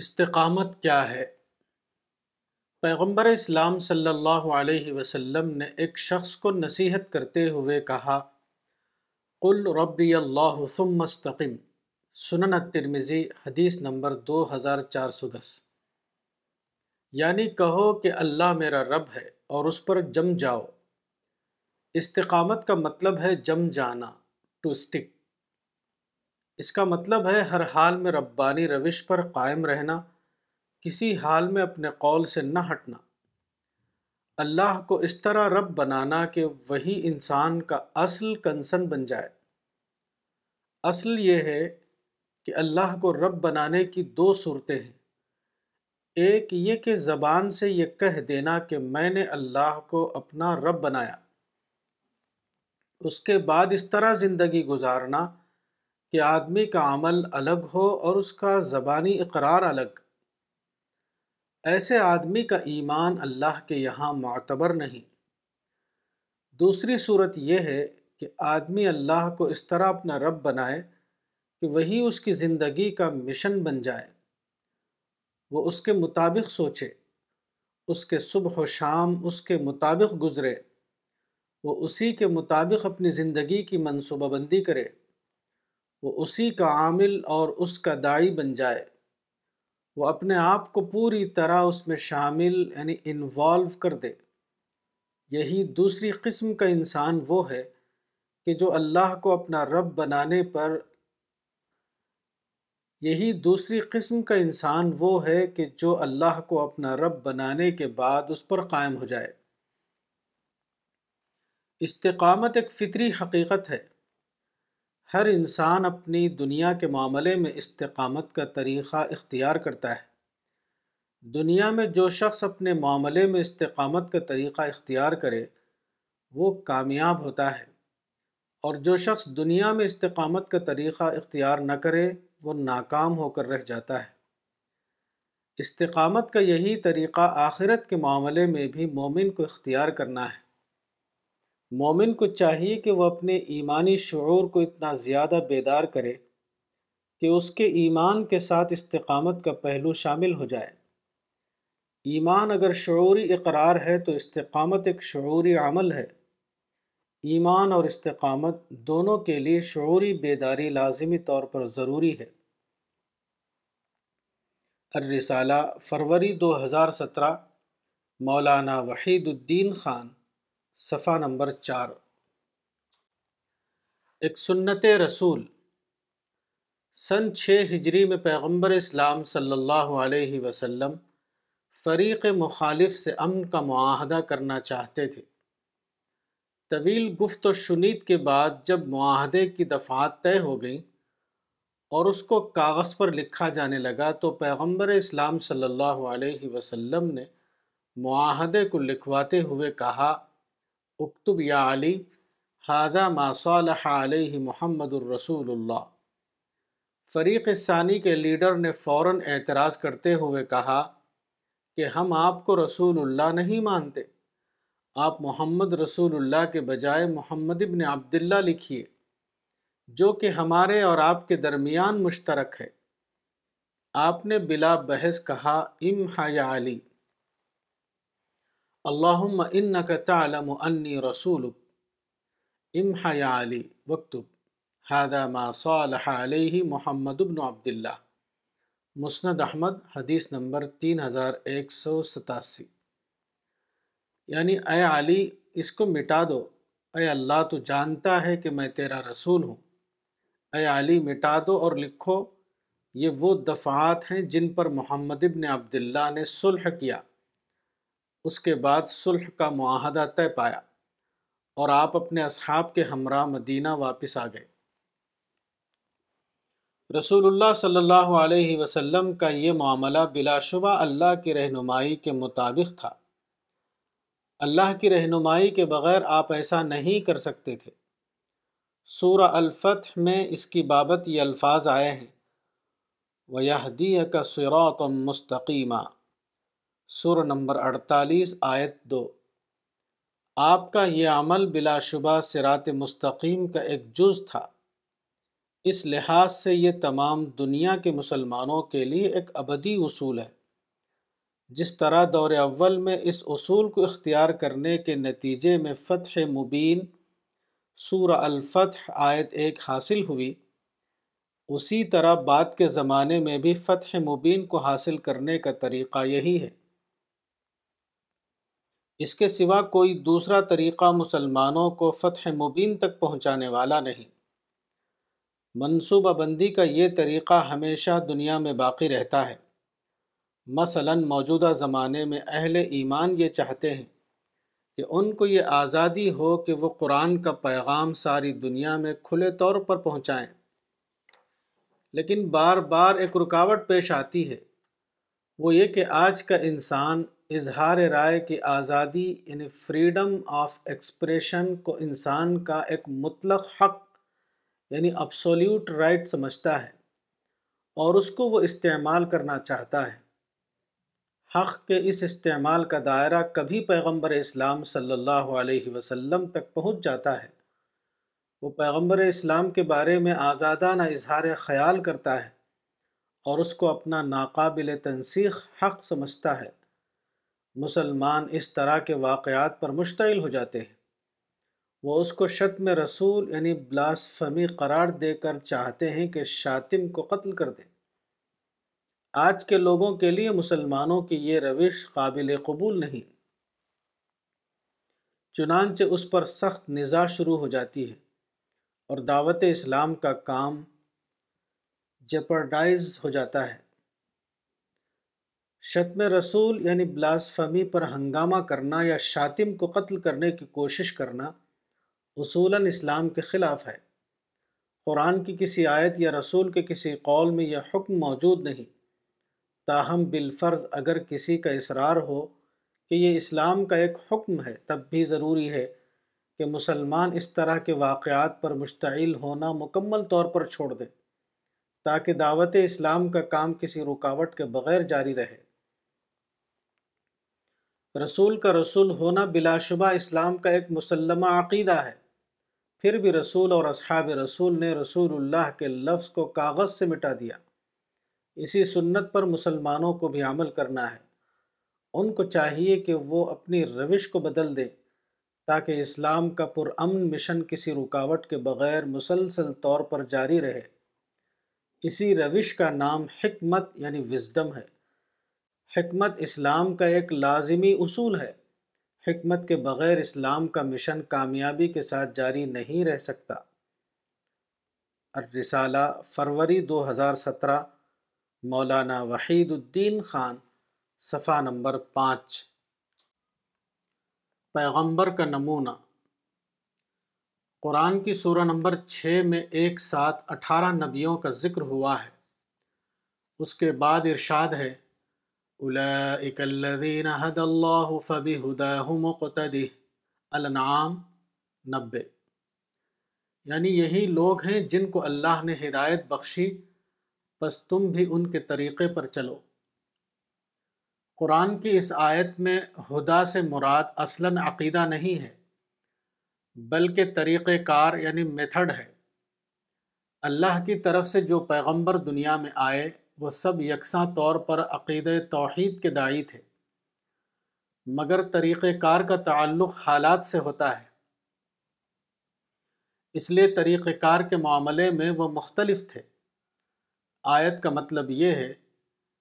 استقامت کیا ہے پیغمبر اسلام صلی اللہ علیہ وسلم نے ایک شخص کو نصیحت کرتے ہوئے کہا قل ربی اللہ ثم مستقم سنن ترمزی حدیث نمبر دو ہزار چار سو دس یعنی کہو کہ اللہ میرا رب ہے اور اس پر جم جاؤ استقامت کا مطلب ہے جم جانا ٹو اسٹک اس کا مطلب ہے ہر حال میں ربانی روش پر قائم رہنا کسی حال میں اپنے قول سے نہ ہٹنا اللہ کو اس طرح رب بنانا کہ وہی انسان کا اصل کنسن بن جائے اصل یہ ہے کہ اللہ کو رب بنانے کی دو صورتیں ہیں ایک یہ کہ زبان سے یہ کہہ دینا کہ میں نے اللہ کو اپنا رب بنایا اس کے بعد اس طرح زندگی گزارنا کہ آدمی کا عمل الگ ہو اور اس کا زبانی اقرار الگ ایسے آدمی کا ایمان اللہ کے یہاں معتبر نہیں دوسری صورت یہ ہے کہ آدمی اللہ کو اس طرح اپنا رب بنائے کہ وہی اس کی زندگی کا مشن بن جائے وہ اس کے مطابق سوچے اس کے صبح و شام اس کے مطابق گزرے وہ اسی کے مطابق اپنی زندگی کی منصوبہ بندی کرے وہ اسی کا عامل اور اس کا دائی بن جائے وہ اپنے آپ کو پوری طرح اس میں شامل یعنی انوالو کر دے یہی دوسری قسم کا انسان وہ ہے کہ جو اللہ کو اپنا رب بنانے پر یہی دوسری قسم کا انسان وہ ہے کہ جو اللہ کو اپنا رب بنانے کے بعد اس پر قائم ہو جائے استقامت ایک فطری حقیقت ہے ہر انسان اپنی دنیا کے معاملے میں استقامت کا طریقہ اختیار کرتا ہے دنیا میں جو شخص اپنے معاملے میں استقامت کا طریقہ اختیار کرے وہ کامیاب ہوتا ہے اور جو شخص دنیا میں استقامت کا طریقہ اختیار نہ کرے وہ ناکام ہو کر رہ جاتا ہے استقامت کا یہی طریقہ آخرت کے معاملے میں بھی مومن کو اختیار کرنا ہے مومن کو چاہیے کہ وہ اپنے ایمانی شعور کو اتنا زیادہ بیدار کرے کہ اس کے ایمان کے ساتھ استقامت کا پہلو شامل ہو جائے ایمان اگر شعوری اقرار ہے تو استقامت ایک شعوری عمل ہے ایمان اور استقامت دونوں کے لیے شعوری بیداری لازمی طور پر ضروری ہے ارسالہ فروری دو ہزار سترہ مولانا وحید الدین خان صفحہ نمبر چار ایک سنت رسول سن چھ ہجری میں پیغمبر اسلام صلی اللہ علیہ وسلم فریق مخالف سے امن کا معاہدہ کرنا چاہتے تھے طویل گفت و شنید کے بعد جب معاہدے کی دفعات طے ہو گئیں اور اس کو کاغذ پر لکھا جانے لگا تو پیغمبر اسلام صلی اللہ علیہ وسلم نے معاہدے کو لکھواتے ہوئے کہا اکتب یا علی ہزا ما صالح علیہ محمد الرسول اللہ فریق ثانی کے لیڈر نے فوراً اعتراض کرتے ہوئے کہا کہ ہم آپ کو رسول اللہ نہیں مانتے آپ محمد رسول اللہ کے بجائے محمد ابن عبداللہ لکھیے جو کہ ہمارے اور آپ کے درمیان مشترک ہے آپ نے بلا بحث کہا ام یا علی اللہم انکا تعلم انی رسولک امح یا علی وکتب هذا ما صالح علیہ محمد بن عبداللہ مسند احمد حدیث نمبر تین ہزار ایک سو ستاسی یعنی اے علی اس کو مٹا دو اے اللہ تو جانتا ہے کہ میں تیرا رسول ہوں اے علی مٹا دو اور لکھو یہ وہ دفعات ہیں جن پر محمد ابن عبداللہ نے صلح کیا اس کے بعد صلح کا معاہدہ طے پایا اور آپ اپنے اصحاب کے ہمراہ مدینہ واپس آ گئے رسول اللہ صلی اللہ علیہ وسلم کا یہ معاملہ بلا شبہ اللہ کی رہنمائی کے مطابق تھا اللہ کی رہنمائی کے بغیر آپ ایسا نہیں کر سکتے تھے سورہ الفتح میں اس کی بابت یہ الفاظ آئے ہیں وَيَهْدِيَكَ دیا کا سورہ نمبر اڑتالیس آیت دو آپ کا یہ عمل بلا شبہ سرات مستقیم کا ایک جز تھا اس لحاظ سے یہ تمام دنیا کے مسلمانوں کے لیے ایک ابدی اصول ہے جس طرح دور اول میں اس اصول کو اختیار کرنے کے نتیجے میں فتح مبین سور الفتح آیت ایک حاصل ہوئی اسی طرح بعد کے زمانے میں بھی فتح مبین کو حاصل کرنے کا طریقہ یہی ہے اس کے سوا کوئی دوسرا طریقہ مسلمانوں کو فتح مبین تک پہنچانے والا نہیں منصوبہ بندی کا یہ طریقہ ہمیشہ دنیا میں باقی رہتا ہے مثلا موجودہ زمانے میں اہل ایمان یہ چاہتے ہیں کہ ان کو یہ آزادی ہو کہ وہ قرآن کا پیغام ساری دنیا میں کھلے طور پر پہنچائیں لیکن بار بار ایک رکاوٹ پیش آتی ہے وہ یہ کہ آج کا انسان اظہار رائے کی آزادی یعنی فریڈم آف ایکسپریشن کو انسان کا ایک مطلق حق یعنی ابسولیوٹ رائٹ سمجھتا ہے اور اس کو وہ استعمال کرنا چاہتا ہے حق کے اس استعمال کا دائرہ کبھی پیغمبر اسلام صلی اللہ علیہ وسلم تک پہنچ جاتا ہے وہ پیغمبر اسلام کے بارے میں آزادہ اظہار خیال کرتا ہے اور اس کو اپنا ناقابل تنسیخ حق سمجھتا ہے مسلمان اس طرح کے واقعات پر مشتعل ہو جاتے ہیں وہ اس کو شتم میں رسول یعنی بلاسفمی قرار دے کر چاہتے ہیں کہ شاتم کو قتل کر دیں آج کے لوگوں کے لیے مسلمانوں کی یہ روش قابل قبول نہیں چنانچہ اس پر سخت نزا شروع ہو جاتی ہے اور دعوت اسلام کا کام جپرڈائز ہو جاتا ہے شتم رسول یعنی بلاسفمی پر ہنگامہ کرنا یا شاتم کو قتل کرنے کی کوشش کرنا اصولاً اسلام کے خلاف ہے قرآن کی کسی آیت یا رسول کے کسی قول میں یہ حکم موجود نہیں تاہم بالفرض اگر کسی کا اصرار ہو کہ یہ اسلام کا ایک حکم ہے تب بھی ضروری ہے کہ مسلمان اس طرح کے واقعات پر مشتعل ہونا مکمل طور پر چھوڑ دیں تاکہ دعوت اسلام کا کام کسی رکاوٹ کے بغیر جاری رہے رسول کا رسول ہونا بلا شبہ اسلام کا ایک مسلمہ عقیدہ ہے پھر بھی رسول اور اصحاب رسول نے رسول اللہ کے لفظ کو کاغذ سے مٹا دیا اسی سنت پر مسلمانوں کو بھی عمل کرنا ہے ان کو چاہیے کہ وہ اپنی روش کو بدل دیں تاکہ اسلام کا پرامن مشن کسی رکاوٹ کے بغیر مسلسل طور پر جاری رہے اسی روش کا نام حکمت یعنی وزڈم ہے حکمت اسلام کا ایک لازمی اصول ہے حکمت کے بغیر اسلام کا مشن کامیابی کے ساتھ جاری نہیں رہ سکتا الرسالہ فروری دو ہزار سترہ مولانا وحید الدین خان صفحہ نمبر پانچ پیغمبر کا نمونہ قرآن کی سورہ نمبر چھ میں ایک ساتھ اٹھارہ نبیوں کا ذکر ہوا ہے اس کے بعد ارشاد ہے فب مقتدہ الانعام نبے یعنی یہی لوگ ہیں جن کو اللہ نے ہدایت بخشی بس تم بھی ان کے طریقے پر چلو قرآن کی اس آیت میں ہدا سے مراد اصلاً عقیدہ نہیں ہے بلکہ طریقہ کار یعنی میتھڈ ہے اللہ کی طرف سے جو پیغمبر دنیا میں آئے وہ سب یکساں طور پر عقید توحید کے دائی تھے مگر طریقہ کار کا تعلق حالات سے ہوتا ہے اس لیے طریقہ کار کے معاملے میں وہ مختلف تھے آیت کا مطلب یہ ہے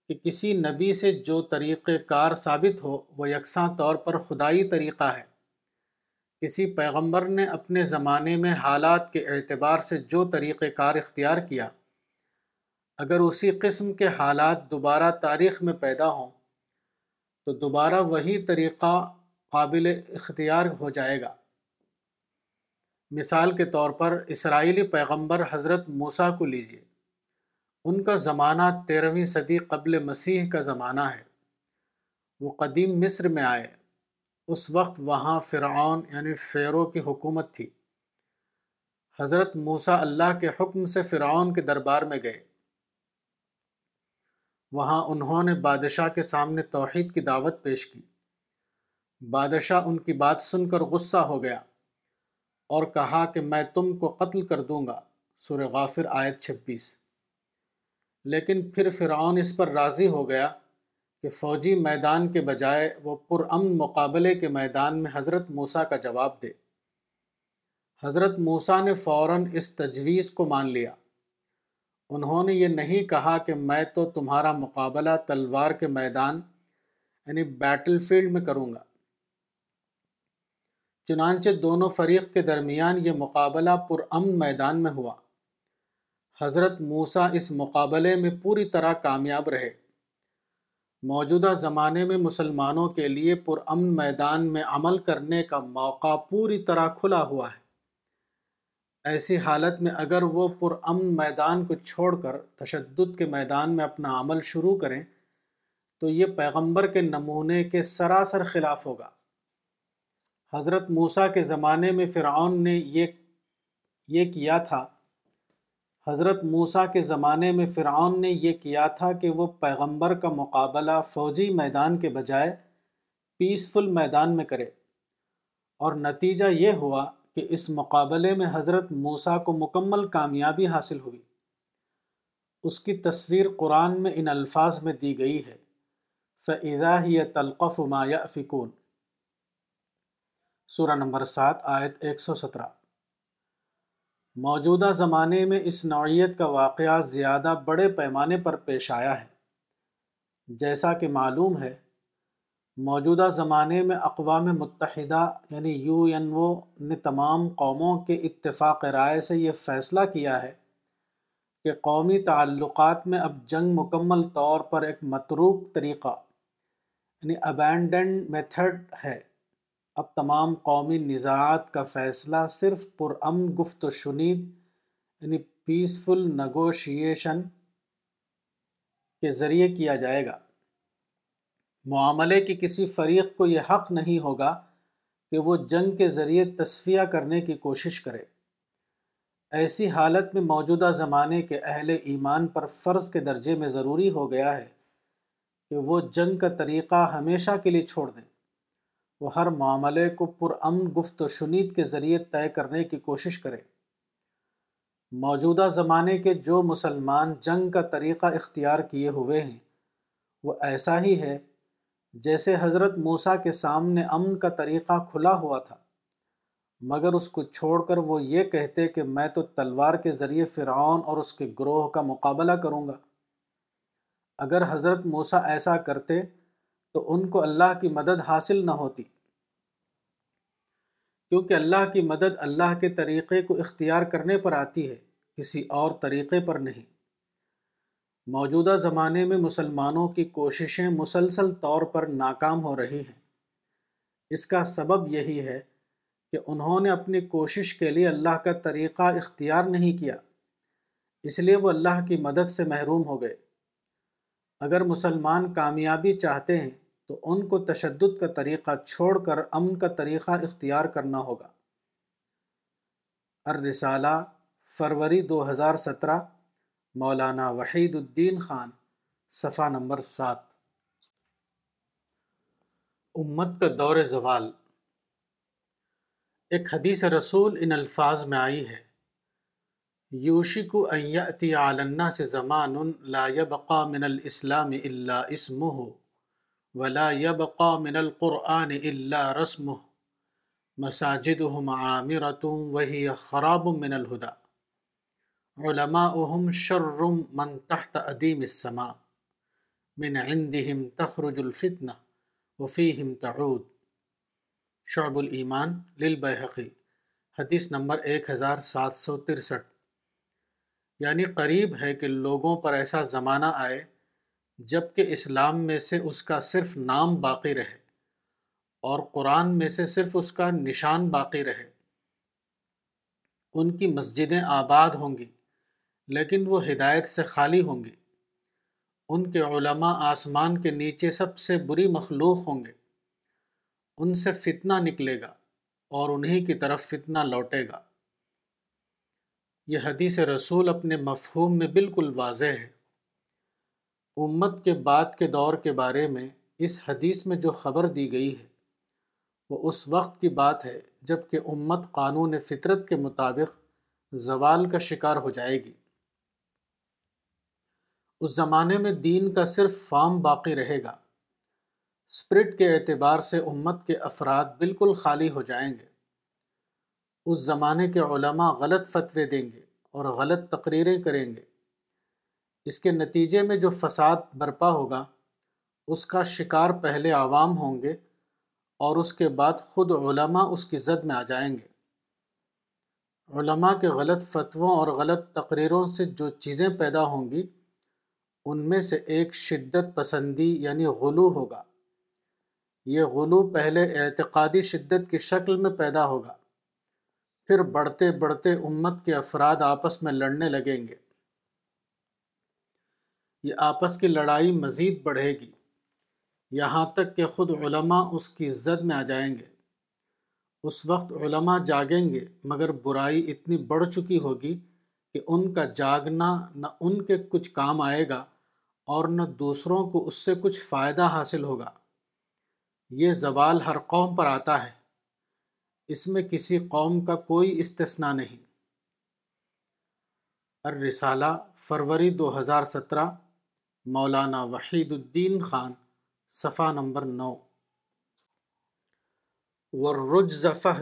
کہ کسی نبی سے جو طریقہ کار ثابت ہو وہ یکساں طور پر خدائی طریقہ ہے کسی پیغمبر نے اپنے زمانے میں حالات کے اعتبار سے جو طریقہ کار اختیار کیا اگر اسی قسم کے حالات دوبارہ تاریخ میں پیدا ہوں تو دوبارہ وہی طریقہ قابل اختیار ہو جائے گا مثال کے طور پر اسرائیلی پیغمبر حضرت موسیٰ کو لیجیے ان کا زمانہ تیرہویں صدی قبل مسیح کا زمانہ ہے وہ قدیم مصر میں آئے اس وقت وہاں فرعون یعنی فیرو کی حکومت تھی حضرت موسیٰ اللہ کے حکم سے فرعون کے دربار میں گئے وہاں انہوں نے بادشاہ کے سامنے توحید کی دعوت پیش کی بادشاہ ان کی بات سن کر غصہ ہو گیا اور کہا کہ میں تم کو قتل کر دوں گا سور غافر آیت چھبیس لیکن پھر فرعون اس پر راضی ہو گیا کہ فوجی میدان کے بجائے وہ پرامن مقابلے کے میدان میں حضرت موسیٰ کا جواب دے حضرت موسیٰ نے فوراً اس تجویز کو مان لیا انہوں نے یہ نہیں کہا کہ میں تو تمہارا مقابلہ تلوار کے میدان یعنی بیٹل فیلڈ میں کروں گا چنانچہ دونوں فریق کے درمیان یہ مقابلہ پر امن میدان میں ہوا حضرت موسا اس مقابلے میں پوری طرح کامیاب رہے موجودہ زمانے میں مسلمانوں کے لیے پر امن میدان میں عمل کرنے کا موقع پوری طرح کھلا ہوا ہے ایسی حالت میں اگر وہ پر امن میدان کو چھوڑ کر تشدد کے میدان میں اپنا عمل شروع کریں تو یہ پیغمبر کے نمونے کے سراسر خلاف ہوگا حضرت موسیٰ کے زمانے میں فرعون نے یہ یہ کیا تھا حضرت موسیٰ کے زمانے میں فرعون نے یہ کیا تھا کہ وہ پیغمبر کا مقابلہ فوجی میدان کے بجائے پیسفل میدان میں کرے اور نتیجہ یہ ہوا کہ اس مقابلے میں حضرت موسیٰ کو مکمل کامیابی حاصل ہوئی اس کی تصویر قرآن میں ان الفاظ میں دی گئی ہے فَإِذَا هِيَ تَلْقَفُ مَا يَأْفِكُونَ سورہ نمبر سات آیت ایک سو سترہ موجودہ زمانے میں اس نوعیت کا واقعہ زیادہ بڑے پیمانے پر پیش آیا ہے جیسا کہ معلوم ہے موجودہ زمانے میں اقوام متحدہ یعنی یو این او نے تمام قوموں کے اتفاق رائے سے یہ فیصلہ کیا ہے کہ قومی تعلقات میں اب جنگ مکمل طور پر ایک متروک طریقہ یعنی ابینڈن میتھڈ ہے اب تمام قومی نزاعات کا فیصلہ صرف پر گفت و شنید یعنی پیسفل نگوشیشن کے ذریعے کیا جائے گا معاملے کے کسی فریق کو یہ حق نہیں ہوگا کہ وہ جنگ کے ذریعے تصفیہ کرنے کی کوشش کرے ایسی حالت میں موجودہ زمانے کے اہل ایمان پر فرض کے درجے میں ضروری ہو گیا ہے کہ وہ جنگ کا طریقہ ہمیشہ کے لیے چھوڑ دیں وہ ہر معاملے کو پرامن گفت و شنید کے ذریعے طے کرنے کی کوشش کرے موجودہ زمانے کے جو مسلمان جنگ کا طریقہ اختیار کیے ہوئے ہیں وہ ایسا ہی ہے جیسے حضرت موسیٰ کے سامنے امن کا طریقہ کھلا ہوا تھا مگر اس کو چھوڑ کر وہ یہ کہتے کہ میں تو تلوار کے ذریعے فرعون اور اس کے گروہ کا مقابلہ کروں گا اگر حضرت موسیٰ ایسا کرتے تو ان کو اللہ کی مدد حاصل نہ ہوتی کیونکہ اللہ کی مدد اللہ کے طریقے کو اختیار کرنے پر آتی ہے کسی اور طریقے پر نہیں موجودہ زمانے میں مسلمانوں کی کوششیں مسلسل طور پر ناکام ہو رہی ہیں اس کا سبب یہی ہے کہ انہوں نے اپنی کوشش کے لیے اللہ کا طریقہ اختیار نہیں کیا اس لیے وہ اللہ کی مدد سے محروم ہو گئے اگر مسلمان کامیابی چاہتے ہیں تو ان کو تشدد کا طریقہ چھوڑ کر امن کا طریقہ اختیار کرنا ہوگا ارسالہ فروری دو ہزار سترہ مولانا وحید الدین خان صفحہ نمبر سات امت کا دور زوال ایک حدیث رسول ان الفاظ میں آئی ہے یوشی کو علّہ سے زمان لا یبقا من الاسلام الا اللہ ولا یبقا من القرآن اللہ رسم مساجد وہی خراب من الحدا علماء احم ش من تحت السماء من عندهم تخرج الفتن وفيهم تعود شعب الایمان للبیحقی حدیث نمبر ایک ہزار سات سو ترسٹھ یعنی قریب ہے کہ لوگوں پر ایسا زمانہ آئے جب کہ اسلام میں سے اس کا صرف نام باقی رہے اور قرآن میں سے صرف اس کا نشان باقی رہے ان کی مسجدیں آباد ہوں گی لیکن وہ ہدایت سے خالی ہوں گے ان کے علماء آسمان کے نیچے سب سے بری مخلوق ہوں گے ان سے فتنہ نکلے گا اور انہی کی طرف فتنہ لوٹے گا یہ حدیث رسول اپنے مفہوم میں بالکل واضح ہے امت کے بعد کے دور کے بارے میں اس حدیث میں جو خبر دی گئی ہے وہ اس وقت کی بات ہے جب کہ امت قانون فطرت کے مطابق زوال کا شکار ہو جائے گی اس زمانے میں دین کا صرف فام باقی رہے گا اسپرٹ کے اعتبار سے امت کے افراد بالکل خالی ہو جائیں گے اس زمانے کے علماء غلط فتوے دیں گے اور غلط تقریریں کریں گے اس کے نتیجے میں جو فساد برپا ہوگا اس کا شکار پہلے عوام ہوں گے اور اس کے بعد خود علماء اس کی زد میں آ جائیں گے علماء کے غلط فتووں اور غلط تقریروں سے جو چیزیں پیدا ہوں گی ان میں سے ایک شدت پسندی یعنی غلو ہوگا یہ غلو پہلے اعتقادی شدت کی شکل میں پیدا ہوگا پھر بڑھتے بڑھتے امت کے افراد آپس میں لڑنے لگیں گے یہ آپس کی لڑائی مزید بڑھے گی یہاں تک کہ خود علماء اس کی زد میں آ جائیں گے اس وقت علماء جاگیں گے مگر برائی اتنی بڑھ چکی ہوگی کہ ان کا جاگنا نہ ان کے کچھ کام آئے گا اور نہ دوسروں کو اس سے کچھ فائدہ حاصل ہوگا یہ زوال ہر قوم پر آتا ہے اس میں کسی قوم کا کوئی استثنا نہیں الرسالہ فروری دو ہزار سترہ مولانا وحید الدین خان صفحہ نمبر نو ورج رج ذفح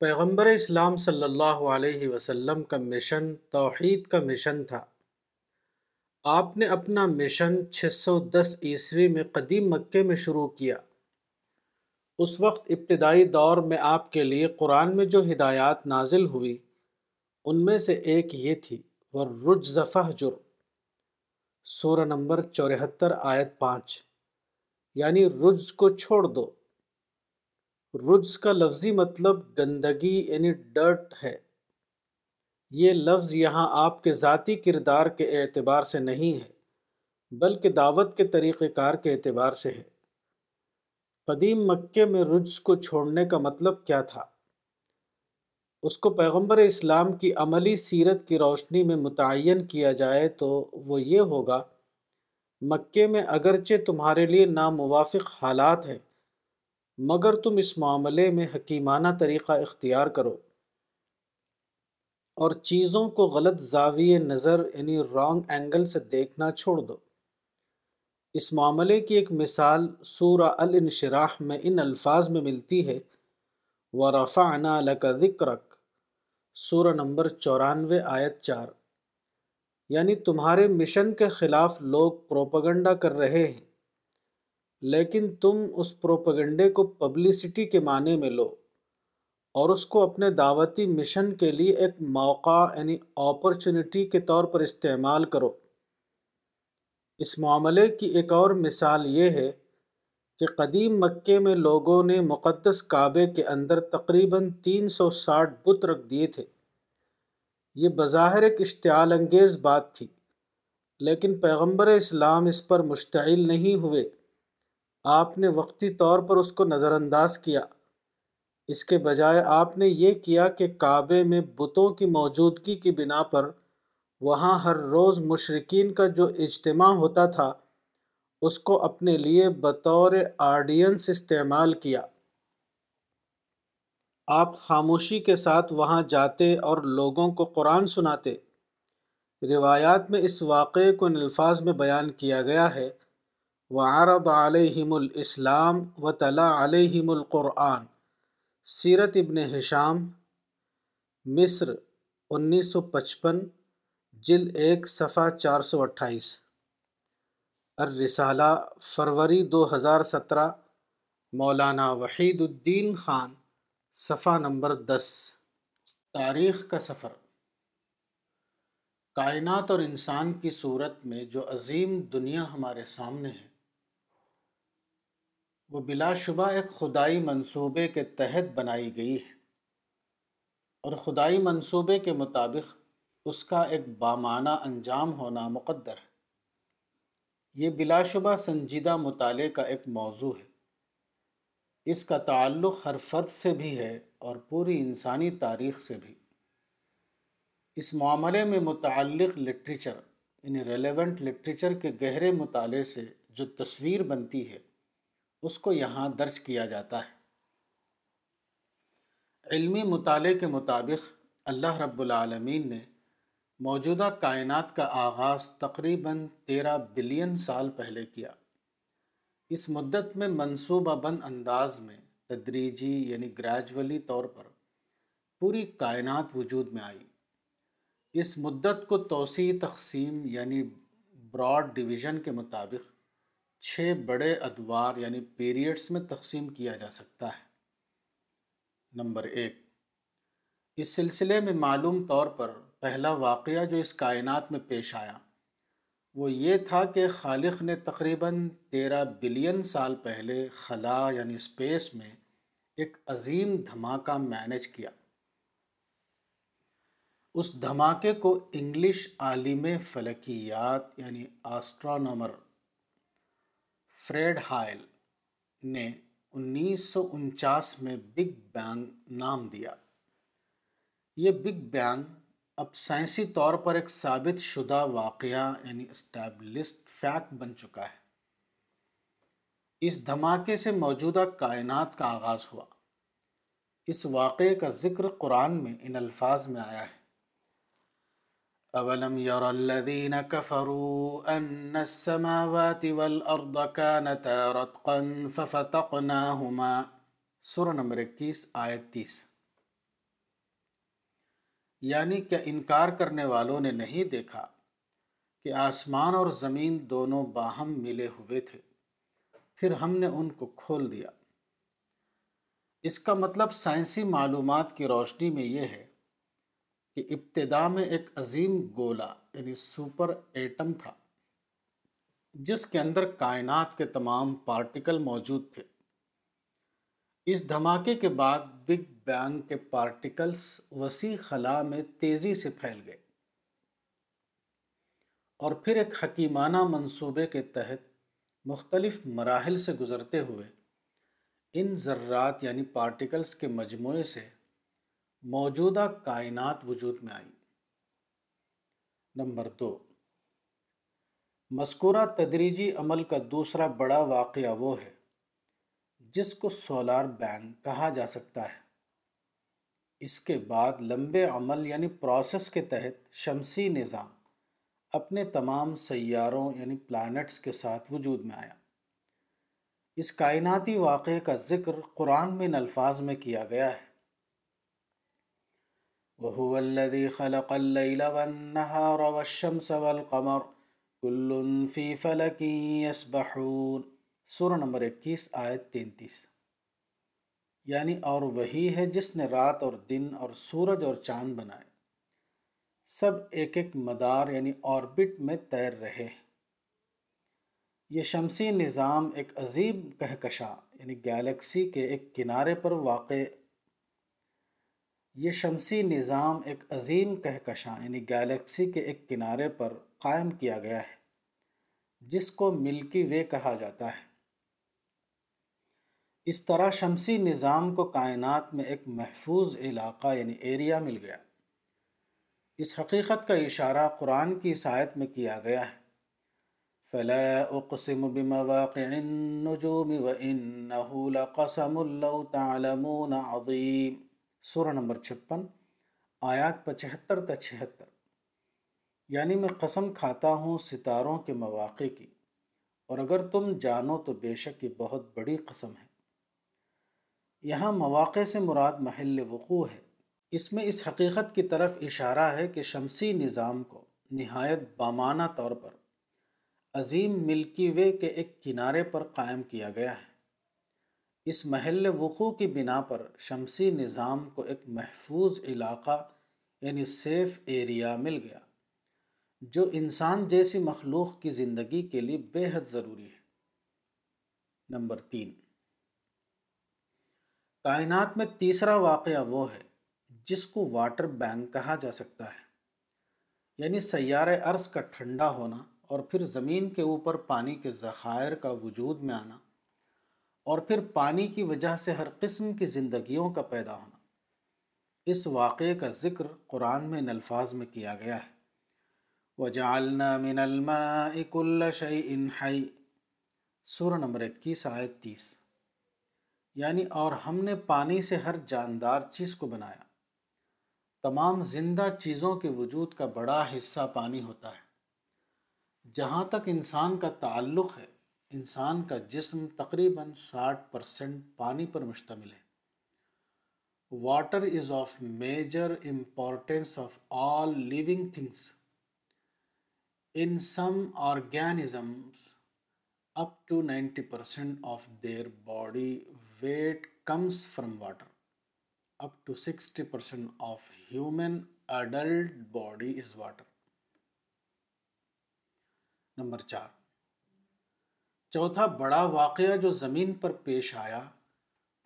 پیغمبر اسلام صلی اللہ علیہ وسلم کا مشن توحید کا مشن تھا آپ نے اپنا مشن چھ سو دس عیسوی میں قدیم مکے میں شروع کیا اس وقت ابتدائی دور میں آپ کے لیے قرآن میں جو ہدایات نازل ہوئی ان میں سے ایک یہ تھی وہ رج غفہ جر سورہ نمبر چوہتر آیت پانچ یعنی رجز کو چھوڑ دو رجز کا لفظی مطلب گندگی یعنی ڈرٹ ہے یہ لفظ یہاں آپ کے ذاتی کردار کے اعتبار سے نہیں ہے بلکہ دعوت کے طریقہ کار کے اعتبار سے ہے قدیم مکے میں رجز کو چھوڑنے کا مطلب کیا تھا اس کو پیغمبر اسلام کی عملی سیرت کی روشنی میں متعین کیا جائے تو وہ یہ ہوگا مکے میں اگرچہ تمہارے لیے ناموافق حالات ہیں مگر تم اس معاملے میں حکیمانہ طریقہ اختیار کرو اور چیزوں کو غلط زاویے نظر یعنی رانگ اینگل سے دیکھنا چھوڑ دو اس معاملے کی ایک مثال سورہ الانشراح میں ان الفاظ میں ملتی ہے وَرَفَعْنَا لَكَ ذِكْرَكَ سورہ نمبر چورانوے آیت چار یعنی تمہارے مشن کے خلاف لوگ پروپگنڈا کر رہے ہیں لیکن تم اس پروپیگنڈے کو پبلسٹی کے معنی میں لو اور اس کو اپنے دعوتی مشن کے لیے ایک موقع یعنی آپنیٹی کے طور پر استعمال کرو اس معاملے کی ایک اور مثال یہ ہے کہ قدیم مکے میں لوگوں نے مقدس کعبے کے اندر تقریباً تین سو ساٹھ بت رکھ دیے تھے یہ بظاہر ایک اشتعال انگیز بات تھی لیکن پیغمبر اسلام اس پر مشتعل نہیں ہوئے آپ نے وقتی طور پر اس کو نظر انداز کیا اس کے بجائے آپ نے یہ کیا کہ کعبے میں بتوں کی موجودگی کی بنا پر وہاں ہر روز مشرقین کا جو اجتماع ہوتا تھا اس کو اپنے لیے بطور آڈینس استعمال کیا آپ خاموشی کے ساتھ وہاں جاتے اور لوگوں کو قرآن سناتے روایات میں اس واقعے کو ان الفاظ میں بیان کیا گیا ہے وعرض علیہم الاسلام وطلاء علیہم القرآن سیرت ابن حشام مصر انیس سو پچپن جل ایک صفحہ چار سو اٹھائیس الرسالہ فروری دو ہزار سترہ مولانا وحید الدین خان صفحہ نمبر دس تاریخ کا سفر کائنات اور انسان کی صورت میں جو عظیم دنیا ہمارے سامنے ہے وہ بلا شبہ ایک خدائی منصوبے کے تحت بنائی گئی ہے اور خدائی منصوبے کے مطابق اس کا ایک بامانہ انجام ہونا مقدر ہے یہ بلا شبہ سنجیدہ مطالعے کا ایک موضوع ہے اس کا تعلق ہر فرد سے بھی ہے اور پوری انسانی تاریخ سے بھی اس معاملے میں متعلق لٹریچر یعنی ریلیونٹ لٹریچر کے گہرے مطالعے سے جو تصویر بنتی ہے اس کو یہاں درج کیا جاتا ہے علمی مطالعے کے مطابق اللہ رب العالمین نے موجودہ کائنات کا آغاز تقریباً تیرہ بلین سال پہلے کیا اس مدت میں منصوبہ بند انداز میں تدریجی یعنی گریجولی طور پر پوری کائنات وجود میں آئی اس مدت کو توسیع تقسیم یعنی براڈ ڈویژن کے مطابق چھ بڑے ادوار یعنی پیریڈس میں تقسیم کیا جا سکتا ہے نمبر ایک اس سلسلے میں معلوم طور پر پہلا واقعہ جو اس کائنات میں پیش آیا وہ یہ تھا کہ خالق نے تقریباً تیرہ بلین سال پہلے خلا یعنی اسپیس میں ایک عظیم دھماکہ مینج کیا اس دھماکے کو انگلش عالم فلکیات یعنی آسٹرانومر فریڈ ہائل نے انیس سو انچاس میں بگ بینگ نام دیا یہ بگ بینگ اب سائنسی طور پر ایک ثابت شدہ واقعہ یعنی اسٹیبلسڈ فیکٹ بن چکا ہے اس دھماکے سے موجودہ کائنات کا آغاز ہوا اس واقعے کا ذکر قرآن میں ان الفاظ میں آیا ہے أَوَلَمْ يَرَ الَّذِينَ كَفَرُوا أَنَّ السَّمَاوَاتِ وَالْأَرْضَ كَانَتَا رَتْقًا فَفَتَقْنَاهُمَا سورہ نمبر اکیس آیت تیس یعنی کہ انکار کرنے والوں نے نہیں دیکھا کہ آسمان اور زمین دونوں باہم ملے ہوئے تھے پھر ہم نے ان کو کھول دیا اس کا مطلب سائنسی معلومات کی روشنی میں یہ ہے کہ ابتدا میں ایک عظیم گولا یعنی سپر ایٹم تھا جس کے اندر کائنات کے تمام پارٹیکل موجود تھے اس دھماکے کے بعد بگ بینگ کے پارٹیکلز وسیع خلا میں تیزی سے پھیل گئے اور پھر ایک حکیمانہ منصوبے کے تحت مختلف مراحل سے گزرتے ہوئے ان ذرات یعنی پارٹیکلز کے مجموعے سے موجودہ کائنات وجود میں آئی نمبر دو مذکورہ تدریجی عمل کا دوسرا بڑا واقعہ وہ ہے جس کو سولار بینگ کہا جا سکتا ہے اس کے بعد لمبے عمل یعنی پروسیس کے تحت شمسی نظام اپنے تمام سیاروں یعنی پلانٹس کے ساتھ وجود میں آیا اس کائناتی واقعے کا ذکر قرآن میں ان الفاظ میں کیا گیا ہے وهو الذي خلق الليل والنهار والشمس والقمر كل في فلك يسبحون نمبر اکیس آیت تینتیس یعنی اور وہی ہے جس نے رات اور دن اور سورج اور چاند بنائے سب ایک ایک مدار یعنی اوربٹ میں تیر رہے یہ شمسی نظام ایک عظیم کہکشاں یعنی گیلکسی کے ایک کنارے پر واقع یہ شمسی نظام ایک عظیم کہکشاں یعنی گیلیکسی کے ایک کنارے پر قائم کیا گیا ہے جس کو ملکی وے کہا جاتا ہے اس طرح شمسی نظام کو کائنات میں ایک محفوظ علاقہ یعنی ایریا مل گیا اس حقیقت کا اشارہ قرآن کی عصا میں کیا گیا ہے اقسم بمواقع النجوم وانه لقسم لو تعلمون عظیم سورہ نمبر چھپن آیات پچہتر تا چھہتر یعنی میں قسم کھاتا ہوں ستاروں کے مواقع کی اور اگر تم جانو تو بے شک یہ بہت بڑی قسم ہے یہاں مواقع سے مراد محل وقوع ہے اس میں اس حقیقت کی طرف اشارہ ہے کہ شمسی نظام کو نہایت بامانہ طور پر عظیم ملکی وے کے ایک کنارے پر قائم کیا گیا ہے اس محل وقوع کی بنا پر شمسی نظام کو ایک محفوظ علاقہ یعنی سیف ایریا مل گیا جو انسان جیسی مخلوق کی زندگی کے لیے بے حد ضروری ہے نمبر تین کائنات میں تیسرا واقعہ وہ ہے جس کو واٹر بینک کہا جا سکتا ہے یعنی سیارہ عرض کا ٹھنڈا ہونا اور پھر زمین کے اوپر پانی کے ذخائر کا وجود میں آنا اور پھر پانی کی وجہ سے ہر قسم کی زندگیوں کا پیدا ہونا اس واقعے کا ذکر قرآن میں ان الفاظ میں کیا گیا ہے كُلَّ شَيْءٍ اک سورہ نمبر اکیس آیت تیس یعنی اور ہم نے پانی سے ہر جاندار چیز کو بنایا تمام زندہ چیزوں کے وجود کا بڑا حصہ پانی ہوتا ہے جہاں تک انسان کا تعلق ہے انسان کا جسم تقریباً ساٹھ پرسنٹ پانی پر مشتمل ہے water is of major importance of all living things in some organisms up to ninety percent of their body weight comes from water up to sixty percent of human adult body is water number چار چوتھا بڑا واقعہ جو زمین پر پیش آیا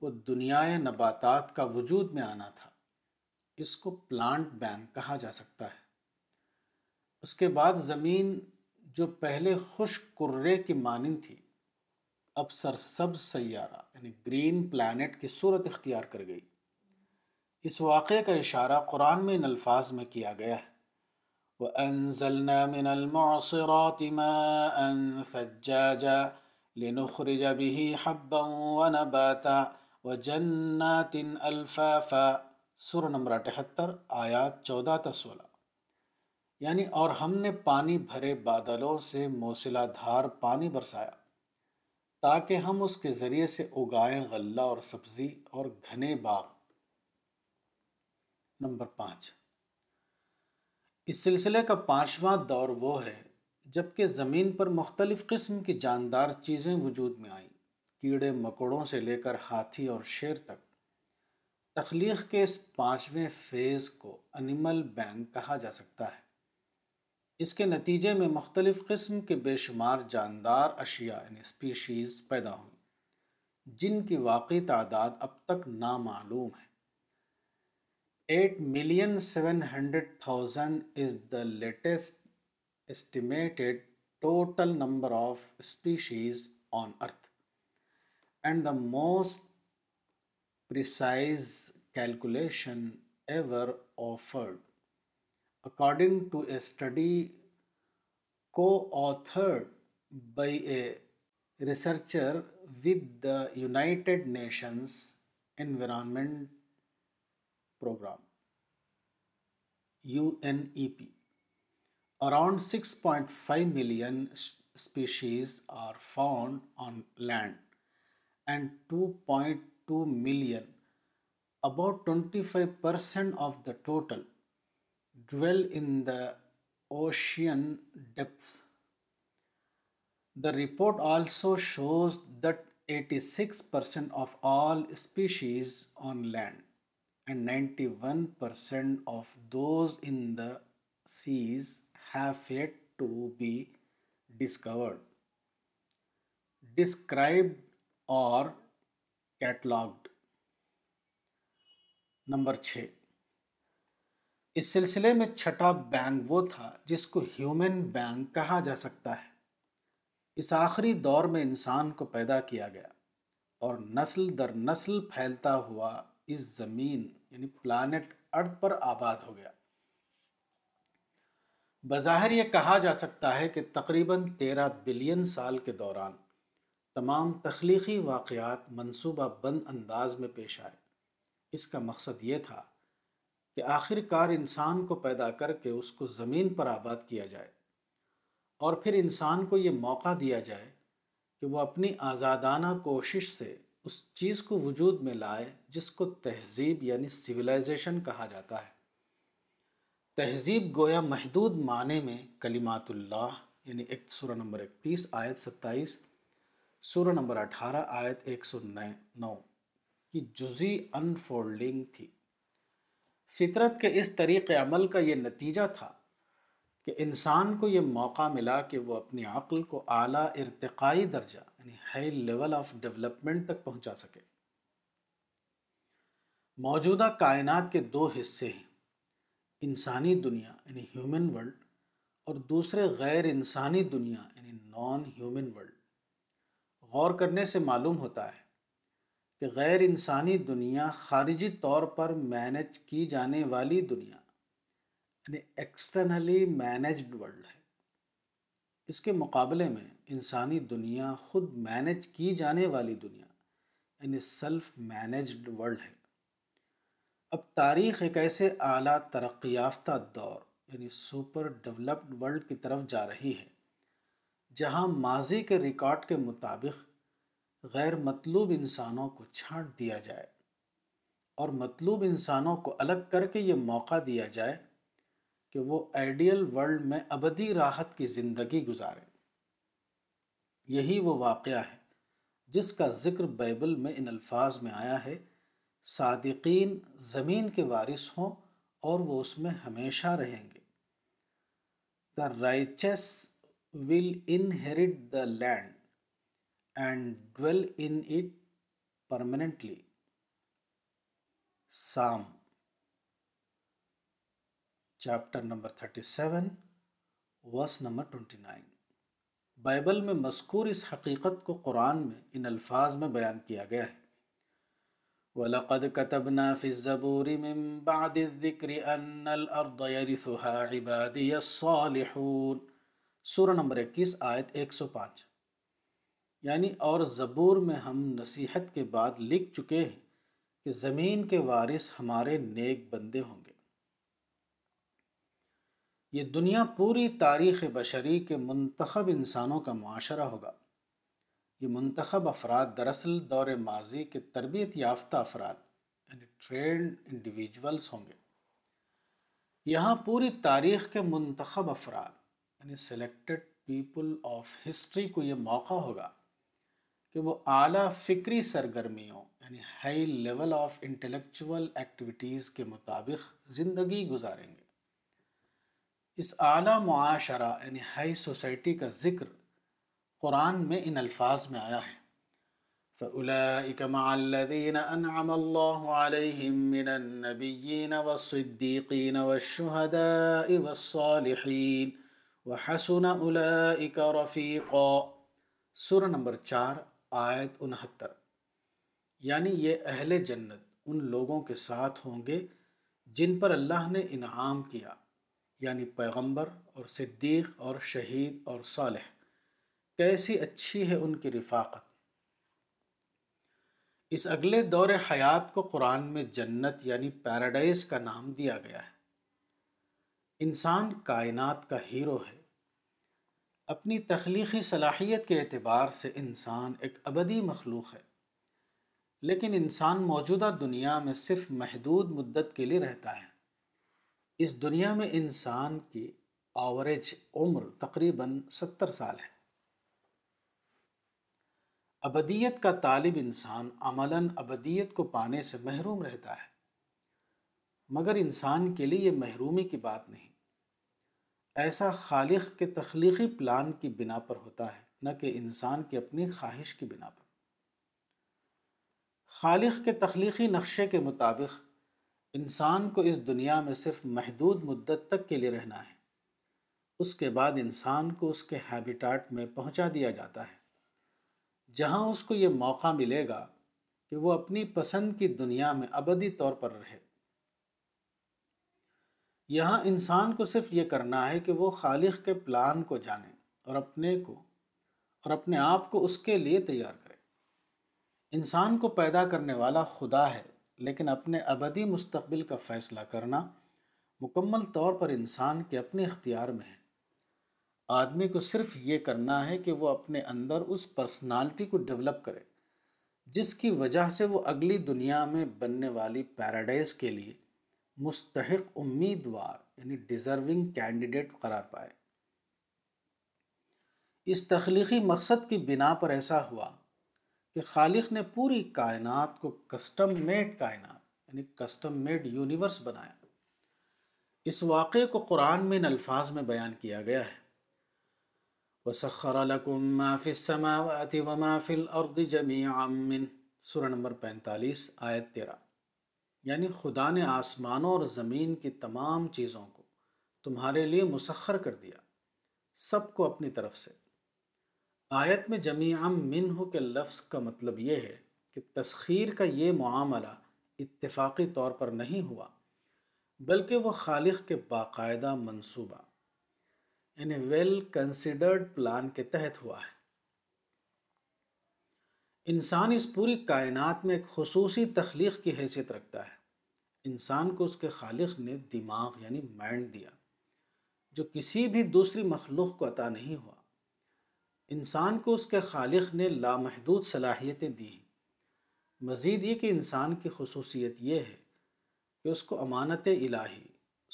وہ دنیا نباتات کا وجود میں آنا تھا اس کو پلانٹ بینک کہا جا سکتا ہے اس کے بعد زمین جو پہلے خشک کرے کی مانند تھی اب سر سیارہ یعنی گرین پلانٹ کی صورت اختیار کر گئی اس واقعے کا اشارہ قرآن میں ان الفاظ میں کیا گیا ہے وَأَنزَلْنَا مِنَ الْمُعْصِرَاتِ ثَجَّاجًا لنخرج به حبا ونباتا وجنات الفافا نمبر اٹھہتر آیات چودہ تا سولہ یعنی اور ہم نے پانی بھرے بادلوں سے موسلا دھار پانی برسایا تاکہ ہم اس کے ذریعے سے اگائیں غلہ اور سبزی اور گھنے باغ نمبر پانچ اس سلسلے کا پانچواں دور وہ ہے جبکہ زمین پر مختلف قسم کی جاندار چیزیں وجود میں آئیں کیڑے مکوڑوں سے لے کر ہاتھی اور شیر تک تخلیق کے اس پانچویں فیز کو انیمل بینک کہا جا سکتا ہے اس کے نتیجے میں مختلف قسم کے بے شمار جاندار اشیاء یعنی اسپیشیز پیدا ہوئیں جن کی واقعی تعداد اب تک نامعلوم ہے eight million seven hundred thousand is the latest estimated total number of species on Earth, and the most precise calculation ever offered, according to a study co-authored by a researcher with the United Nations Environment Program (UNEP). Around 6.5 million species are found on land and 2.2 million, about 25% of the total, dwell in the ocean depths. The report also shows that 86% of all species on land and 91% of those in the seas described اور catalogued number چھ اس سلسلے میں چھٹا being وہ تھا جس کو ہیومن بینگ کہا جا سکتا ہے اس آخری دور میں انسان کو پیدا کیا گیا اور نسل در نسل پھیلتا ہوا اس زمین یعنی پلانٹ ارد پر آباد ہو گیا بظاہر یہ کہا جا سکتا ہے کہ تقریباً تیرہ بلین سال کے دوران تمام تخلیقی واقعات منصوبہ بند انداز میں پیش آئے اس کا مقصد یہ تھا کہ آخر کار انسان کو پیدا کر کے اس کو زمین پر آباد کیا جائے اور پھر انسان کو یہ موقع دیا جائے کہ وہ اپنی آزادانہ کوشش سے اس چیز کو وجود میں لائے جس کو تہذیب یعنی سویلائزیشن کہا جاتا ہے تہذیب گویا محدود معنی میں کلمات اللہ یعنی ایک سورہ نمبر اکتیس آیت ستائیس سورہ نمبر اٹھارہ آیت ایک سو نو کی جزی انفولڈنگ تھی فطرت کے اس طریق عمل کا یہ نتیجہ تھا کہ انسان کو یہ موقع ملا کہ وہ اپنی عقل کو اعلیٰ ارتقائی درجہ یعنی ہائی لیول آف ڈیولپمنٹ تک پہنچا سکے موجودہ کائنات کے دو حصے ہیں انسانی دنیا یعنی ہیومن ورلڈ اور دوسرے غیر انسانی دنیا یعنی نان ہیومن ورلڈ غور کرنے سے معلوم ہوتا ہے کہ غیر انسانی دنیا خارجی طور پر مینج کی جانے والی دنیا یعنی ایکسٹرنلی مینجڈ ورلڈ ہے اس کے مقابلے میں انسانی دنیا خود مینج کی جانے والی دنیا یعنی سیلف مینجڈ ورلڈ ہے اب تاریخ ایک ایسے اعلیٰ ترقی یافتہ دور یعنی سپر ڈیولپڈ ورلڈ کی طرف جا رہی ہے جہاں ماضی کے ریکارڈ کے مطابق غیر مطلوب انسانوں کو چھانٹ دیا جائے اور مطلوب انسانوں کو الگ کر کے یہ موقع دیا جائے کہ وہ آئیڈیل ورلڈ میں ابدی راحت کی زندگی گزاریں یہی وہ واقعہ ہے جس کا ذکر بائبل میں ان الفاظ میں آیا ہے صادقین زمین کے وارث ہوں اور وہ اس میں ہمیشہ رہیں گے the righteous will inherit the land and it permanently Psalm chapter number thirty seven verse number twenty nine Bible میں مذکور اس حقیقت کو قرآن میں ان الفاظ میں بیان کیا گیا ہے وَلَقَدْ كَتَبْنَا فِي الزَّبُورِ مِنْ بَعْدِ الذِّكْرِ أَنَّ الْأَرْضَ يَرِثُهَا عِبَادِيَ الصَّالِحُونَ سورہ نمبر اکیس آیت ایک سو پانچ یعنی اور زبور میں ہم نصیحت کے بعد لکھ چکے ہیں کہ زمین کے وارث ہمارے نیک بندے ہوں گے یہ دنیا پوری تاریخ بشری کے منتخب انسانوں کا معاشرہ ہوگا یہ منتخب افراد دراصل دور ماضی کے تربیت یافتہ افراد یعنی ٹرینڈ انڈیویجولس ہوں گے یہاں پوری تاریخ کے منتخب افراد یعنی سلیکٹڈ پیپل آف ہسٹری کو یہ موقع ہوگا کہ وہ اعلیٰ فکری سرگرمیوں یعنی high level of intellectual activities کے مطابق زندگی گزاریں گے اس اعلیٰ معاشرہ یعنی ہائی سوسائٹی کا ذکر قرآن میں ان الفاظ میں آیا ہے فَأُولَئِكَ مَعَ الَّذِينَ أَنْعَمَ اللَّهُ عَلَيْهِمْ مِنَ النَّبِيِّينَ وَالصِّدِّيقِينَ وَالشُّهَدَاءِ وَالصَّالِحِينَ وَحَسُنَ أُولَئِكَ رَفِيقًا سورہ نمبر چار آیت انہتر یعنی یہ اہل جنت ان لوگوں کے ساتھ ہوں گے جن پر اللہ نے انعام کیا یعنی پیغمبر اور صدیق اور شہید اور صالح کیسی اچھی ہے ان کی رفاقت اس اگلے دور حیات کو قرآن میں جنت یعنی پیراڈائز کا نام دیا گیا ہے انسان کائنات کا ہیرو ہے اپنی تخلیقی صلاحیت کے اعتبار سے انسان ایک ابدی مخلوق ہے لیکن انسان موجودہ دنیا میں صرف محدود مدت کے لیے رہتا ہے اس دنیا میں انسان کی آوریج عمر تقریباً ستر سال ہے ابدیت کا طالب انسان عملاً ابدیت کو پانے سے محروم رہتا ہے مگر انسان کے لیے یہ محرومی کی بات نہیں ایسا خالق کے تخلیقی پلان کی بنا پر ہوتا ہے نہ کہ انسان کی اپنی خواہش کی بنا پر خالق کے تخلیقی نقشے کے مطابق انسان کو اس دنیا میں صرف محدود مدت تک کے لیے رہنا ہے اس کے بعد انسان کو اس کے ہیبیٹاٹ میں پہنچا دیا جاتا ہے جہاں اس کو یہ موقع ملے گا کہ وہ اپنی پسند کی دنیا میں ابدی طور پر رہے یہاں انسان کو صرف یہ کرنا ہے کہ وہ خالق کے پلان کو جانے اور اپنے کو اور اپنے آپ کو اس کے لیے تیار کرے انسان کو پیدا کرنے والا خدا ہے لیکن اپنے ابدی مستقبل کا فیصلہ کرنا مکمل طور پر انسان کے اپنے اختیار میں ہے آدمی کو صرف یہ کرنا ہے کہ وہ اپنے اندر اس پرسنالٹی کو ڈیولپ کرے جس کی وجہ سے وہ اگلی دنیا میں بننے والی پیراڈائز کے لیے مستحق امیدوار یعنی ڈیزرونگ کینڈیڈیٹ قرار پائے اس تخلیقی مقصد کی بنا پر ایسا ہوا کہ خالق نے پوری کائنات کو کسٹم میڈ کائنات یعنی کسٹم میڈ یونیورس بنایا اس واقعے کو قرآن میں ان الفاظ میں بیان کیا گیا ہے وسخر ما السماوات الارض من سورہ نمبر پینتالیس آیت تیرہ یعنی خدا نے آسمانوں اور زمین کی تمام چیزوں کو تمہارے لیے مسخر کر دیا سب کو اپنی طرف سے آیت میں جمیعام من کے لفظ کا مطلب یہ ہے کہ تسخیر کا یہ معاملہ اتفاقی طور پر نہیں ہوا بلکہ وہ خالق کے باقاعدہ منصوبہ یعنی ویل کنسیڈرڈ پلان کے تحت ہوا ہے انسان اس پوری کائنات میں ایک خصوصی تخلیق کی حیثیت رکھتا ہے انسان کو اس کے خالق نے دماغ یعنی مائنڈ دیا جو کسی بھی دوسری مخلوق کو عطا نہیں ہوا انسان کو اس کے خالق نے لامحدود صلاحیتیں دی مزید یہ کہ انسان کی خصوصیت یہ ہے کہ اس کو امانت الہی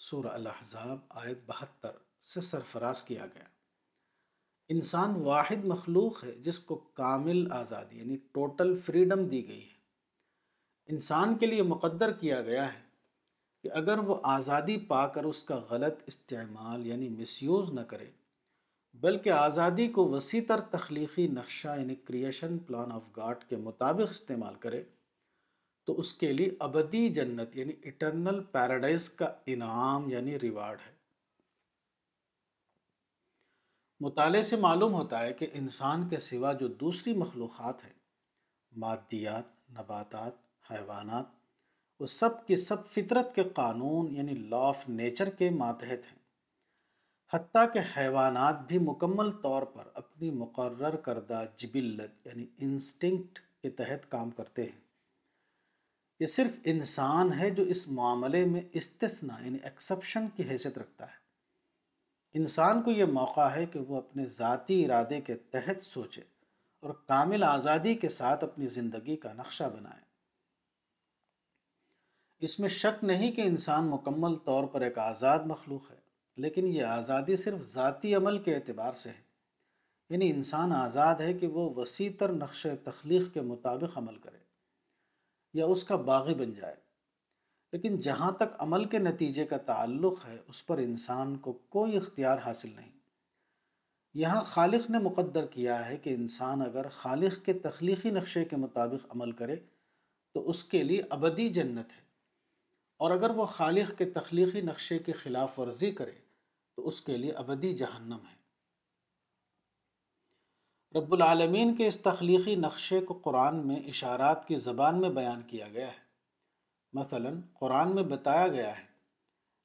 سورہ الحضاب آیت بہتر سے سرفراز کیا گیا انسان واحد مخلوق ہے جس کو کامل آزادی یعنی ٹوٹل فریڈم دی گئی ہے انسان کے لیے مقدر کیا گیا ہے کہ اگر وہ آزادی پا کر اس کا غلط استعمال یعنی مس یوز نہ کرے بلکہ آزادی کو وسیع تر تخلیقی نقشہ یعنی کریشن پلان آف گاڈ کے مطابق استعمال کرے تو اس کے لیے ابدی جنت یعنی اٹرنل پیراڈائز کا انعام یعنی ریوارڈ ہے مطالعے سے معلوم ہوتا ہے کہ انسان کے سوا جو دوسری مخلوقات ہیں مادیات نباتات حیوانات وہ سب کی سب فطرت کے قانون یعنی لا آف نیچر کے ماتحت ہیں حتیٰ کہ حیوانات بھی مکمل طور پر اپنی مقرر کردہ جبلت یعنی انسٹنکٹ کے تحت کام کرتے ہیں یہ صرف انسان ہے جو اس معاملے میں استثنا یعنی ایکسپشن کی حیثیت رکھتا ہے انسان کو یہ موقع ہے کہ وہ اپنے ذاتی ارادے کے تحت سوچے اور کامل آزادی کے ساتھ اپنی زندگی کا نقشہ بنائے اس میں شک نہیں کہ انسان مکمل طور پر ایک آزاد مخلوق ہے لیکن یہ آزادی صرف ذاتی عمل کے اعتبار سے ہے یعنی انسان آزاد ہے کہ وہ وسیع تر نقش تخلیق کے مطابق عمل کرے یا اس کا باغی بن جائے لیکن جہاں تک عمل کے نتیجے کا تعلق ہے اس پر انسان کو کوئی اختیار حاصل نہیں یہاں خالق نے مقدر کیا ہے کہ انسان اگر خالق کے تخلیقی نقشے کے مطابق عمل کرے تو اس کے لیے ابدی جنت ہے اور اگر وہ خالق کے تخلیقی نقشے کی خلاف ورزی کرے تو اس کے لیے ابدی جہنم ہے رب العالمین کے اس تخلیقی نقشے کو قرآن میں اشارات کی زبان میں بیان کیا گیا ہے مثلا قرآن میں بتایا گیا ہے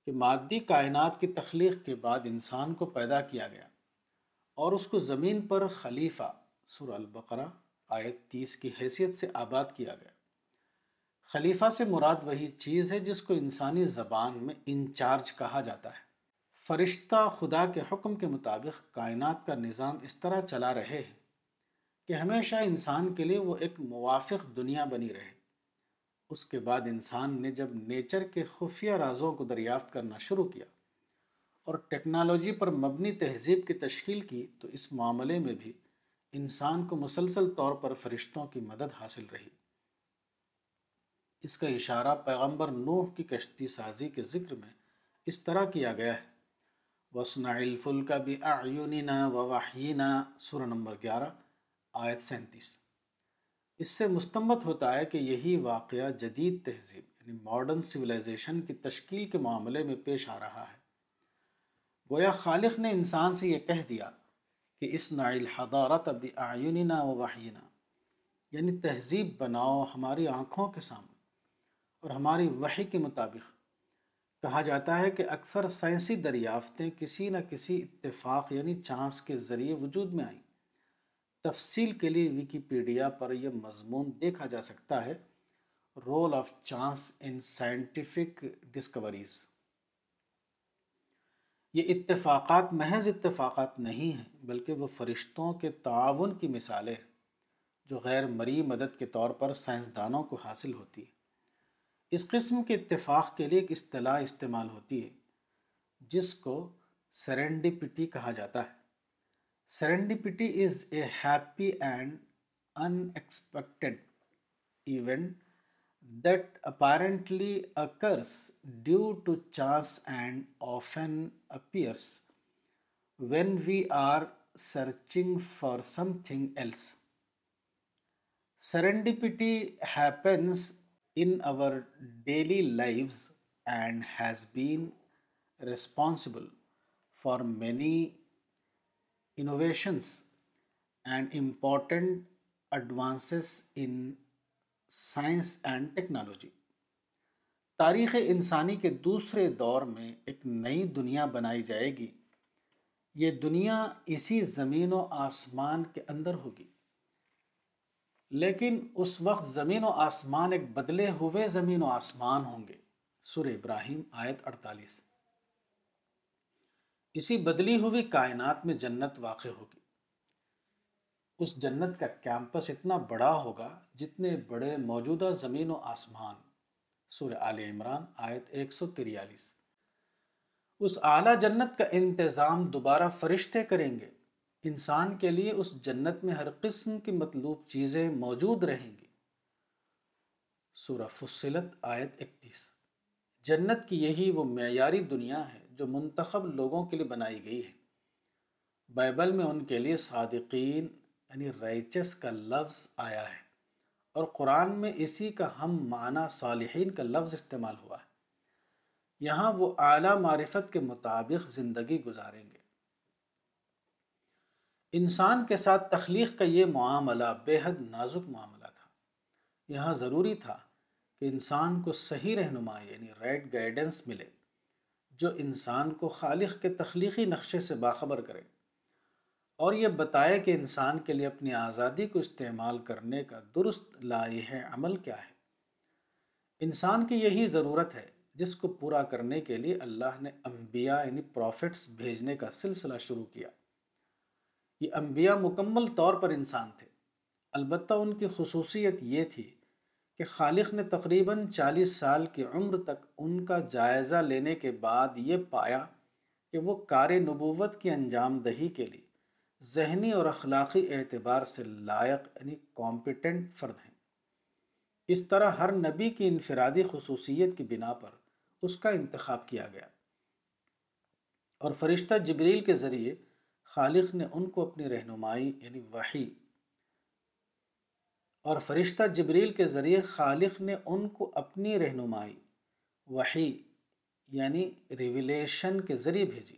کہ مادی کائنات کی تخلیق کے بعد انسان کو پیدا کیا گیا اور اس کو زمین پر خلیفہ البقرہ آیت تیس کی حیثیت سے آباد کیا گیا خلیفہ سے مراد وہی چیز ہے جس کو انسانی زبان میں انچارج کہا جاتا ہے فرشتہ خدا کے حکم کے مطابق کائنات کا نظام اس طرح چلا رہے ہیں کہ ہمیشہ انسان کے لیے وہ ایک موافق دنیا بنی رہے اس کے بعد انسان نے جب نیچر کے خفیہ رازوں کو دریافت کرنا شروع کیا اور ٹیکنالوجی پر مبنی تہذیب کی تشکیل کی تو اس معاملے میں بھی انسان کو مسلسل طور پر فرشتوں کی مدد حاصل رہی اس کا اشارہ پیغمبر نوح کی کشتی سازی کے ذکر میں اس طرح کیا گیا ہے الفل کا بھی آئینینہ واحینہ سر نمبر گیارہ آیت سینتیس اس سے مستمت ہوتا ہے کہ یہی واقعہ جدید تہذیب یعنی ماڈرن سویلائزیشن کی تشکیل کے معاملے میں پیش آ رہا ہے گویا خالق نے انسان سے یہ کہہ دیا کہ اس نائل حدارت اب آئینہ و واہینہ یعنی تہذیب بناؤ ہماری آنکھوں کے سامنے اور ہماری وحی کے مطابق کہا جاتا ہے کہ اکثر سائنسی دریافتیں کسی نہ کسی اتفاق یعنی چانس کے ذریعے وجود میں آئیں تفصیل کے لیے ویکیپیڈیا پر یہ مضمون دیکھا جا سکتا ہے role of chance in scientific discoveries یہ اتفاقات محض اتفاقات نہیں ہیں بلکہ وہ فرشتوں کے تعاون کی مثالیں جو غیر مری مدد کے طور پر سائنسدانوں کو حاصل ہوتی ہے اس قسم کے اتفاق کے لیے ایک اصطلاح استعمال ہوتی ہے جس کو سرینڈیپٹی کہا جاتا ہے Serendipity is a happy and unexpected event that apparently occurs due to chance and often appears when we are searching for something else. Serendipity happens in our daily lives and has been responsible for many innovations and important advances in science and technology تاریخ انسانی کے دوسرے دور میں ایک نئی دنیا بنائی جائے گی یہ دنیا اسی زمین و آسمان کے اندر ہوگی لیکن اس وقت زمین و آسمان ایک بدلے ہوئے زمین و آسمان ہوں گے سر ابراہیم آیت اڑتالیس اسی بدلی ہوئی کائنات میں جنت واقع ہوگی اس جنت کا کیمپس اتنا بڑا ہوگا جتنے بڑے موجودہ زمین و آسمان سورہ آل عمران آیت ایک سو تریالیس اس اعلیٰ جنت کا انتظام دوبارہ فرشتے کریں گے انسان کے لیے اس جنت میں ہر قسم کی مطلوب چیزیں موجود رہیں گی سورہ فصلت آیت اکتیس جنت کی یہی وہ معیاری دنیا ہے جو منتخب لوگوں کے لیے بنائی گئی ہے بائبل میں ان کے لیے صادقین یعنی رائچس کا لفظ آیا ہے اور قرآن میں اسی کا ہم معنی صالحین کا لفظ استعمال ہوا ہے یہاں وہ اعلیٰ معرفت کے مطابق زندگی گزاریں گے انسان کے ساتھ تخلیق کا یہ معاملہ بے حد نازک معاملہ تھا یہاں ضروری تھا کہ انسان کو صحیح رہنمائی یعنی رائٹ گائیڈنس ملے جو انسان کو خالق کے تخلیقی نقشے سے باخبر کرے اور یہ بتائے کہ انسان کے لیے اپنی آزادی کو استعمال کرنے کا درست لائح عمل کیا ہے انسان کی یہی ضرورت ہے جس کو پورا کرنے کے لیے اللہ نے انبیاء یعنی پروفٹس بھیجنے کا سلسلہ شروع کیا یہ انبیاء مکمل طور پر انسان تھے البتہ ان کی خصوصیت یہ تھی کہ خالق نے تقریباً چالیس سال کی عمر تک ان کا جائزہ لینے کے بعد یہ پایا کہ وہ کار نبوت کی انجام دہی کے لیے ذہنی اور اخلاقی اعتبار سے لائق یعنی کمپیٹنٹ فرد ہیں اس طرح ہر نبی کی انفرادی خصوصیت کی بنا پر اس کا انتخاب کیا گیا اور فرشتہ جبریل کے ذریعے خالق نے ان کو اپنی رہنمائی یعنی وحی اور فرشتہ جبریل کے ذریعے خالق نے ان کو اپنی رہنمائی وحی یعنی ریویلیشن کے ذریعے بھیجی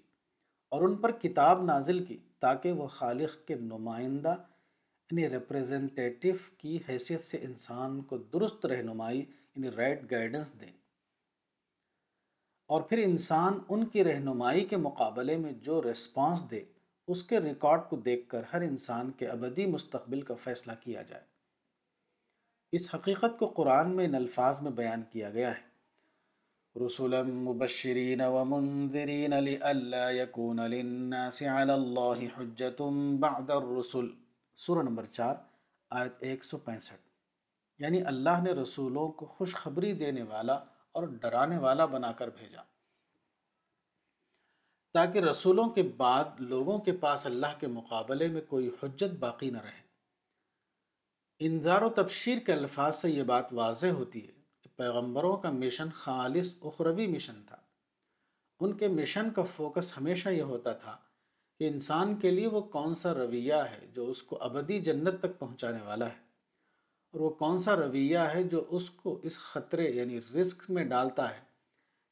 اور ان پر کتاب نازل کی تاکہ وہ خالق کے نمائندہ یعنی ریپرزنٹیٹو کی حیثیت سے انسان کو درست رہنمائی یعنی رائٹ گائیڈنس دیں اور پھر انسان ان کی رہنمائی کے مقابلے میں جو ریسپانس دے اس کے ریکارڈ کو دیکھ کر ہر انسان کے ابدی مستقبل کا فیصلہ کیا جائے اس حقیقت کو قرآن میں ان الفاظ میں بیان کیا گیا ہے رسولا مبشرین لئلا یکون علی اللہ حجت بعد سورہ نمبر چار آیت ایک سو پینسٹھ یعنی اللہ نے رسولوں کو خوشخبری دینے والا اور ڈرانے والا بنا کر بھیجا تاکہ رسولوں کے بعد لوگوں کے پاس اللہ کے مقابلے میں کوئی حجت باقی نہ رہے انذار و تبشیر کے الفاظ سے یہ بات واضح ہوتی ہے کہ پیغمبروں کا مشن خالص اخروی مشن تھا ان کے مشن کا فوکس ہمیشہ یہ ہوتا تھا کہ انسان کے لیے وہ کون سا رویہ ہے جو اس کو ابدی جنت تک پہنچانے والا ہے اور وہ کون سا رویہ ہے جو اس کو اس خطرے یعنی رسک میں ڈالتا ہے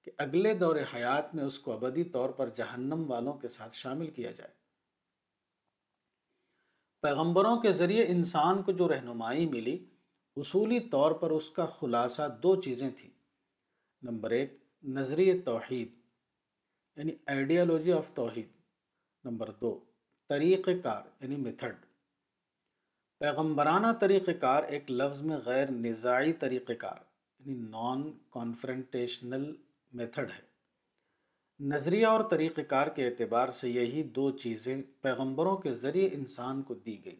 کہ اگلے دور حیات میں اس کو ابدی طور پر جہنم والوں کے ساتھ شامل کیا جائے پیغمبروں کے ذریعے انسان کو جو رہنمائی ملی اصولی طور پر اس کا خلاصہ دو چیزیں تھیں نمبر ایک نظریہ توحید یعنی آئیڈیالوجی آف توحید نمبر دو طریق کار یعنی میتھڈ پیغمبرانہ طریق کار ایک لفظ میں غیر نزاعی طریق کار یعنی نان کانفرنٹیشنل میتھڈ ہے نظریہ اور طریق کار کے اعتبار سے یہی دو چیزیں پیغمبروں کے ذریعے انسان کو دی گئیں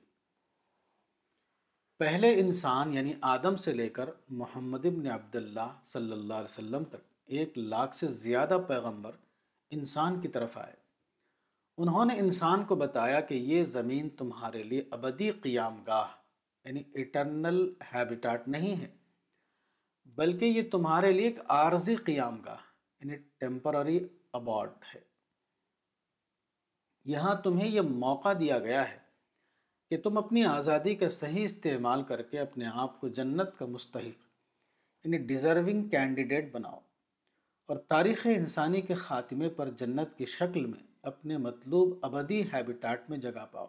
پہلے انسان یعنی آدم سے لے کر محمد ابن عبداللہ صلی اللہ علیہ وسلم تک ایک لاکھ سے زیادہ پیغمبر انسان کی طرف آئے انہوں نے انسان کو بتایا کہ یہ زمین تمہارے لیے ابدی قیام گاہ یعنی اٹرنل ہیبیٹاٹ نہیں ہے بلکہ یہ تمہارے لیے ایک عارضی قیام گاہ یعنی ٹیمپرری ہے یہاں تمہیں یہ موقع دیا گیا ہے کہ تم اپنی آزادی کا صحیح استعمال کر کے اپنے آپ کو جنت کا مستحق یعنی ڈیزرونگ کینڈیڈیٹ بناؤ اور تاریخ انسانی کے خاتمے پر جنت کی شکل میں اپنے مطلوب ابدی ہیبیٹاٹ میں جگہ پاؤ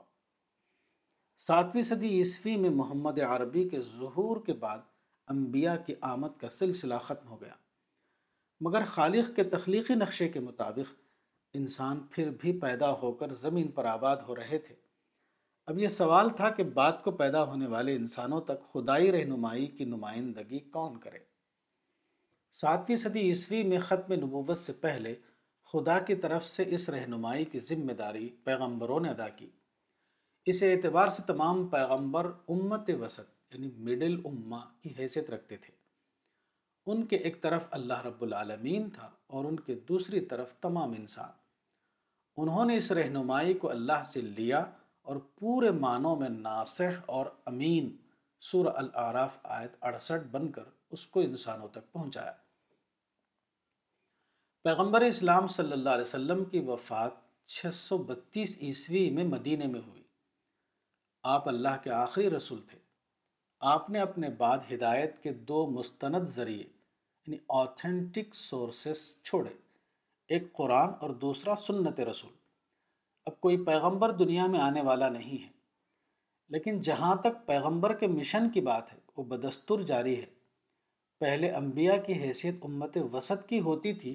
ساتویں صدی عیسوی میں محمد عربی کے ظہور کے بعد انبیاء کی آمد کا سلسلہ ختم ہو گیا مگر خالق کے تخلیقی نقشے کے مطابق انسان پھر بھی پیدا ہو کر زمین پر آباد ہو رہے تھے اب یہ سوال تھا کہ بات کو پیدا ہونے والے انسانوں تک خدائی رہنمائی کی نمائندگی کون کرے ساتویں صدی عیسوی میں ختم نبوت سے پہلے خدا کی طرف سے اس رہنمائی کی ذمہ داری پیغمبروں نے ادا کی اس اعتبار سے تمام پیغمبر امت وسط یعنی مڈل امہ کی حیثیت رکھتے تھے ان کے ایک طرف اللہ رب العالمین تھا اور ان کے دوسری طرف تمام انسان انہوں نے اس رہنمائی کو اللہ سے لیا اور پورے معنوں میں ناصح اور امین سورہ العراف آیت اڑسٹھ بن کر اس کو انسانوں تک پہنچایا پیغمبر اسلام صلی اللہ علیہ وسلم کی وفات چھ سو بتیس عیسوی میں مدینہ میں ہوئی آپ اللہ کے آخری رسول تھے آپ نے اپنے بعد ہدایت کے دو مستند ذریعے یعنی آتھینٹک سورسز چھوڑے ایک قرآن اور دوسرا سنت رسول اب کوئی پیغمبر دنیا میں آنے والا نہیں ہے لیکن جہاں تک پیغمبر کے مشن کی بات ہے وہ بدستر جاری ہے پہلے انبیاء کی حیثیت امت وسط کی ہوتی تھی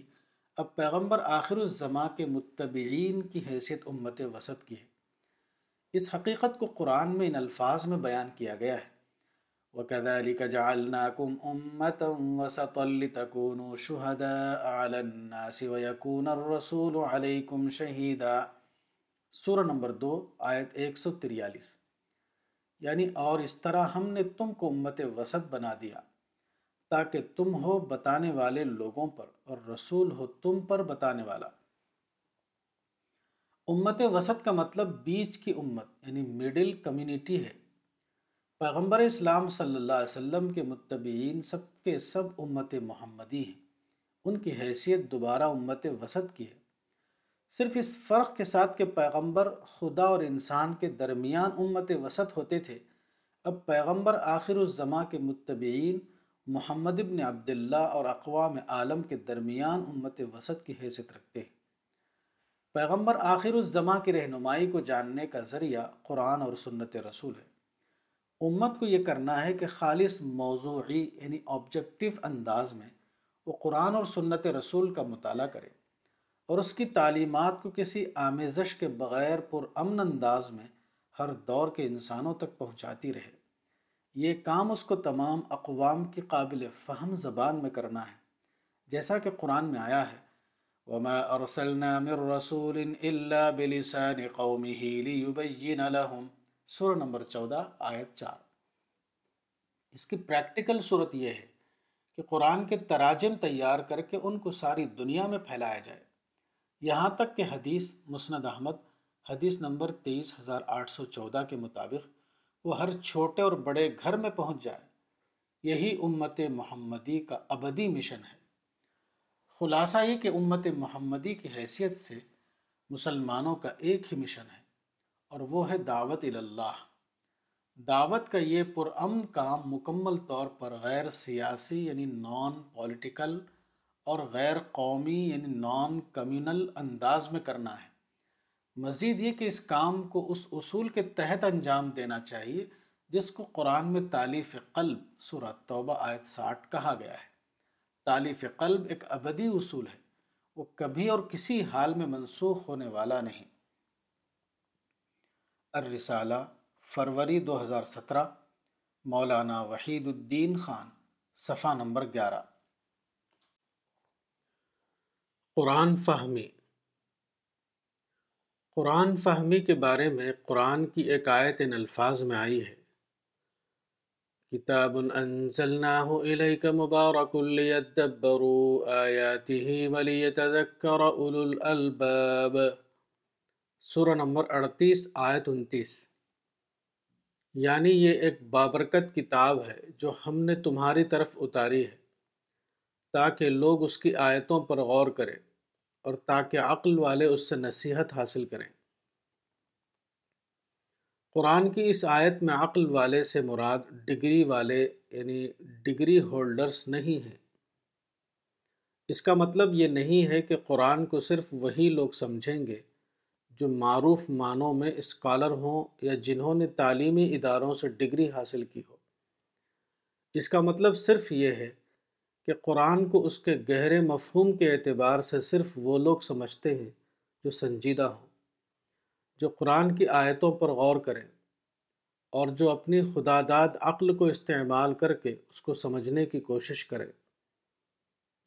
اب پیغمبر آخر الزماں کے متبعین کی حیثیت امت وسط کی ہے اس حقیقت کو قرآن میں ان الفاظ میں بیان کیا گیا ہے الناس ويكون الرسول عليكم شهيدا سورہ نمبر دو آیت ایک سو تریالیس یعنی اور اس طرح ہم نے تم کو امت وسط بنا دیا تاکہ تم ہو بتانے والے لوگوں پر اور رسول ہو تم پر بتانے والا امت وسط کا مطلب بیچ کی امت یعنی مڈل کمیونٹی ہے پیغمبر اسلام صلی اللہ علیہ وسلم کے متبعین سب کے سب امت محمدی ہیں ان کی حیثیت دوبارہ امت وسط کی ہے صرف اس فرق کے ساتھ کہ پیغمبر خدا اور انسان کے درمیان امت وسط ہوتے تھے اب پیغمبر آخر الزماں کے متبعین محمد ابن عبداللہ اور اقوام عالم کے درمیان امت وسط کی حیثیت رکھتے ہیں پیغمبر آخر الزماں کی رہنمائی کو جاننے کا ذریعہ قرآن اور سنت رسول ہے امت کو یہ کرنا ہے کہ خالص موضوعی یعنی آبجیکٹو انداز میں وہ قرآن اور سنت رسول کا مطالعہ کرے اور اس کی تعلیمات کو کسی آمیزش کے بغیر پرامن انداز میں ہر دور کے انسانوں تک پہنچاتی رہے یہ کام اس کو تمام اقوام کی قابل فہم زبان میں کرنا ہے جیسا کہ قرآن میں آیا ہے أَرْسَلْنَا إِلَّا بِلِسَانِ قَوْمِهِ لِيُبَيِّنَ لَهُمْ سورہ نمبر چودہ آیت چار اس کی پریکٹیکل صورت یہ ہے کہ قرآن کے تراجم تیار کر کے ان کو ساری دنیا میں پھیلایا جائے یہاں تک کہ حدیث مسند احمد حدیث نمبر تیئیس ہزار آٹھ سو چودہ کے مطابق وہ ہر چھوٹے اور بڑے گھر میں پہنچ جائے یہی امت محمدی کا ابدی مشن ہے خلاصہ یہ کہ امت محمدی کی حیثیت سے مسلمانوں کا ایک ہی مشن ہے اور وہ ہے دعوت اللہ دعوت کا یہ پرامن کام مکمل طور پر غیر سیاسی یعنی نان پولیٹیکل اور غیر قومی یعنی نان کمیونل انداز میں کرنا ہے مزید یہ کہ اس کام کو اس اصول کے تحت انجام دینا چاہیے جس کو قرآن میں تالیف قلب سُر توبہ آیت ساٹھ کہا گیا ہے تالیف قلب ایک ابدی اصول ہے وہ کبھی اور کسی حال میں منسوخ ہونے والا نہیں الرسالہ فروری دو ہزار سترہ مولانا وحید الدین خان صفحہ نمبر گیارہ قرآن فہمی قرآن فہمی کے بارے میں قرآن کی ایک آیت ان الفاظ میں آئی ہے کتاب انزلناہ الیک مبارک لیتدبرو آیاتہی ولیتذکر اولو الالباب سورہ نمبر اڑتیس آیت انتیس یعنی یہ ایک بابرکت کتاب ہے جو ہم نے تمہاری طرف اتاری ہے تاکہ لوگ اس کی آیتوں پر غور کریں اور تاکہ عقل والے اس سے نصیحت حاصل کریں قرآن کی اس آیت میں عقل والے سے مراد ڈگری والے یعنی ڈگری ہولڈرس نہیں ہیں اس کا مطلب یہ نہیں ہے کہ قرآن کو صرف وہی لوگ سمجھیں گے جو معروف معنوں میں اسکالر ہوں یا جنہوں نے تعلیمی اداروں سے ڈگری حاصل کی ہو اس کا مطلب صرف یہ ہے کہ قرآن کو اس کے گہرے مفہوم کے اعتبار سے صرف وہ لوگ سمجھتے ہیں جو سنجیدہ ہوں جو قرآن کی آیتوں پر غور کریں اور جو اپنی خدا داد عقل کو استعمال کر کے اس کو سمجھنے کی کوشش کریں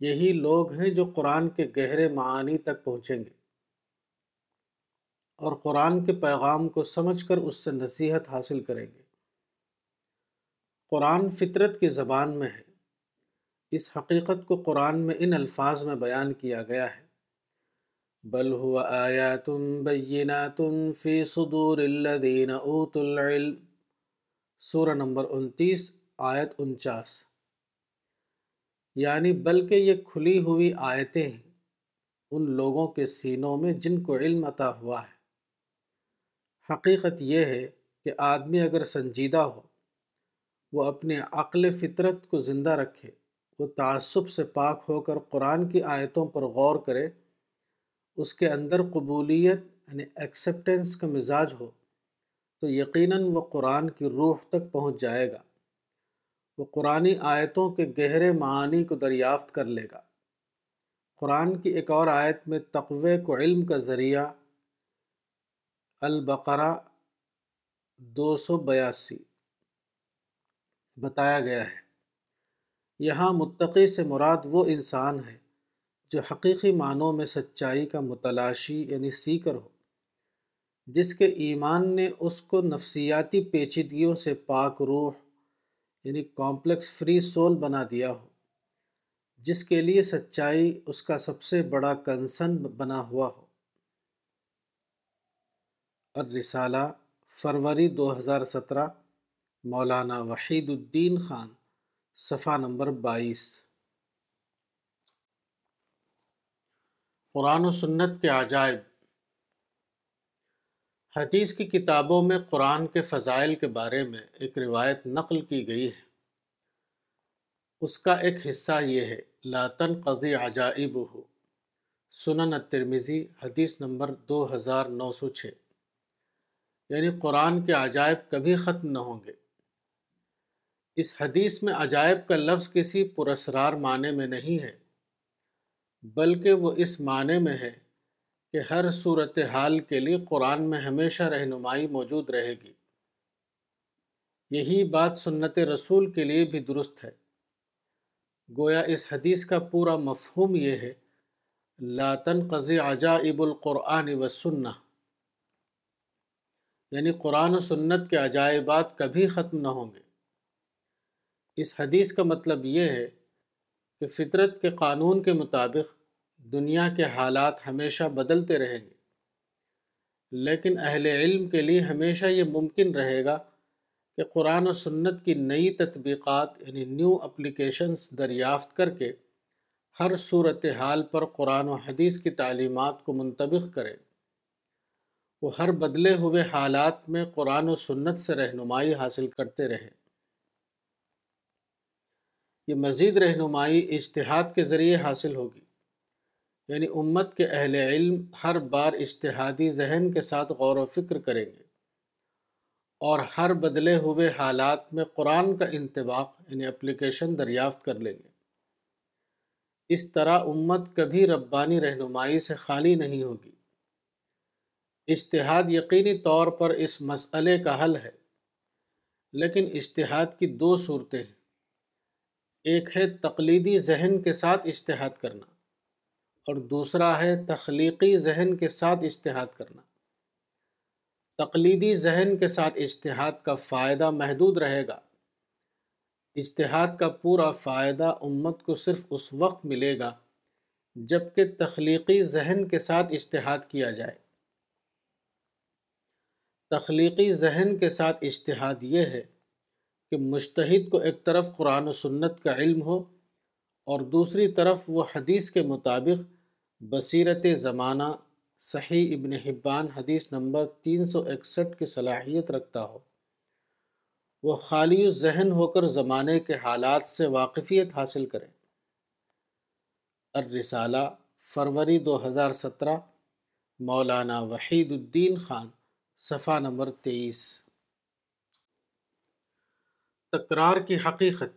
یہی لوگ ہیں جو قرآن کے گہرے معانی تک پہنچیں گے اور قرآن کے پیغام کو سمجھ کر اس سے نصیحت حاصل کریں گے قرآن فطرت کی زبان میں ہے اس حقیقت کو قرآن میں ان الفاظ میں بیان کیا گیا ہے بل ہوا آیا تم اوت العلم سورہ نمبر انتیس آیت انچاس یعنی بلکہ یہ کھلی ہوئی آیتیں ہیں ان لوگوں کے سینوں میں جن کو علم عطا ہوا ہے حقیقت یہ ہے کہ آدمی اگر سنجیدہ ہو وہ اپنے عقل فطرت کو زندہ رکھے وہ تعصب سے پاک ہو کر قرآن کی آیتوں پر غور کرے اس کے اندر قبولیت یعنی ایکسیپٹنس کا مزاج ہو تو یقیناً وہ قرآن کی روح تک پہنچ جائے گا وہ قرآن آیتوں کے گہرے معانی کو دریافت کر لے گا قرآن کی ایک اور آیت میں تقوی کو علم کا ذریعہ البقرہ دو سو بیاسی بتایا گیا ہے یہاں متقی سے مراد وہ انسان ہے جو حقیقی معنوں میں سچائی کا متلاشی یعنی سیکر ہو جس کے ایمان نے اس کو نفسیاتی پیچیدگیوں سے پاک روح یعنی کامپلیکس فری سول بنا دیا ہو جس کے لیے سچائی اس کا سب سے بڑا کنسن بنا ہوا ہو الرسالہ فروری دو ہزار سترہ مولانا وحید الدین خان صفحہ نمبر بائیس قرآن و سنت کے عجائب حدیث کی کتابوں میں قرآن کے فضائل کے بارے میں ایک روایت نقل کی گئی ہے اس کا ایک حصہ یہ ہے لاتن قضی عجائب ہو سنن الترمزی حدیث نمبر دو ہزار نو سو چھ یعنی قرآن کے عجائب کبھی ختم نہ ہوں گے اس حدیث میں عجائب کا لفظ کسی پراسرار معنی میں نہیں ہے بلکہ وہ اس معنی میں ہے کہ ہر صورت حال کے لیے قرآن میں ہمیشہ رہنمائی موجود رہے گی یہی بات سنت رسول کے لیے بھی درست ہے گویا اس حدیث کا پورا مفہوم یہ ہے لاتن قضی عجائب القرآن و سنح یعنی قرآن و سنت کے عجائبات کبھی ختم نہ ہوں گے اس حدیث کا مطلب یہ ہے کہ فطرت کے قانون کے مطابق دنیا کے حالات ہمیشہ بدلتے رہیں گے لیکن اہل علم کے لیے ہمیشہ یہ ممکن رہے گا کہ قرآن و سنت کی نئی تطبیقات یعنی نیو اپلیکیشنز دریافت کر کے ہر صورت حال پر قرآن و حدیث کی تعلیمات کو منتبق کریں وہ ہر بدلے ہوئے حالات میں قرآن و سنت سے رہنمائی حاصل کرتے رہیں یہ مزید رہنمائی اجتہاد کے ذریعے حاصل ہوگی یعنی امت کے اہل علم ہر بار اجتہادی ذہن کے ساتھ غور و فکر کریں گے اور ہر بدلے ہوئے حالات میں قرآن کا انتباق یعنی اپلیکیشن دریافت کر لیں گے اس طرح امت کبھی ربانی رہنمائی سے خالی نہیں ہوگی اشتہاد یقینی طور پر اس مسئلے کا حل ہے لیکن اشتہاد کی دو صورتیں ہیں ایک ہے تقلیدی ذہن کے ساتھ اشتہاد کرنا اور دوسرا ہے تخلیقی ذہن کے ساتھ اشتہاد کرنا تقلیدی ذہن کے ساتھ اشتہاد کا فائدہ محدود رہے گا اشتہاد کا پورا فائدہ امت کو صرف اس وقت ملے گا جب کہ تخلیقی ذہن کے ساتھ اشتہاد کیا جائے تخلیقی ذہن کے ساتھ اشتہاد یہ ہے کہ مشتہد کو ایک طرف قرآن و سنت کا علم ہو اور دوسری طرف وہ حدیث کے مطابق بصیرت زمانہ صحیح ابن حبان حدیث نمبر تین سو اکسٹھ کی صلاحیت رکھتا ہو وہ خالی ذہن ہو کر زمانے کے حالات سے واقفیت حاصل کرے الرسالہ فروری دو ہزار سترہ مولانا وحید الدین خان صفحہ نمبر تیئیس تکرار کی حقیقت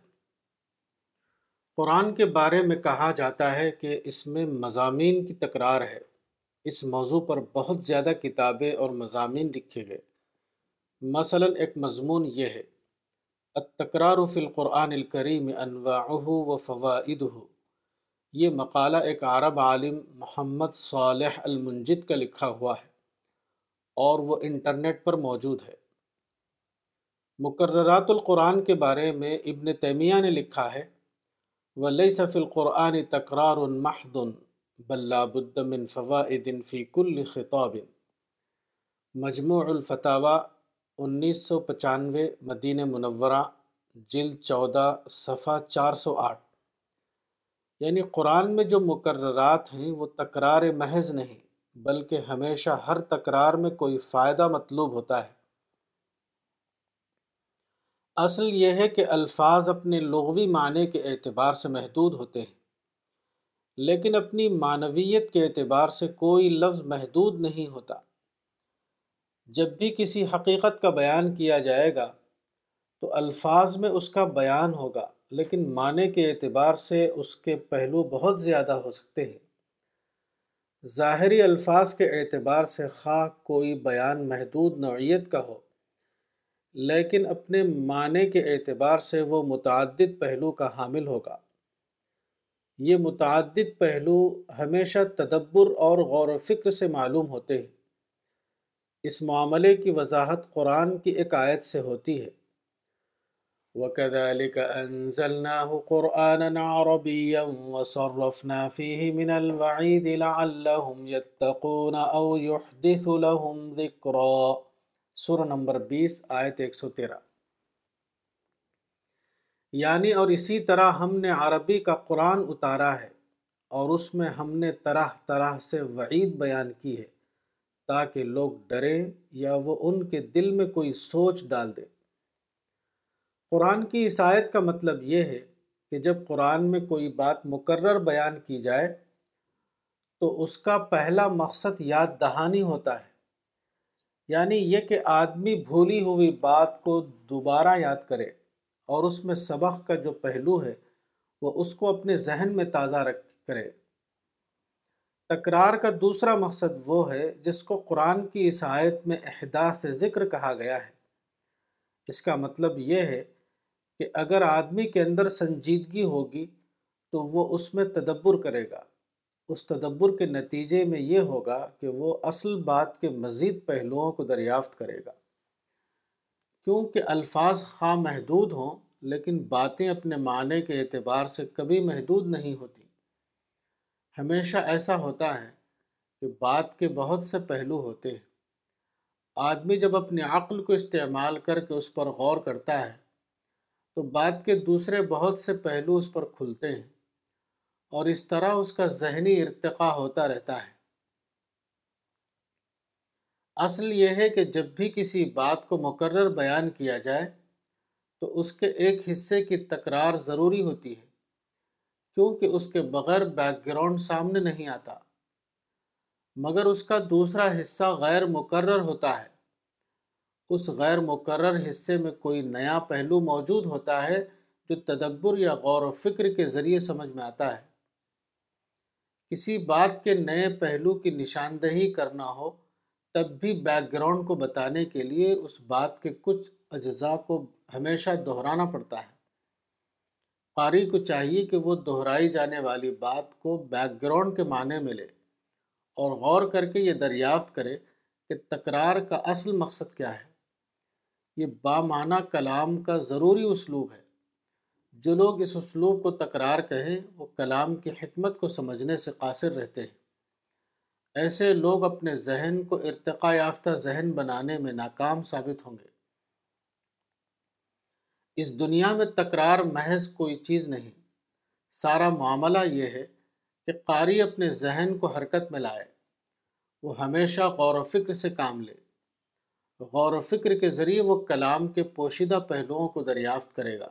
قرآن کے بارے میں کہا جاتا ہے کہ اس میں مضامین کی تکرار ہے اس موضوع پر بہت زیادہ کتابیں اور مضامین لکھے گئے مثلا ایک مضمون یہ ہے التکرار تکرار و الکریم القریم انواع و فواد ہو یہ مقالہ ایک عرب عالم محمد صالح المنجد کا لکھا ہوا ہے اور وہ انٹرنیٹ پر موجود ہے مقررات القرآن کے بارے میں ابن تیمیہ نے لکھا ہے ولی صف القرآنِ تقرار الماہدن بلاب من فوائد فی کل خطاب مجموع الفتاوہ انیس سو پچانوے مدین منورہ جلد چودہ صفحہ چار سو آٹھ یعنی قرآن میں جو مقررات ہیں وہ تکرار محض نہیں بلکہ ہمیشہ ہر تکرار میں کوئی فائدہ مطلوب ہوتا ہے اصل یہ ہے کہ الفاظ اپنے لغوی معنی کے اعتبار سے محدود ہوتے ہیں لیکن اپنی معنویت کے اعتبار سے کوئی لفظ محدود نہیں ہوتا جب بھی کسی حقیقت کا بیان کیا جائے گا تو الفاظ میں اس کا بیان ہوگا لیکن معنی کے اعتبار سے اس کے پہلو بہت زیادہ ہو سکتے ہیں ظاہری الفاظ کے اعتبار سے خواہ کوئی بیان محدود نوعیت کا ہو لیکن اپنے معنی کے اعتبار سے وہ متعدد پہلو کا حامل ہوگا یہ متعدد پہلو ہمیشہ تدبر اور غور و فکر سے معلوم ہوتے ہیں اس معاملے کی وضاحت قرآن کی ایک آیت سے ہوتی ہے وكذلك أنزلناه قرآنا عربيا وصرفنا فيه من الوعيد لعلهم يتقون أو يحدث لهم ذكرا سورة نمبر 20 آیت 113 یعنی اور اسی طرح ہم نے عربی کا قرآن اتارا ہے اور اس میں ہم نے طرح طرح سے وعید بیان کی ہے تاکہ لوگ ڈریں یا وہ ان کے دل میں کوئی سوچ ڈال دیں قرآن کی عیسائیت کا مطلب یہ ہے کہ جب قرآن میں کوئی بات مقرر بیان کی جائے تو اس کا پہلا مقصد یاد دہانی ہوتا ہے یعنی یہ کہ آدمی بھولی ہوئی بات کو دوبارہ یاد کرے اور اس میں سبق کا جو پہلو ہے وہ اس کو اپنے ذہن میں تازہ رکھ کرے تکرار کا دوسرا مقصد وہ ہے جس کو قرآن کی عیسائیت میں احداث ذکر کہا گیا ہے اس کا مطلب یہ ہے کہ اگر آدمی کے اندر سنجیدگی ہوگی تو وہ اس میں تدبر کرے گا اس تدبر کے نتیجے میں یہ ہوگا کہ وہ اصل بات کے مزید پہلوؤں کو دریافت کرے گا کیونکہ الفاظ خواہ محدود ہوں لیکن باتیں اپنے معنی کے اعتبار سے کبھی محدود نہیں ہوتی ہمیشہ ایسا ہوتا ہے کہ بات کے بہت سے پہلو ہوتے ہیں آدمی جب اپنے عقل کو استعمال کر کے اس پر غور کرتا ہے تو بات کے دوسرے بہت سے پہلو اس پر کھلتے ہیں اور اس طرح اس کا ذہنی ارتقا ہوتا رہتا ہے اصل یہ ہے کہ جب بھی کسی بات کو مقرر بیان کیا جائے تو اس کے ایک حصے کی تکرار ضروری ہوتی ہے کیونکہ اس کے بغیر بیک گراؤنڈ سامنے نہیں آتا مگر اس کا دوسرا حصہ غیر مقرر ہوتا ہے اس غیر مقرر حصے میں کوئی نیا پہلو موجود ہوتا ہے جو تدبر یا غور و فکر کے ذریعے سمجھ میں آتا ہے کسی بات کے نئے پہلو کی نشاندہی کرنا ہو تب بھی بیک گراؤنڈ کو بتانے کے لیے اس بات کے کچھ اجزاء کو ہمیشہ دہرانا پڑتا ہے قاری کو چاہیے کہ وہ دہرائی جانے والی بات کو بیک گراؤنڈ کے معنی ملے اور غور کر کے یہ دریافت کرے کہ تکرار کا اصل مقصد کیا ہے یہ بامعنی کلام کا ضروری اسلوب ہے جو لوگ اس اسلوب کو تکرار کہیں وہ کلام کی حکمت کو سمجھنے سے قاصر رہتے ہیں ایسے لوگ اپنے ذہن کو ارتقا یافتہ ذہن بنانے میں ناکام ثابت ہوں گے اس دنیا میں تکرار محض کوئی چیز نہیں سارا معاملہ یہ ہے کہ قاری اپنے ذہن کو حرکت میں لائے وہ ہمیشہ غور و فکر سے کام لے غور و فکر کے ذریعے وہ کلام کے پوشیدہ پہلوؤں کو دریافت کرے گا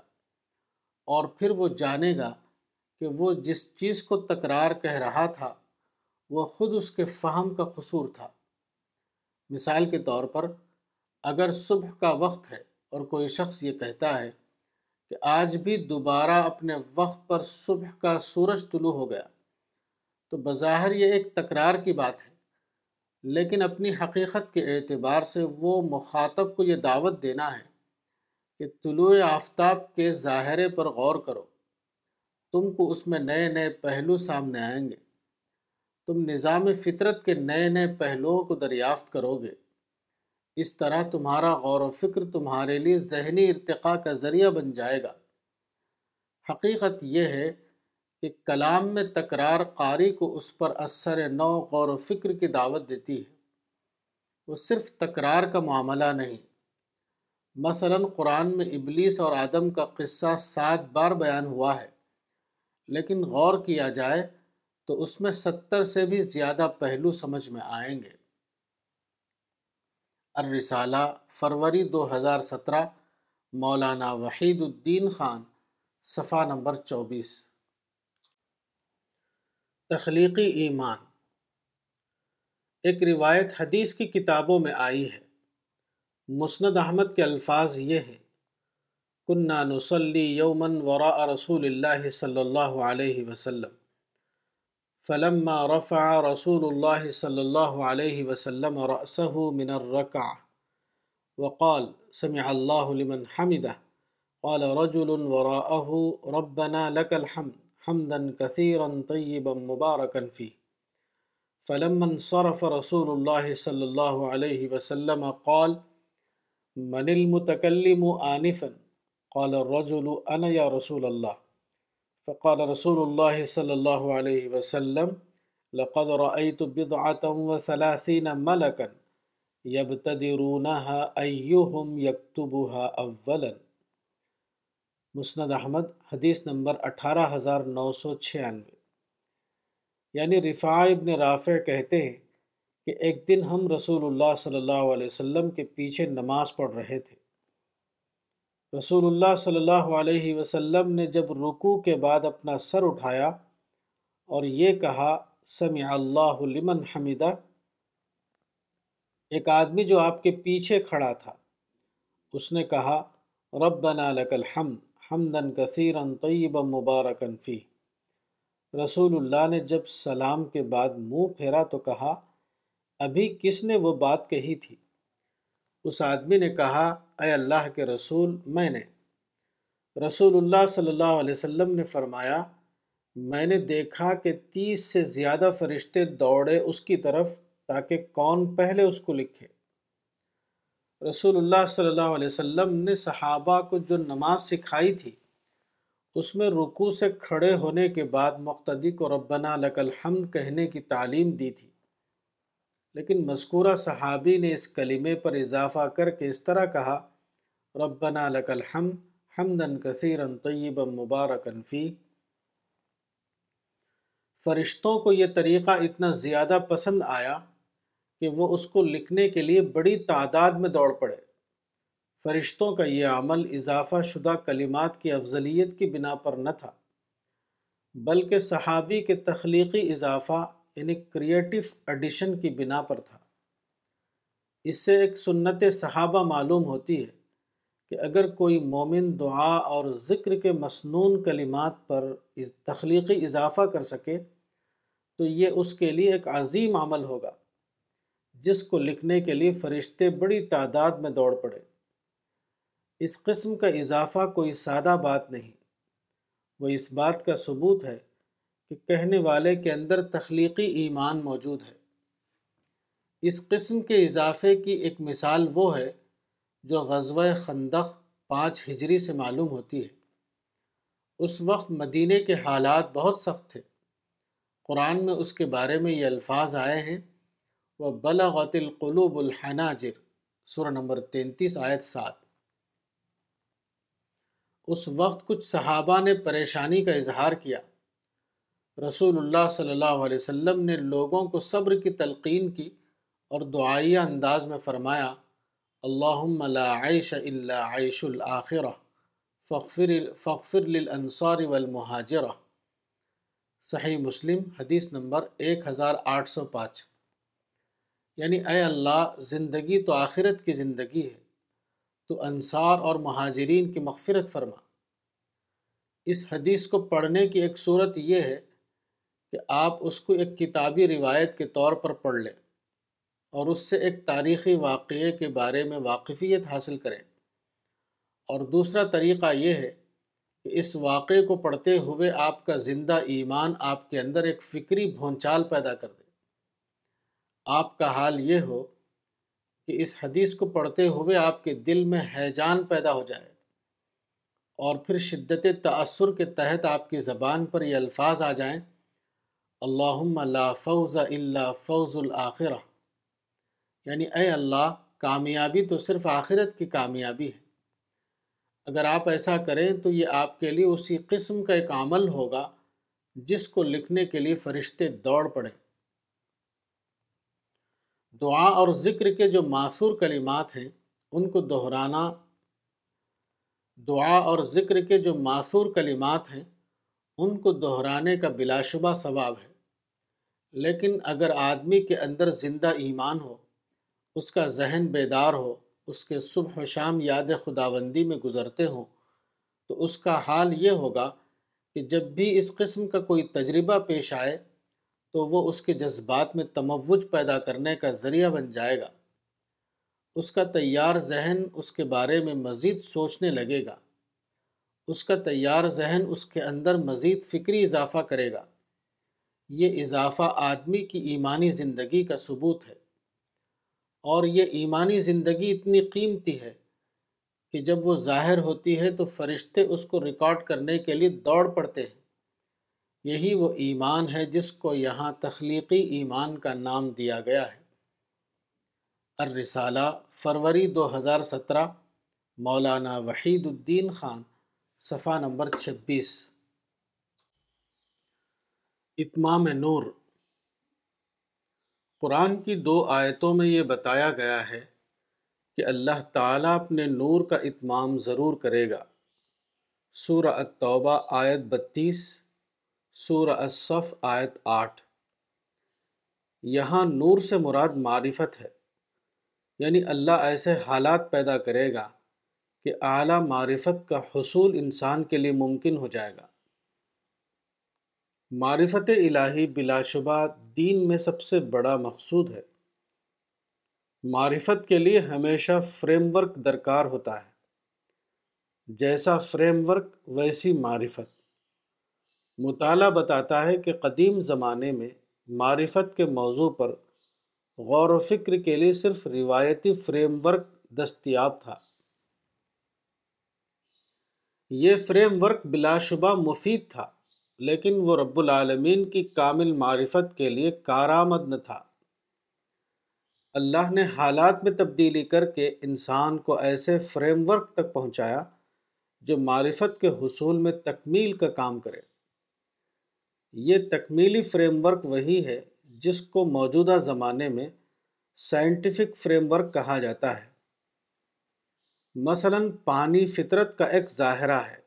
اور پھر وہ جانے گا کہ وہ جس چیز کو تکرار کہہ رہا تھا وہ خود اس کے فہم کا قصور تھا مثال کے طور پر اگر صبح کا وقت ہے اور کوئی شخص یہ کہتا ہے کہ آج بھی دوبارہ اپنے وقت پر صبح کا سورج طلوع ہو گیا تو بظاہر یہ ایک تکرار کی بات ہے لیکن اپنی حقیقت کے اعتبار سے وہ مخاطب کو یہ دعوت دینا ہے کہ طلوع آفتاب کے ظاہرے پر غور کرو تم کو اس میں نئے نئے پہلو سامنے آئیں گے تم نظام فطرت کے نئے نئے پہلوؤں کو دریافت کرو گے اس طرح تمہارا غور و فکر تمہارے لیے ذہنی ارتقاء کا ذریعہ بن جائے گا حقیقت یہ ہے کہ کلام میں تکرار قاری کو اس پر اثر نو غور و فکر کی دعوت دیتی ہے وہ صرف تکرار کا معاملہ نہیں مثلا قرآن میں ابلیس اور آدم کا قصہ سات بار بیان ہوا ہے لیکن غور کیا جائے تو اس میں ستر سے بھی زیادہ پہلو سمجھ میں آئیں گے الرسالہ فروری دو ہزار سترہ مولانا وحید الدین خان صفحہ نمبر چوبیس تخلیقی ایمان ایک روایت حدیث کی کتابوں میں آئی ہے مسند احمد کے الفاظ یہ ہیں کنہ نسلی یومن وراء رسول اللہ صلی اللہ علیہ وسلم فلما رفع رسول اللہ صلی اللہ علیہ وسلم من وقال سمع اللہ لمن قال رجل ربنا الحمد حمدا كثيرا طيبا مباركا فيه فلما انصرف رسول الله صلى الله عليه وسلم قال من المتكلم آنفا قال الرجل أنا يا رسول الله فقال رسول الله صلى الله عليه وسلم لقد رأيت بضعة وثلاثين ملكا يبتدرونها أيهم يكتبها أولاً مسند احمد حدیث نمبر اٹھارہ ہزار نو سو چھیانوے یعنی رفاع ابن رافع کہتے ہیں کہ ایک دن ہم رسول اللہ صلی اللہ علیہ وسلم کے پیچھے نماز پڑھ رہے تھے رسول اللہ صلی اللہ علیہ وسلم نے جب رکوع کے بعد اپنا سر اٹھایا اور یہ کہا سمع اللہ لمن حمیدہ ایک آدمی جو آپ کے پیچھے کھڑا تھا اس نے کہا ربنا لک الحمد کثیرن کثیر مبارکن فی رسول اللہ نے جب سلام کے بعد منہ پھیرا تو کہا ابھی کس نے وہ بات کہی تھی اس آدمی نے کہا اے اللہ کے رسول میں نے رسول اللہ صلی اللہ علیہ وسلم نے فرمایا میں نے دیکھا کہ تیس سے زیادہ فرشتے دوڑے اس کی طرف تاکہ کون پہلے اس کو لکھے رسول اللہ صلی اللہ علیہ وسلم نے صحابہ کو جو نماز سکھائی تھی اس میں رکو سے کھڑے ہونے کے بعد مقتدی کو ربنا لک الحمد کہنے کی تعلیم دی تھی لیکن مذکورہ صحابی نے اس کلمے پر اضافہ کر کے اس طرح کہا ربنا لک الحمد حمدن حمدیر طیبا مبارک فی فرشتوں کو یہ طریقہ اتنا زیادہ پسند آیا کہ وہ اس کو لکھنے کے لیے بڑی تعداد میں دوڑ پڑے فرشتوں کا یہ عمل اضافہ شدہ کلمات کی افضلیت کی بنا پر نہ تھا بلکہ صحابی کے تخلیقی اضافہ یعنی کریٹو ایڈیشن کی بنا پر تھا اس سے ایک سنت صحابہ معلوم ہوتی ہے کہ اگر کوئی مومن دعا اور ذکر کے مصنون کلمات پر تخلیقی اضافہ کر سکے تو یہ اس کے لیے ایک عظیم عمل ہوگا جس کو لکھنے کے لیے فرشتے بڑی تعداد میں دوڑ پڑے اس قسم کا اضافہ کوئی سادہ بات نہیں وہ اس بات کا ثبوت ہے کہ کہنے والے کے اندر تخلیقی ایمان موجود ہے اس قسم کے اضافے کی ایک مثال وہ ہے جو غزوہ خندق پانچ ہجری سے معلوم ہوتی ہے اس وقت مدینہ کے حالات بہت سخت تھے قرآن میں اس کے بارے میں یہ الفاظ آئے ہیں و بلاغ القلوب الحناجر سورہ نمبر تینتیس اس وقت کچھ صحابہ نے پریشانی کا اظہار کیا رسول اللہ صلی اللہ علیہ وسلم نے لوگوں کو صبر کی تلقین کی اور دعائیہ انداز میں فرمایا اللہم لا عیش الا عیش الاخرہ فغفر فغفر للانصار والمہاجرہ صحیح مسلم حدیث نمبر ایک ہزار آٹھ سو پانچ یعنی اے اللہ زندگی تو آخرت کی زندگی ہے تو انصار اور مہاجرین کی مغفرت فرما اس حدیث کو پڑھنے کی ایک صورت یہ ہے کہ آپ اس کو ایک کتابی روایت کے طور پر پڑھ لیں اور اس سے ایک تاریخی واقعے کے بارے میں واقفیت حاصل کریں اور دوسرا طریقہ یہ ہے کہ اس واقعے کو پڑھتے ہوئے آپ کا زندہ ایمان آپ کے اندر ایک فکری بھونچال پیدا کر دے آپ کا حال یہ ہو کہ اس حدیث کو پڑھتے ہوئے آپ کے دل میں حیجان پیدا ہو جائے اور پھر شدت تأثر کے تحت آپ کی زبان پر یہ الفاظ آ جائیں اللہم لا فوز الا فوز الآخرہ یعنی اے اللہ کامیابی تو صرف آخرت کی کامیابی ہے اگر آپ ایسا کریں تو یہ آپ کے لیے اسی قسم کا ایک عمل ہوگا جس کو لکھنے کے لیے فرشتے دوڑ پڑیں دعا اور ذکر کے جو معصور کلمات ہیں ان کو دہرانا دعا اور ذکر کے جو معصور کلمات ہیں ان کو دہرانے کا بلا شبہ ثواب ہے لیکن اگر آدمی کے اندر زندہ ایمان ہو اس کا ذہن بیدار ہو اس کے صبح و شام یاد خداوندی میں گزرتے ہوں تو اس کا حال یہ ہوگا کہ جب بھی اس قسم کا کوئی تجربہ پیش آئے تو وہ اس کے جذبات میں تموج پیدا کرنے کا ذریعہ بن جائے گا اس کا تیار ذہن اس کے بارے میں مزید سوچنے لگے گا اس کا تیار ذہن اس کے اندر مزید فکری اضافہ کرے گا یہ اضافہ آدمی کی ایمانی زندگی کا ثبوت ہے اور یہ ایمانی زندگی اتنی قیمتی ہے کہ جب وہ ظاہر ہوتی ہے تو فرشتے اس کو ریکارڈ کرنے کے لیے دوڑ پڑتے ہیں یہی وہ ایمان ہے جس کو یہاں تخلیقی ایمان کا نام دیا گیا ہے الرسالہ فروری دو ہزار سترہ مولانا وحید الدین خان صفحہ نمبر چھبیس اتمام نور قرآن کی دو آیتوں میں یہ بتایا گیا ہے کہ اللہ تعالیٰ اپنے نور کا اتمام ضرور کرے گا سورہ التوبہ آیت بتیس سورہ الصف آیت آٹھ یہاں نور سے مراد معرفت ہے یعنی اللہ ایسے حالات پیدا کرے گا کہ اعلیٰ معرفت کا حصول انسان کے لیے ممکن ہو جائے گا معرفت الہی بلا شبہ دین میں سب سے بڑا مقصود ہے معرفت کے لیے ہمیشہ فریم ورک درکار ہوتا ہے جیسا فریم ورک ویسی معرفت مطالعہ بتاتا ہے کہ قدیم زمانے میں معرفت کے موضوع پر غور و فکر کے لیے صرف روایتی فریم ورک دستیاب تھا یہ فریم ورک بلا شبہ مفید تھا لیکن وہ رب العالمین کی کامل معرفت کے لیے نہ تھا اللہ نے حالات میں تبدیلی کر کے انسان کو ایسے فریم ورک تک پہنچایا جو معرفت کے حصول میں تکمیل کا کام کرے یہ تکمیلی فریم ورک وہی ہے جس کو موجودہ زمانے میں سائنٹیفک فریم ورک کہا جاتا ہے مثلاً پانی فطرت کا ایک ظاہرہ ہے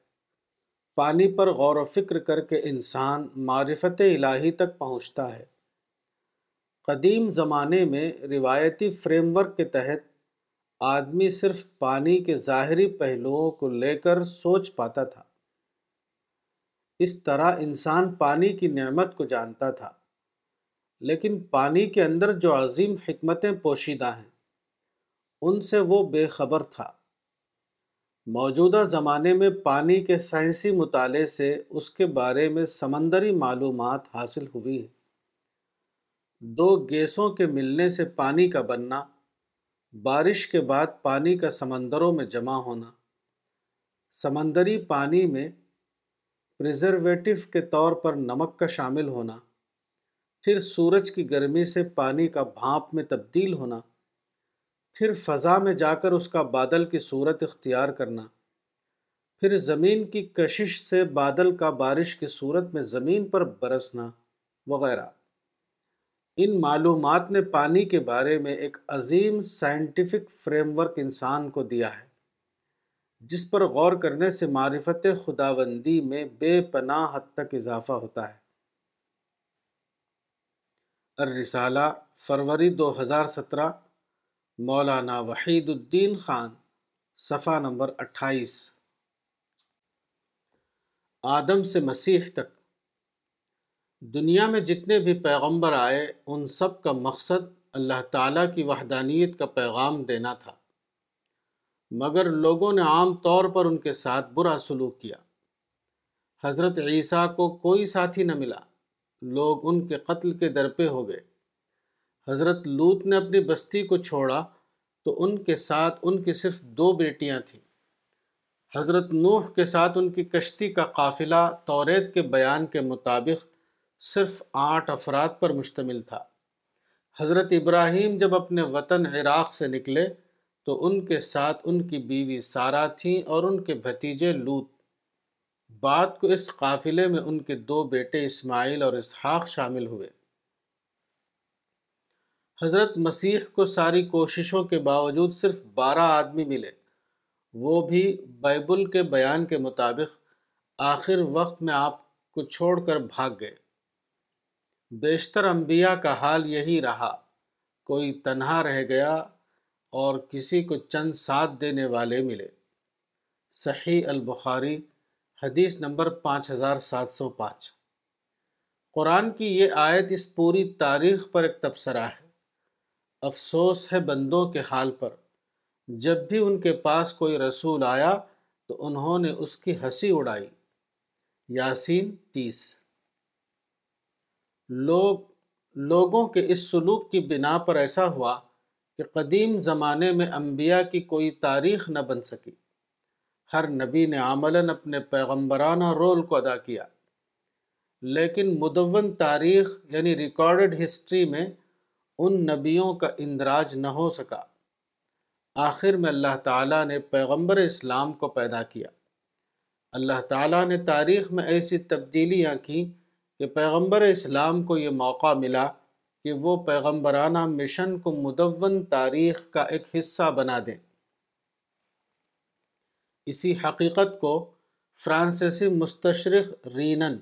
پانی پر غور و فکر کر کے انسان معرفت الہی تک پہنچتا ہے قدیم زمانے میں روایتی فریم ورک کے تحت آدمی صرف پانی کے ظاہری پہلوؤں کو لے کر سوچ پاتا تھا اس طرح انسان پانی کی نعمت کو جانتا تھا لیکن پانی کے اندر جو عظیم حکمتیں پوشیدہ ہیں ان سے وہ بے خبر تھا موجودہ زمانے میں پانی کے سائنسی مطالعے سے اس کے بارے میں سمندری معلومات حاصل ہوئی ہے دو گیسوں کے ملنے سے پانی کا بننا بارش کے بعد پانی کا سمندروں میں جمع ہونا سمندری پانی میں پریزرویٹو کے طور پر نمک کا شامل ہونا پھر سورج کی گرمی سے پانی کا بھانپ میں تبدیل ہونا پھر فضا میں جا کر اس کا بادل کی صورت اختیار کرنا پھر زمین کی کشش سے بادل کا بارش کی صورت میں زمین پر برسنا وغیرہ ان معلومات نے پانی کے بارے میں ایک عظیم سائنٹیفک فریم ورک انسان کو دیا ہے جس پر غور کرنے سے معرفت خداوندی میں بے پناہ حد تک اضافہ ہوتا ہے الرسالہ فروری دو ہزار سترہ مولانا وحید الدین خان صفحہ نمبر اٹھائیس آدم سے مسیح تک دنیا میں جتنے بھی پیغمبر آئے ان سب کا مقصد اللہ تعالیٰ کی وحدانیت کا پیغام دینا تھا مگر لوگوں نے عام طور پر ان کے ساتھ برا سلوک کیا حضرت عیسیٰ کو کوئی ساتھی نہ ملا لوگ ان کے قتل کے درپے ہو گئے حضرت لوت نے اپنی بستی کو چھوڑا تو ان کے ساتھ ان کی صرف دو بیٹیاں تھیں حضرت نوح کے ساتھ ان کی کشتی کا قافلہ توریت کے بیان کے مطابق صرف آٹھ افراد پر مشتمل تھا حضرت ابراہیم جب اپنے وطن عراق سے نکلے تو ان کے ساتھ ان کی بیوی سارا تھیں اور ان کے بھتیجے لوت بات کو اس قافلے میں ان کے دو بیٹے اسماعیل اور اسحاق شامل ہوئے حضرت مسیح کو ساری کوششوں کے باوجود صرف بارہ آدمی ملے وہ بھی بائبل کے بیان کے مطابق آخر وقت میں آپ کو چھوڑ کر بھاگ گئے بیشتر انبیاء کا حال یہی رہا کوئی تنہا رہ گیا اور کسی کو چند ساتھ دینے والے ملے صحیح البخاری حدیث نمبر پانچ ہزار سات سو پانچ قرآن کی یہ آیت اس پوری تاریخ پر ایک تبصرہ ہے افسوس ہے بندوں کے حال پر جب بھی ان کے پاس کوئی رسول آیا تو انہوں نے اس کی ہنسی اڑائی یاسین تیس لوگ لوگوں کے اس سلوک کی بنا پر ایسا ہوا کہ قدیم زمانے میں انبیاء کی کوئی تاریخ نہ بن سکی ہر نبی نے عملاً اپنے پیغمبرانہ رول کو ادا کیا لیکن مدون تاریخ یعنی ریکارڈڈ ہسٹری میں ان نبیوں کا اندراج نہ ہو سکا آخر میں اللہ تعالیٰ نے پیغمبر اسلام کو پیدا کیا اللہ تعالیٰ نے تاریخ میں ایسی تبدیلیاں کیں کہ پیغمبر اسلام کو یہ موقع ملا کہ وہ پیغمبرانہ مشن کو مدون تاریخ کا ایک حصہ بنا دیں اسی حقیقت کو فرانسیسی مستشرق رینن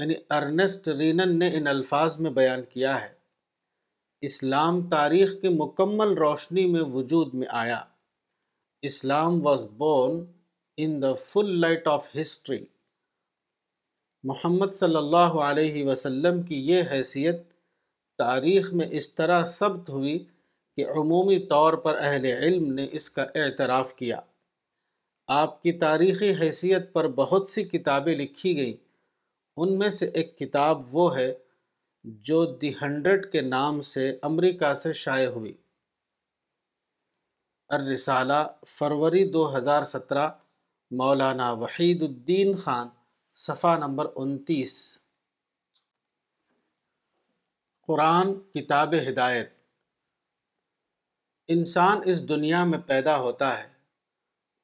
یعنی ارنسٹ رینن نے ان الفاظ میں بیان کیا ہے اسلام تاریخ کی مکمل روشنی میں وجود میں آیا Islam was born in the full light of history Muhammad صلی اللہ علیہ وسلم کی یہ حیثیت تاریخ میں اس طرح ثبت ہوئی کہ عمومی طور پر اہل علم نے اس کا اعتراف کیا آپ کی تاریخی حیثیت پر بہت سی کتابیں لکھی گئیں ان میں سے ایک کتاب وہ ہے جو دی ہنڈریڈ کے نام سے امریکہ سے شائع ہوئی الرسالہ فروری دو ہزار سترہ مولانا وحید الدین خان صفحہ نمبر انتیس قرآن کتاب ہدایت انسان اس دنیا میں پیدا ہوتا ہے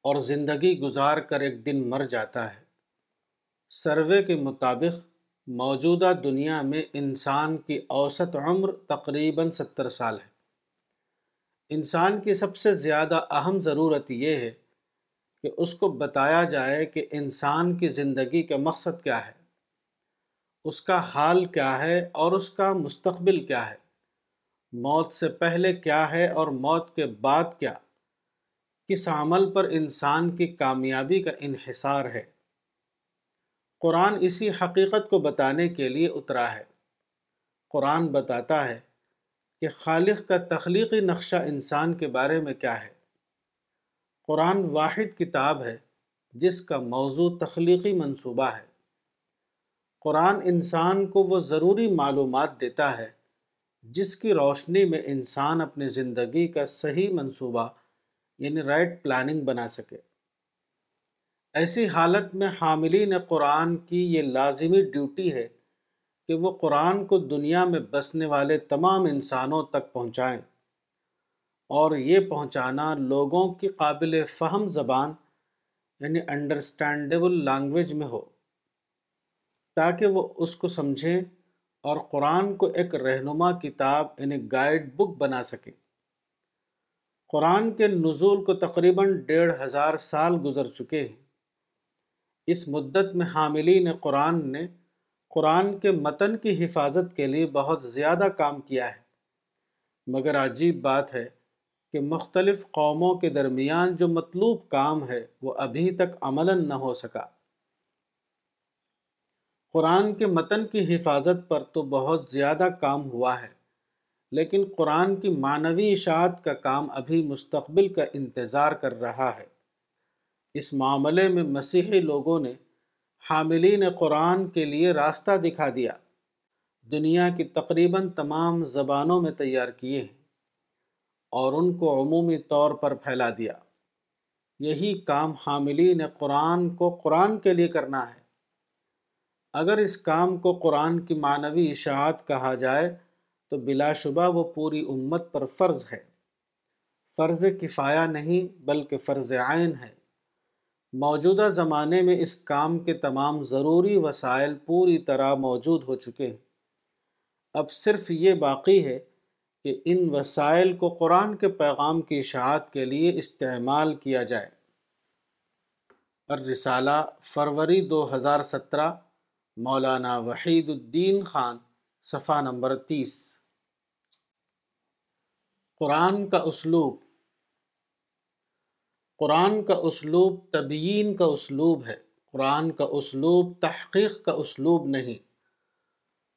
اور زندگی گزار کر ایک دن مر جاتا ہے سروے کے مطابق موجودہ دنیا میں انسان کی اوسط عمر تقریباً ستر سال ہے انسان کی سب سے زیادہ اہم ضرورت یہ ہے کہ اس کو بتایا جائے کہ انسان کی زندگی کا مقصد کیا ہے اس کا حال کیا ہے اور اس کا مستقبل کیا ہے موت سے پہلے کیا ہے اور موت کے بعد کیا کس عمل پر انسان کی کامیابی کا انحصار ہے قرآن اسی حقیقت کو بتانے کے لیے اترا ہے قرآن بتاتا ہے کہ خالق کا تخلیقی نقشہ انسان کے بارے میں کیا ہے قرآن واحد کتاب ہے جس کا موضوع تخلیقی منصوبہ ہے قرآن انسان کو وہ ضروری معلومات دیتا ہے جس کی روشنی میں انسان اپنی زندگی کا صحیح منصوبہ یعنی رائٹ پلاننگ بنا سکے ایسی حالت میں حاملین قرآن کی یہ لازمی ڈیوٹی ہے کہ وہ قرآن کو دنیا میں بسنے والے تمام انسانوں تک پہنچائیں اور یہ پہنچانا لوگوں کی قابل فہم زبان یعنی انڈرسٹینڈیبل لینگویج میں ہو تاکہ وہ اس کو سمجھیں اور قرآن کو ایک رہنما کتاب یعنی گائیڈ بک بنا سکیں قرآن کے نزول کو تقریباً ڈیڑھ ہزار سال گزر چکے ہیں اس مدت میں حاملین قرآن نے قرآن کے متن کی حفاظت کے لیے بہت زیادہ کام کیا ہے مگر عجیب بات ہے کہ مختلف قوموں کے درمیان جو مطلوب کام ہے وہ ابھی تک عملاً نہ ہو سکا قرآن کے متن کی حفاظت پر تو بہت زیادہ کام ہوا ہے لیکن قرآن کی معنوی اشاعت کا کام ابھی مستقبل کا انتظار کر رہا ہے اس معاملے میں مسیحی لوگوں نے حاملین قرآن کے لیے راستہ دکھا دیا دنیا کی تقریباً تمام زبانوں میں تیار کیے ہیں اور ان کو عمومی طور پر پھیلا دیا یہی کام حاملین قرآن کو قرآن کے لیے کرنا ہے اگر اس کام کو قرآن کی معنوی اشاعت کہا جائے تو بلا شبہ وہ پوری امت پر فرض ہے فرض کفایا نہیں بلکہ فرض عائن ہے موجودہ زمانے میں اس کام کے تمام ضروری وسائل پوری طرح موجود ہو چکے ہیں اب صرف یہ باقی ہے کہ ان وسائل کو قرآن کے پیغام کی اشاعت کے لیے استعمال کیا جائے رسالہ فروری دو ہزار سترہ مولانا وحید الدین خان صفحہ نمبر تیس قرآن کا اسلوب قرآن کا اسلوب تبیین کا اسلوب ہے قرآن کا اسلوب تحقیق کا اسلوب نہیں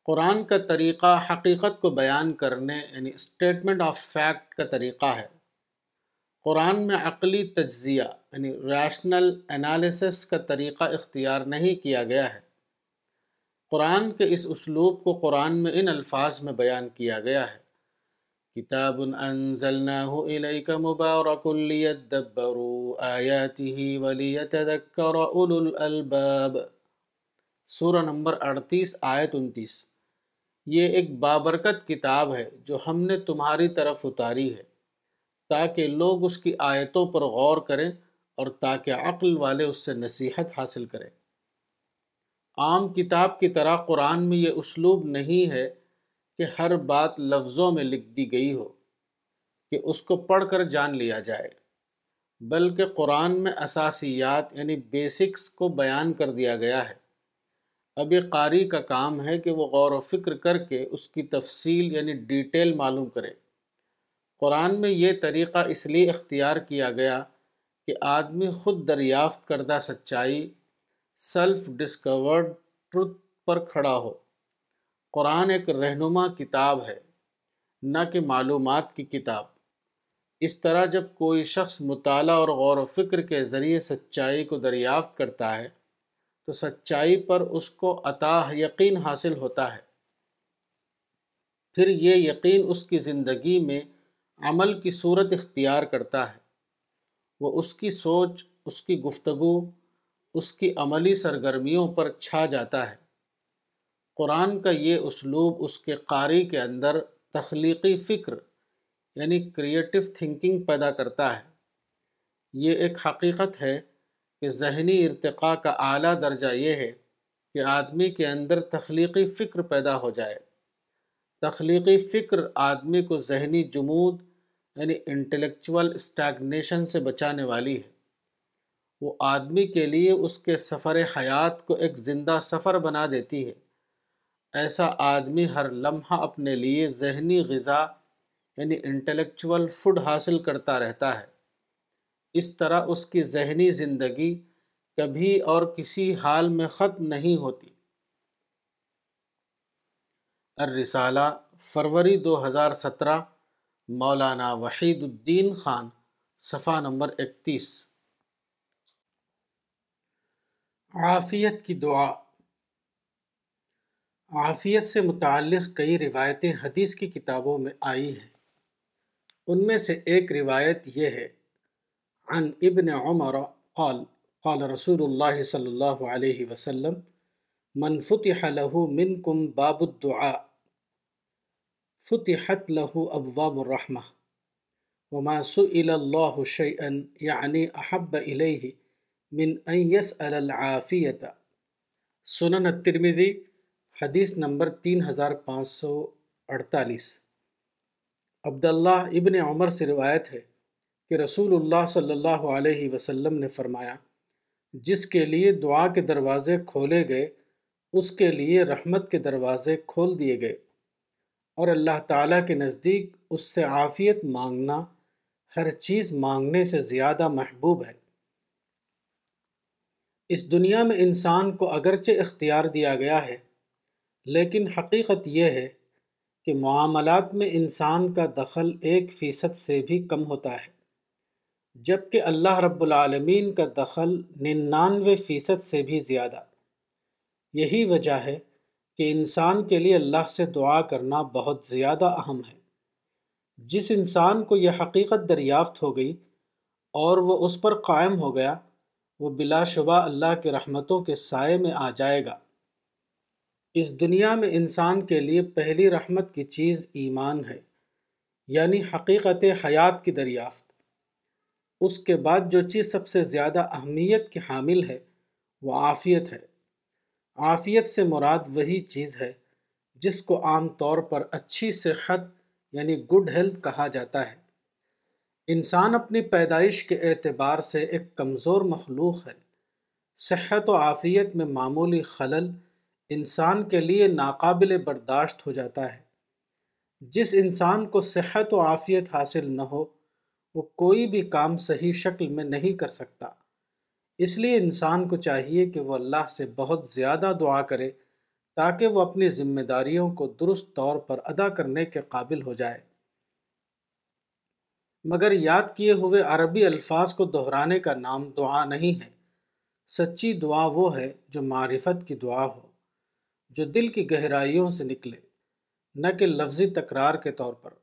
قرآن کا طریقہ حقیقت کو بیان کرنے یعنی اسٹیٹمنٹ آف فیکٹ کا طریقہ ہے قرآن میں عقلی تجزیہ یعنی ریشنل انالیسس کا طریقہ اختیار نہیں کیا گیا ہے قرآن کے اس اسلوب کو قرآن میں ان الفاظ میں بیان کیا گیا ہے کتاب اولو الالباب سورہ نمبر 38 آیت 29 یہ ایک بابرکت کتاب ہے جو ہم نے تمہاری طرف اتاری ہے تاکہ لوگ اس کی آیتوں پر غور کریں اور تاکہ عقل والے اس سے نصیحت حاصل کریں عام کتاب کی طرح قرآن میں یہ اسلوب نہیں ہے کہ ہر بات لفظوں میں لکھ دی گئی ہو کہ اس کو پڑھ کر جان لیا جائے بلکہ قرآن میں اساسیات یعنی بیسکس کو بیان کر دیا گیا ہے اب یہ قاری کا کام ہے کہ وہ غور و فکر کر کے اس کی تفصیل یعنی ڈیٹیل معلوم کرے قرآن میں یہ طریقہ اس لیے اختیار کیا گیا کہ آدمی خود دریافت کردہ سچائی سیلف ڈسکورڈ ٹروتھ پر کھڑا ہو قرآن ایک رہنما کتاب ہے نہ کہ معلومات کی کتاب اس طرح جب کوئی شخص مطالعہ اور غور و فکر کے ذریعے سچائی کو دریافت کرتا ہے تو سچائی پر اس کو عطا یقین حاصل ہوتا ہے پھر یہ یقین اس کی زندگی میں عمل کی صورت اختیار کرتا ہے وہ اس کی سوچ اس کی گفتگو اس کی عملی سرگرمیوں پر چھا جاتا ہے قرآن کا یہ اسلوب اس کے قاری کے اندر تخلیقی فکر یعنی کریٹو تھنکنگ پیدا کرتا ہے یہ ایک حقیقت ہے کہ ذہنی ارتقاء کا اعلیٰ درجہ یہ ہے کہ آدمی کے اندر تخلیقی فکر پیدا ہو جائے تخلیقی فکر آدمی کو ذہنی جمود یعنی انٹلیکچول اسٹیگنیشن سے بچانے والی ہے وہ آدمی کے لیے اس کے سفر حیات کو ایک زندہ سفر بنا دیتی ہے ایسا آدمی ہر لمحہ اپنے لیے ذہنی غذا یعنی انٹلیکچول فوڈ حاصل کرتا رہتا ہے اس طرح اس کی ذہنی زندگی کبھی اور کسی حال میں ختم نہیں ہوتی ارسالہ فروری دو ہزار سترہ مولانا وحید الدین خان صفحہ نمبر اکتیس عافیت کی دعا عافیت سے متعلق کئی روایتیں حدیث کی کتابوں میں آئی ہیں ان میں سے ایک روایت یہ ہے عن ابن عمر قال قال رسول اللہ صلی اللہ علیہ وسلم من فتح له منکم باب الدعاء فتحت له ابواب الرحمہ وما سئل اللہ شيئا یعنی احب ال من العافیت سنن حدیث نمبر تین ہزار پانچ سو اڑتالیس عبداللہ ابن عمر سے روایت ہے کہ رسول اللہ صلی اللہ علیہ وسلم نے فرمایا جس کے لیے دعا کے دروازے کھولے گئے اس کے لیے رحمت کے دروازے کھول دیے گئے اور اللہ تعالیٰ کے نزدیک اس سے عافیت مانگنا ہر چیز مانگنے سے زیادہ محبوب ہے اس دنیا میں انسان کو اگرچہ اختیار دیا گیا ہے لیکن حقیقت یہ ہے کہ معاملات میں انسان کا دخل ایک فیصد سے بھی کم ہوتا ہے جب کہ اللہ رب العالمین کا دخل ننانوے فیصد سے بھی زیادہ یہی وجہ ہے کہ انسان کے لیے اللہ سے دعا کرنا بہت زیادہ اہم ہے جس انسان کو یہ حقیقت دریافت ہو گئی اور وہ اس پر قائم ہو گیا وہ بلا شبہ اللہ کے رحمتوں کے سائے میں آ جائے گا اس دنیا میں انسان کے لیے پہلی رحمت کی چیز ایمان ہے یعنی حقیقت حیات کی دریافت اس کے بعد جو چیز سب سے زیادہ اہمیت کی حامل ہے وہ عافیت ہے عافیت سے مراد وہی چیز ہے جس کو عام طور پر اچھی صحت یعنی گڈ ہیلتھ کہا جاتا ہے انسان اپنی پیدائش کے اعتبار سے ایک کمزور مخلوق ہے صحت و عافیت میں معمولی خلل انسان کے لیے ناقابل برداشت ہو جاتا ہے جس انسان کو صحت و عافیت حاصل نہ ہو وہ کوئی بھی کام صحیح شکل میں نہیں کر سکتا اس لیے انسان کو چاہیے کہ وہ اللہ سے بہت زیادہ دعا کرے تاکہ وہ اپنی ذمہ داریوں کو درست طور پر ادا کرنے کے قابل ہو جائے مگر یاد کیے ہوئے عربی الفاظ کو دہرانے کا نام دعا نہیں ہے سچی دعا وہ ہے جو معرفت کی دعا ہو جو دل کی گہرائیوں سے نکلے نہ کہ لفظی تکرار کے طور پر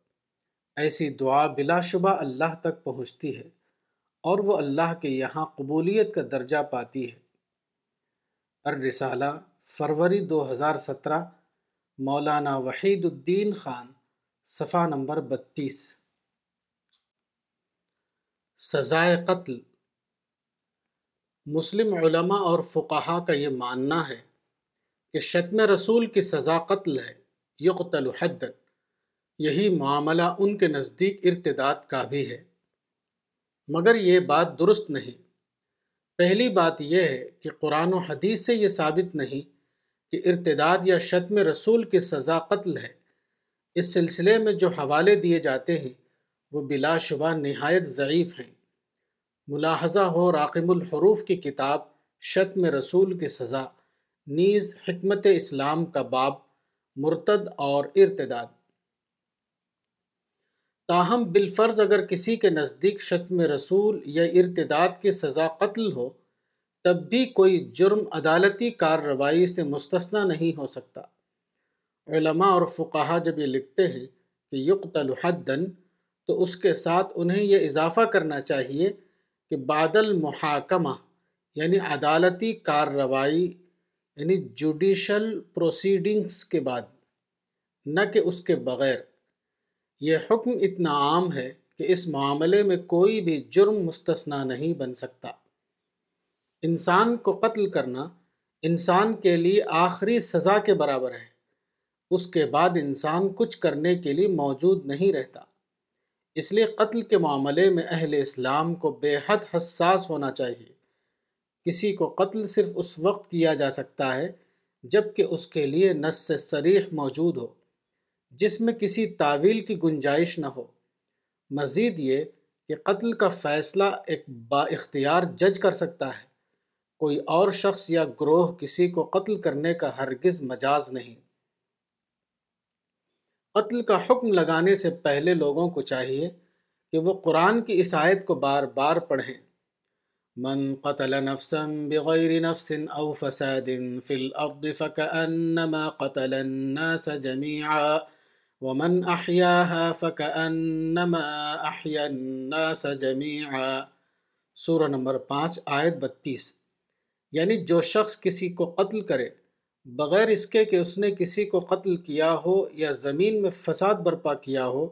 ایسی دعا بلا شبہ اللہ تک پہنچتی ہے اور وہ اللہ کے یہاں قبولیت کا درجہ پاتی ہے الرسالہ فروری دو ہزار سترہ مولانا وحید الدین خان صفحہ نمبر بتیس سزائے قتل مسلم علماء اور فقہا کا یہ ماننا ہے کہ شتم رسول کی سزا قتل ہے یقتل حد یہی معاملہ ان کے نزدیک ارتداد کا بھی ہے مگر یہ بات درست نہیں پہلی بات یہ ہے کہ قرآن و حدیث سے یہ ثابت نہیں کہ ارتداد یا شتم رسول کی سزا قتل ہے اس سلسلے میں جو حوالے دیے جاتے ہیں وہ بلا شبہ نہایت ضعیف ہیں ملاحظہ ہو راقم الحروف کی کتاب شتم رسول کی سزا نیز حکمت اسلام کا باب مرتد اور ارتداد تاہم بالفرض اگر کسی کے نزدیک شتم رسول یا ارتداد کی سزا قتل ہو تب بھی کوئی جرم عدالتی کارروائی سے مستثنا نہیں ہو سکتا علماء اور فقہا جب یہ لکھتے ہیں کہ یقتل حدن تو اس کے ساتھ انہیں یہ اضافہ کرنا چاہیے کہ بادل محاکمہ یعنی عدالتی کارروائی یعنی جوڈیشل پروسیڈنگس کے بعد نہ کہ اس کے بغیر یہ حکم اتنا عام ہے کہ اس معاملے میں کوئی بھی جرم مستثنا نہیں بن سکتا انسان کو قتل کرنا انسان کے لیے آخری سزا کے برابر ہے اس کے بعد انسان کچھ کرنے کے لیے موجود نہیں رہتا اس لیے قتل کے معاملے میں اہل اسلام کو بے حد حساس ہونا چاہیے کسی کو قتل صرف اس وقت کیا جا سکتا ہے جب کہ اس کے لیے نس سریح موجود ہو جس میں کسی تعویل کی گنجائش نہ ہو مزید یہ کہ قتل کا فیصلہ ایک با اختیار جج کر سکتا ہے کوئی اور شخص یا گروہ کسی کو قتل کرنے کا ہرگز مجاز نہیں قتل کا حکم لگانے سے پہلے لوگوں کو چاہیے کہ وہ قرآن کی اس آیت کو بار بار پڑھیں من قتل نفسا بغیر نفس او فساد فی الارض فکأنما قتل الناس جميعا ومن احیاها فکأنما احیا الناس جميعا سورہ نمبر پانچ آیت بتیس یعنی جو شخص کسی کو قتل کرے بغیر اس کے کہ اس نے کسی کو قتل کیا ہو یا زمین میں فساد برپا کیا ہو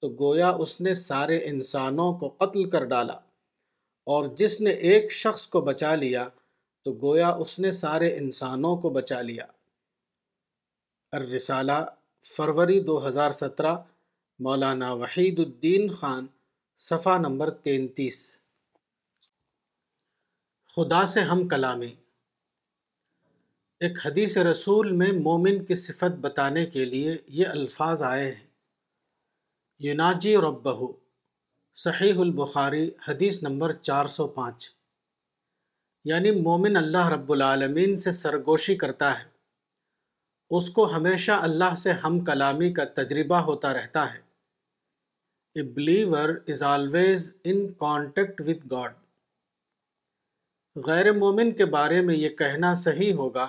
تو گویا اس نے سارے انسانوں کو قتل کر ڈالا اور جس نے ایک شخص کو بچا لیا تو گویا اس نے سارے انسانوں کو بچا لیا الرسالہ فروری دو ہزار سترہ مولانا وحید الدین خان صفحہ نمبر تینتیس خدا سے ہم کلامی ایک حدیث رسول میں مومن کی صفت بتانے کے لیے یہ الفاظ آئے ہیں یوناجی ربہو صحیح البخاری حدیث نمبر چار سو پانچ یعنی مومن اللہ رب العالمین سے سرگوشی کرتا ہے اس کو ہمیشہ اللہ سے ہم کلامی کا تجربہ ہوتا رہتا ہے a believer is always in contact with God غیر مومن کے بارے میں یہ کہنا صحیح ہوگا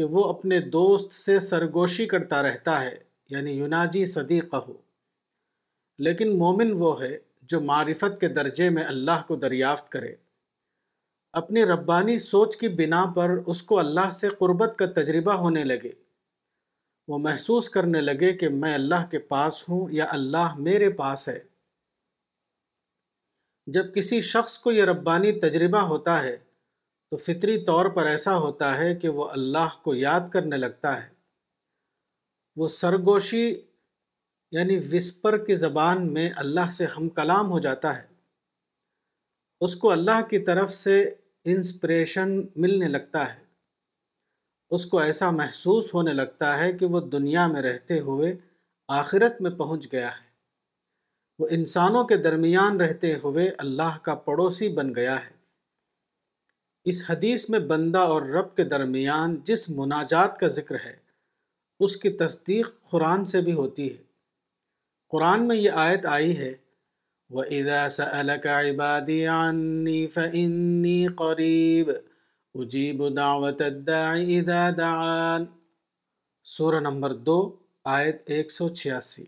کہ وہ اپنے دوست سے سرگوشی کرتا رہتا ہے یعنی یوناجی صدیقہ ہو لیکن مومن وہ ہے جو معرفت کے درجے میں اللہ کو دریافت کرے اپنی ربانی سوچ کی بنا پر اس کو اللہ سے قربت کا تجربہ ہونے لگے وہ محسوس کرنے لگے کہ میں اللہ کے پاس ہوں یا اللہ میرے پاس ہے جب کسی شخص کو یہ ربانی تجربہ ہوتا ہے تو فطری طور پر ایسا ہوتا ہے کہ وہ اللہ کو یاد کرنے لگتا ہے وہ سرگوشی یعنی وسپر کی زبان میں اللہ سے ہم کلام ہو جاتا ہے اس کو اللہ کی طرف سے انسپریشن ملنے لگتا ہے اس کو ایسا محسوس ہونے لگتا ہے کہ وہ دنیا میں رہتے ہوئے آخرت میں پہنچ گیا ہے وہ انسانوں کے درمیان رہتے ہوئے اللہ کا پڑوسی بن گیا ہے اس حدیث میں بندہ اور رب کے درمیان جس مناجات کا ذکر ہے اس کی تصدیق قرآن سے بھی ہوتی ہے قرآن میں یہ آیت آئی ہے وہ عَنِّي فَإِنِّي کا اُجِيبُ دَعْوَةَ الدَّاعِ اجیب دعوت سورہ نمبر دو آیت ایک سو چھیاسی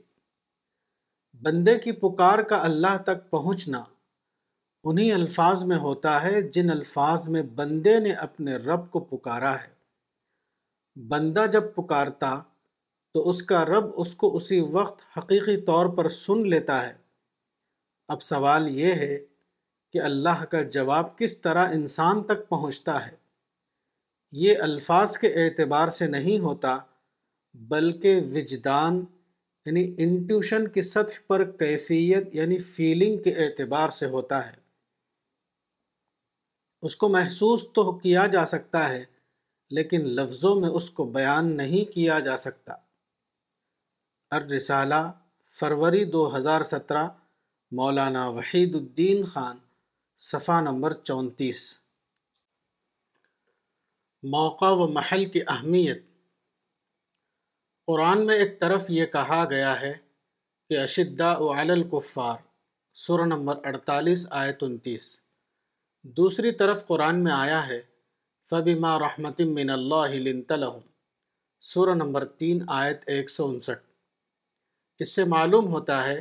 بندے کی پکار کا اللہ تک پہنچنا انہی الفاظ میں ہوتا ہے جن الفاظ میں بندے نے اپنے رب کو پکارا ہے بندہ جب پکارتا تو اس کا رب اس کو اسی وقت حقیقی طور پر سن لیتا ہے اب سوال یہ ہے کہ اللہ کا جواب کس طرح انسان تک پہنچتا ہے یہ الفاظ کے اعتبار سے نہیں ہوتا بلکہ وجدان یعنی انٹیوشن کی سطح پر کیفیت یعنی فیلنگ کے اعتبار سے ہوتا ہے اس کو محسوس تو کیا جا سکتا ہے لیکن لفظوں میں اس کو بیان نہیں کیا جا سکتا الرسالہ فروری دو ہزار سترہ مولانا وحید الدین خان صفحہ نمبر چونتیس موقع و محل کی اہمیت قرآن میں ایک طرف یہ کہا گیا ہے کہ اشدہ و الکفار سورہ نمبر اڑتالیس آیت انتیس دوسری طرف قرآن میں آیا ہے مِّنَ اللَّهِ لِنْتَ لَهُمْ سورہ نمبر تین آیت ایک سو انسٹھ اس سے معلوم ہوتا ہے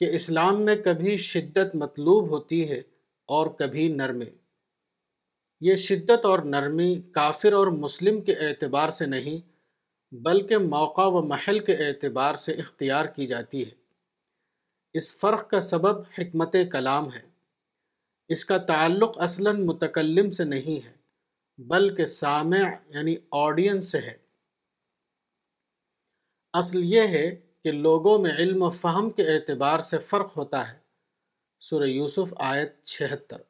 کہ اسلام میں کبھی شدت مطلوب ہوتی ہے اور کبھی نرمی یہ شدت اور نرمی کافر اور مسلم کے اعتبار سے نہیں بلکہ موقع و محل کے اعتبار سے اختیار کی جاتی ہے اس فرق کا سبب حکمت کلام ہے اس کا تعلق اصلاً متقلم سے نہیں ہے بلکہ سامع یعنی آڈینس سے ہے اصل یہ ہے کہ لوگوں میں علم و فہم کے اعتبار سے فرق ہوتا ہے سورہ یوسف آیت چھہتر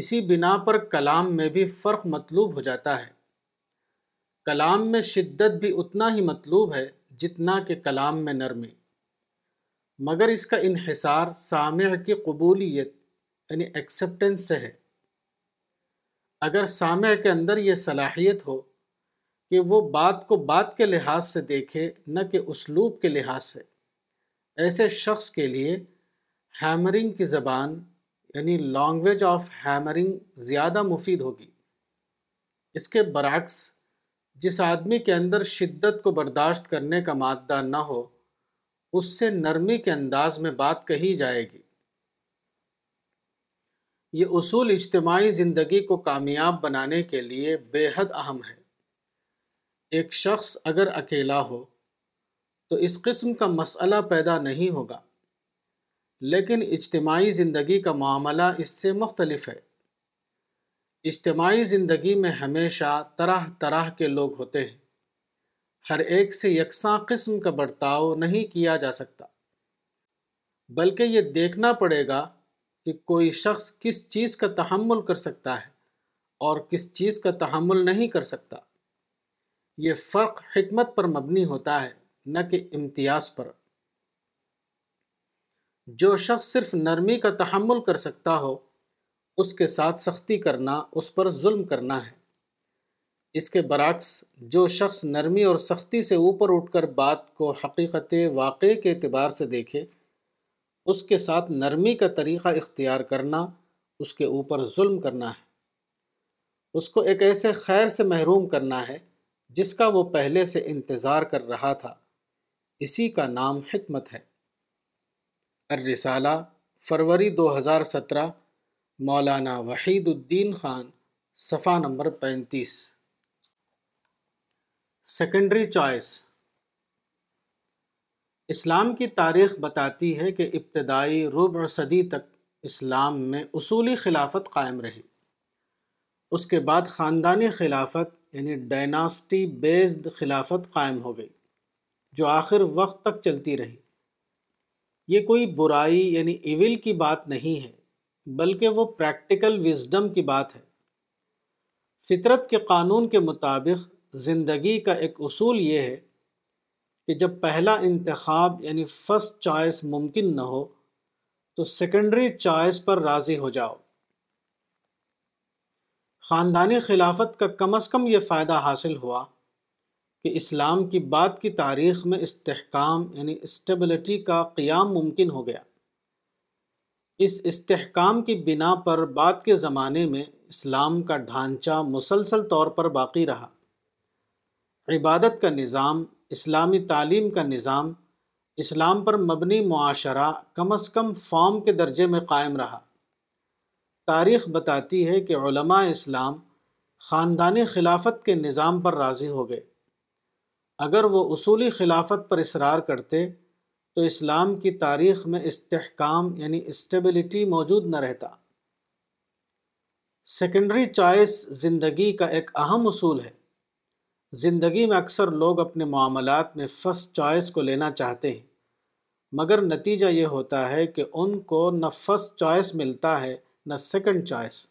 اسی بنا پر کلام میں بھی فرق مطلوب ہو جاتا ہے کلام میں شدت بھی اتنا ہی مطلوب ہے جتنا کہ کلام میں نرمی مگر اس کا انحصار سامع کی قبولیت یعنی ایکسیپٹنس سے ہے اگر سامع کے اندر یہ صلاحیت ہو کہ وہ بات کو بات کے لحاظ سے دیکھے نہ کہ اسلوب کے لحاظ سے ایسے شخص کے لیے ہیمرنگ کی زبان یعنی لانگویج آف ہیمرنگ زیادہ مفید ہوگی اس کے برعکس جس آدمی کے اندر شدت کو برداشت کرنے کا مادہ نہ ہو اس سے نرمی کے انداز میں بات کہی جائے گی یہ اصول اجتماعی زندگی کو کامیاب بنانے کے لیے بے حد اہم ہے ایک شخص اگر اکیلا ہو تو اس قسم کا مسئلہ پیدا نہیں ہوگا لیکن اجتماعی زندگی کا معاملہ اس سے مختلف ہے اجتماعی زندگی میں ہمیشہ طرح طرح کے لوگ ہوتے ہیں ہر ایک سے یکساں قسم کا برتاؤ نہیں کیا جا سکتا بلکہ یہ دیکھنا پڑے گا کہ کوئی شخص کس چیز کا تحمل کر سکتا ہے اور کس چیز کا تحمل نہیں کر سکتا یہ فرق حکمت پر مبنی ہوتا ہے نہ کہ امتیاز پر جو شخص صرف نرمی کا تحمل کر سکتا ہو اس کے ساتھ سختی کرنا اس پر ظلم کرنا ہے اس کے برعکس جو شخص نرمی اور سختی سے اوپر اٹھ کر بات کو حقیقت واقعے کے اعتبار سے دیکھے اس کے ساتھ نرمی کا طریقہ اختیار کرنا اس کے اوپر ظلم کرنا ہے اس کو ایک ایسے خیر سے محروم کرنا ہے جس کا وہ پہلے سے انتظار کر رہا تھا اسی کا نام حکمت ہے الرسالہ فروری دو ہزار سترہ مولانا وحید الدین خان صفحہ نمبر پینتیس سیکنڈری چوائس اسلام کی تاریخ بتاتی ہے کہ ابتدائی ربع صدی تک اسلام میں اصولی خلافت قائم رہی اس کے بعد خاندانی خلافت یعنی ڈائناسٹی بیسڈ خلافت قائم ہو گئی جو آخر وقت تک چلتی رہی یہ کوئی برائی یعنی ایول کی بات نہیں ہے بلکہ وہ پریکٹیکل وزڈم کی بات ہے فطرت کے قانون کے مطابق زندگی کا ایک اصول یہ ہے کہ جب پہلا انتخاب یعنی فرسٹ چوائس ممکن نہ ہو تو سیکنڈری چوائس پر راضی ہو جاؤ خاندانی خلافت کا کم از کم یہ فائدہ حاصل ہوا کہ اسلام کی بات کی تاریخ میں استحکام یعنی اسٹیبلٹی کا قیام ممکن ہو گیا اس استحکام کی بنا پر بعد کے زمانے میں اسلام کا ڈھانچہ مسلسل طور پر باقی رہا عبادت کا نظام اسلامی تعلیم کا نظام اسلام پر مبنی معاشرہ کم از کم فام کے درجے میں قائم رہا تاریخ بتاتی ہے کہ علماء اسلام خاندانی خلافت کے نظام پر راضی ہو گئے اگر وہ اصولی خلافت پر اصرار کرتے تو اسلام کی تاریخ میں استحکام یعنی اسٹیبلٹی موجود نہ رہتا سیکنڈری چوائس زندگی کا ایک اہم اصول ہے زندگی میں اکثر لوگ اپنے معاملات میں فسٹ چوائس کو لینا چاہتے ہیں مگر نتیجہ یہ ہوتا ہے کہ ان کو نہ فسٹ چوائس ملتا ہے نہ سیکنڈ چوائس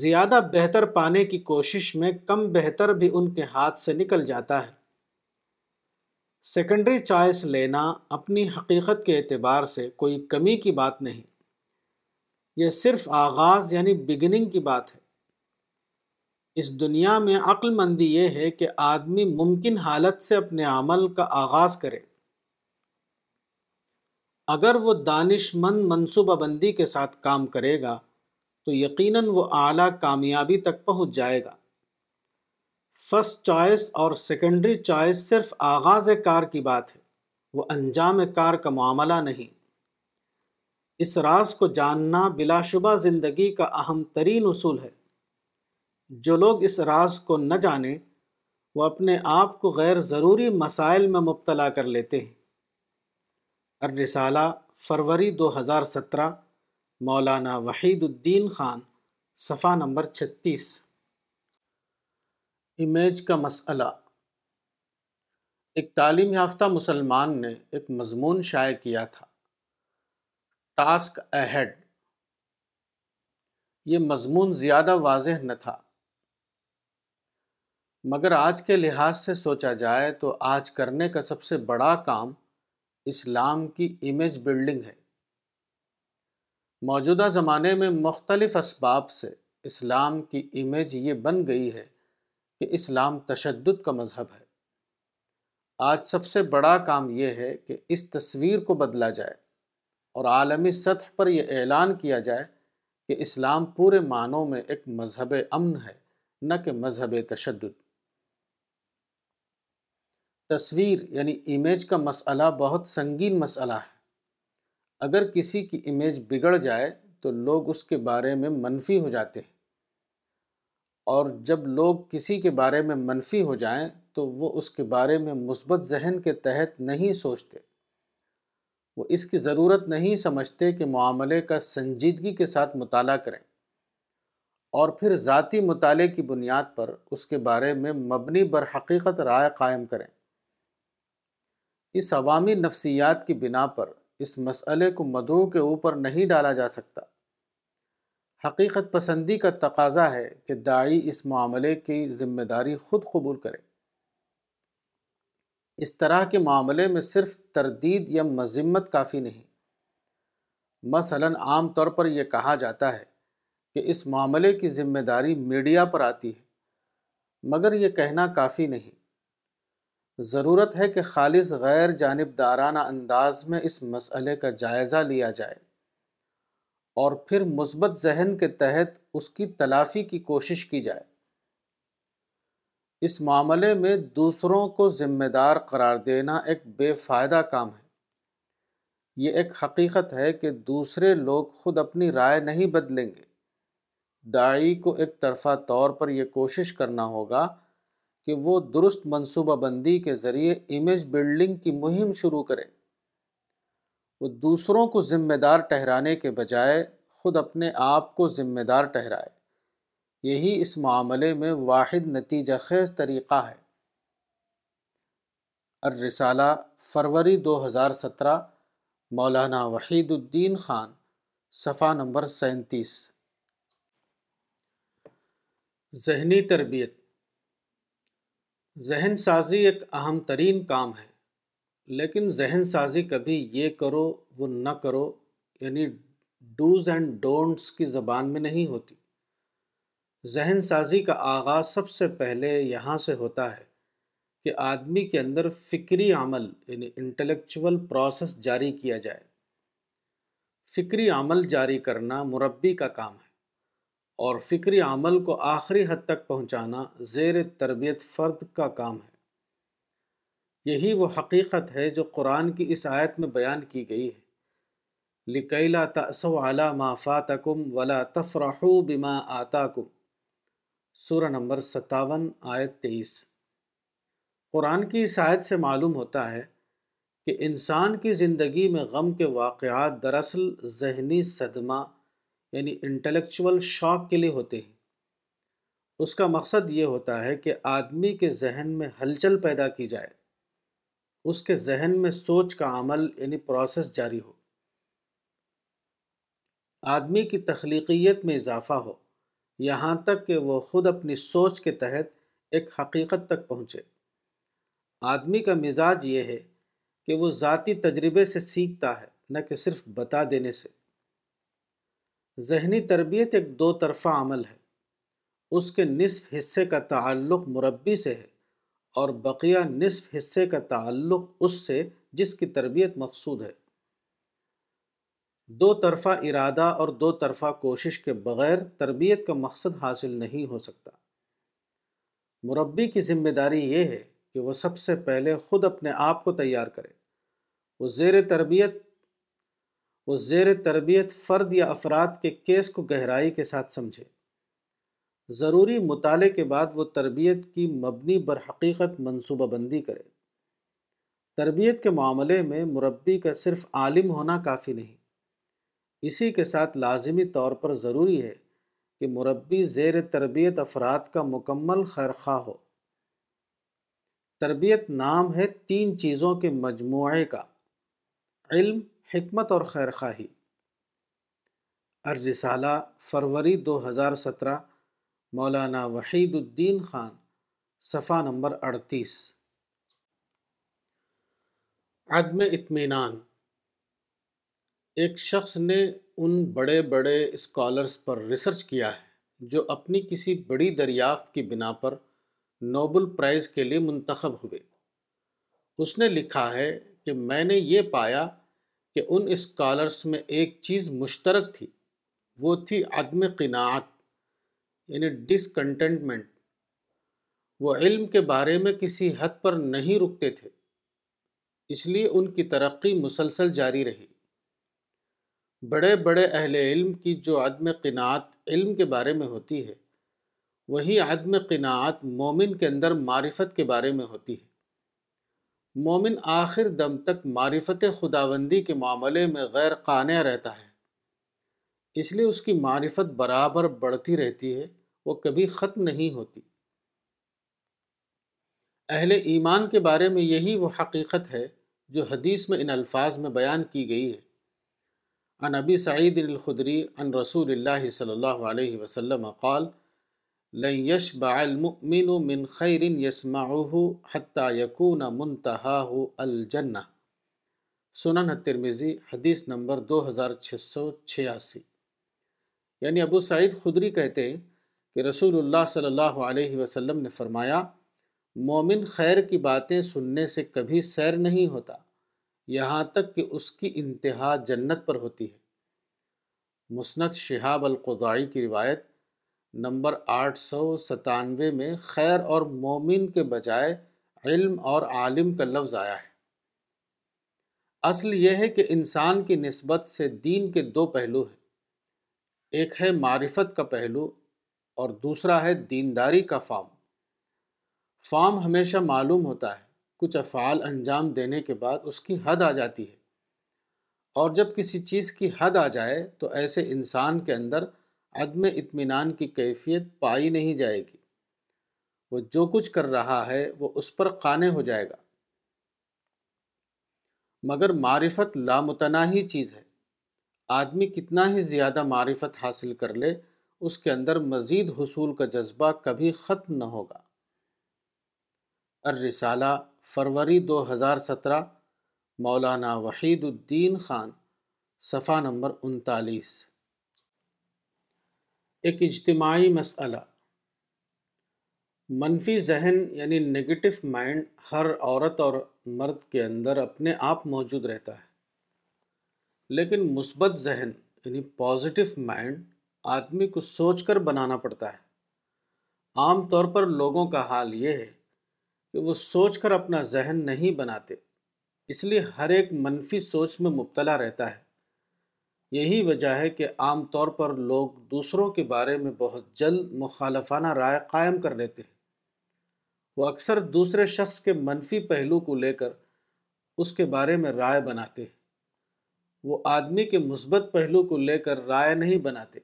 زیادہ بہتر پانے کی کوشش میں کم بہتر بھی ان کے ہاتھ سے نکل جاتا ہے سیکنڈری چوائس لینا اپنی حقیقت کے اعتبار سے کوئی کمی کی بات نہیں یہ صرف آغاز یعنی بگننگ کی بات ہے اس دنیا میں عقل مندی یہ ہے کہ آدمی ممکن حالت سے اپنے عمل کا آغاز کرے اگر وہ دانش مند منصوبہ بندی کے ساتھ کام کرے گا تو یقیناً وہ اعلیٰ کامیابی تک پہنچ جائے گا فسٹ چوائس اور سیکنڈری چوائس صرف آغاز کار کی بات ہے وہ انجام کار کا معاملہ نہیں اس راز کو جاننا بلا شبہ زندگی کا اہم ترین اصول ہے جو لوگ اس راز کو نہ جانیں وہ اپنے آپ کو غیر ضروری مسائل میں مبتلا کر لیتے ہیں ارسالہ فروری دو ہزار سترہ مولانا وحید الدین خان صفحہ نمبر چھتیس امیج کا مسئلہ ایک تعلیم یافتہ مسلمان نے ایک مضمون شائع کیا تھا ٹاسک اہیڈ یہ مضمون زیادہ واضح نہ تھا مگر آج کے لحاظ سے سوچا جائے تو آج کرنے کا سب سے بڑا کام اسلام کی امیج بلڈنگ ہے موجودہ زمانے میں مختلف اسباب سے اسلام کی امیج یہ بن گئی ہے کہ اسلام تشدد کا مذہب ہے آج سب سے بڑا کام یہ ہے کہ اس تصویر کو بدلا جائے اور عالمی سطح پر یہ اعلان کیا جائے کہ اسلام پورے معنوں میں ایک مذہب امن ہے نہ کہ مذہب تشدد تصویر یعنی امیج کا مسئلہ بہت سنگین مسئلہ ہے اگر کسی کی امیج بگڑ جائے تو لوگ اس کے بارے میں منفی ہو جاتے ہیں اور جب لوگ کسی کے بارے میں منفی ہو جائیں تو وہ اس کے بارے میں مثبت ذہن کے تحت نہیں سوچتے وہ اس کی ضرورت نہیں سمجھتے کہ معاملے کا سنجیدگی کے ساتھ مطالعہ کریں اور پھر ذاتی مطالعے کی بنیاد پر اس کے بارے میں مبنی بر حقیقت رائے قائم کریں اس عوامی نفسیات کی بنا پر اس مسئلے کو مدعو کے اوپر نہیں ڈالا جا سکتا حقیقت پسندی کا تقاضا ہے کہ دائعی اس معاملے کی ذمہ داری خود قبول کرے اس طرح کے معاملے میں صرف تردید یا مذمت کافی نہیں مثلا عام طور پر یہ کہا جاتا ہے کہ اس معاملے کی ذمہ داری میڈیا پر آتی ہے مگر یہ کہنا کافی نہیں ضرورت ہے کہ خالص غیر جانبدارانہ انداز میں اس مسئلے کا جائزہ لیا جائے اور پھر مثبت ذہن کے تحت اس کی تلافی کی کوشش کی جائے اس معاملے میں دوسروں کو ذمہ دار قرار دینا ایک بے فائدہ کام ہے یہ ایک حقیقت ہے کہ دوسرے لوگ خود اپنی رائے نہیں بدلیں گے داعی کو ایک طرفہ طور پر یہ کوشش کرنا ہوگا کہ وہ درست منصوبہ بندی کے ذریعے امیج بلڈنگ کی مہم شروع کرے وہ دوسروں کو ذمہ دار ٹھہرانے کے بجائے خود اپنے آپ کو ذمہ دار ٹھہرائے یہی اس معاملے میں واحد نتیجہ خیز طریقہ ہے الرسالہ فروری دو ہزار سترہ مولانا وحید الدین خان صفحہ نمبر سینتیس ذہنی تربیت ذہن سازی ایک اہم ترین کام ہے لیکن ذہن سازی کبھی یہ کرو وہ نہ کرو یعنی ڈوز اینڈ ڈونٹس کی زبان میں نہیں ہوتی ذہن سازی کا آغاز سب سے پہلے یہاں سے ہوتا ہے کہ آدمی کے اندر فکری عمل یعنی انٹلیکچول پروسیس جاری کیا جائے فکری عمل جاری کرنا مربی کا کام ہے اور فکری عمل کو آخری حد تک پہنچانا زیر تربیت فرد کا کام ہے یہی وہ حقیقت ہے جو قرآن کی اس آیت میں بیان کی گئی ہے لکیلا تأسو علا ما فاتکم ولا تفرحو بما آتاکم سورہ نمبر ستاون آیت تیئیس قرآن کی اس آیت سے معلوم ہوتا ہے کہ انسان کی زندگی میں غم کے واقعات دراصل ذہنی صدمہ یعنی انٹلیکچول شوق کے لیے ہوتے ہیں اس کا مقصد یہ ہوتا ہے کہ آدمی کے ذہن میں ہلچل پیدا کی جائے اس کے ذہن میں سوچ کا عمل یعنی پروسیس جاری ہو آدمی کی تخلیقیت میں اضافہ ہو یہاں تک کہ وہ خود اپنی سوچ کے تحت ایک حقیقت تک پہنچے آدمی کا مزاج یہ ہے کہ وہ ذاتی تجربے سے سیکھتا ہے نہ کہ صرف بتا دینے سے ذہنی تربیت ایک دو طرفہ عمل ہے اس کے نصف حصے کا تعلق مربی سے ہے اور بقیہ نصف حصے کا تعلق اس سے جس کی تربیت مقصود ہے دو طرفہ ارادہ اور دو طرفہ کوشش کے بغیر تربیت کا مقصد حاصل نہیں ہو سکتا مربی کی ذمہ داری یہ ہے کہ وہ سب سے پہلے خود اپنے آپ کو تیار کرے وہ زیر تربیت وہ زیر تربیت فرد یا افراد کے کیس کو گہرائی کے ساتھ سمجھے ضروری مطالعے کے بعد وہ تربیت کی مبنی بر حقیقت منصوبہ بندی کرے تربیت کے معاملے میں مربی کا صرف عالم ہونا کافی نہیں اسی کے ساتھ لازمی طور پر ضروری ہے کہ مربی زیر تربیت افراد کا مکمل خیر خواہ ہو تربیت نام ہے تین چیزوں کے مجموعے کا علم حکمت اور خیر خواہی ارجالہ فروری دو ہزار سترہ مولانا وحید الدین خان صفحہ نمبر اڑتیس عدم اطمینان ایک شخص نے ان بڑے بڑے اسکالرس پر ریسرچ کیا ہے جو اپنی کسی بڑی دریافت کی بنا پر نوبل پرائز کے لیے منتخب ہوئے اس نے لکھا ہے کہ میں نے یہ پایا کہ ان اسکالرس میں ایک چیز مشترک تھی وہ تھی عدم قناعت یعنی ڈسکنٹینٹمنٹ وہ علم کے بارے میں کسی حد پر نہیں رکتے تھے اس لیے ان کی ترقی مسلسل جاری رہی بڑے بڑے اہل علم کی جو عدم قناعت علم کے بارے میں ہوتی ہے وہی عدم قناعت مومن کے اندر معرفت کے بارے میں ہوتی ہے مومن آخر دم تک معرفت خداوندی کے معاملے میں غیر قانع رہتا ہے اس لیے اس کی معرفت برابر بڑھتی رہتی ہے وہ کبھی ختم نہیں ہوتی اہل ایمان کے بارے میں یہی وہ حقیقت ہے جو حدیث میں ان الفاظ میں بیان کی گئی ہے ابی سعید الخدری ان رسول اللہ صلی اللہ علیہ وسلم قال لن يشبع المؤمن من خير يسمعه حتى يكون منتهاه الجنة سنن ترمیزی حدیث نمبر دو ہزار چھ سو چھیاسی یعنی ابو سعید خدری کہتے کہ رسول اللہ صلی اللہ علیہ وسلم نے فرمایا مومن خیر کی باتیں سننے سے کبھی سیر نہیں ہوتا یہاں تک کہ اس کی انتہا جنت پر ہوتی ہے مسند شہاب القضائی کی روایت نمبر آٹھ سو ستانوے میں خیر اور مومن کے بجائے علم اور عالم کا لفظ آیا ہے اصل یہ ہے کہ انسان کی نسبت سے دین کے دو پہلو ہیں ایک ہے معرفت کا پہلو اور دوسرا ہے دینداری کا فام فام ہمیشہ معلوم ہوتا ہے کچھ افعال انجام دینے کے بعد اس کی حد آ جاتی ہے اور جب کسی چیز کی حد آ جائے تو ایسے انسان کے اندر عدم اطمینان کی کیفیت پائی نہیں جائے گی وہ جو کچھ کر رہا ہے وہ اس پر قانے ہو جائے گا مگر معرفت لامتناہی چیز ہے آدمی کتنا ہی زیادہ معرفت حاصل کر لے اس کے اندر مزید حصول کا جذبہ کبھی ختم نہ ہوگا الرسالہ فروری دو ہزار سترہ مولانا وحید الدین خان صفحہ نمبر انتالیس ایک اجتماعی مسئلہ منفی ذہن یعنی نگیٹو مائنڈ ہر عورت اور مرد کے اندر اپنے آپ موجود رہتا ہے لیکن مثبت ذہن یعنی پازیٹو مائنڈ آدمی کو سوچ کر بنانا پڑتا ہے عام طور پر لوگوں کا حال یہ ہے کہ وہ سوچ کر اپنا ذہن نہیں بناتے اس لیے ہر ایک منفی سوچ میں مبتلا رہتا ہے یہی وجہ ہے کہ عام طور پر لوگ دوسروں کے بارے میں بہت جلد مخالفانہ رائے قائم کر لیتے ہیں وہ اکثر دوسرے شخص کے منفی پہلو کو لے کر اس کے بارے میں رائے بناتے ہیں وہ آدمی کے مثبت پہلو کو لے کر رائے نہیں بناتے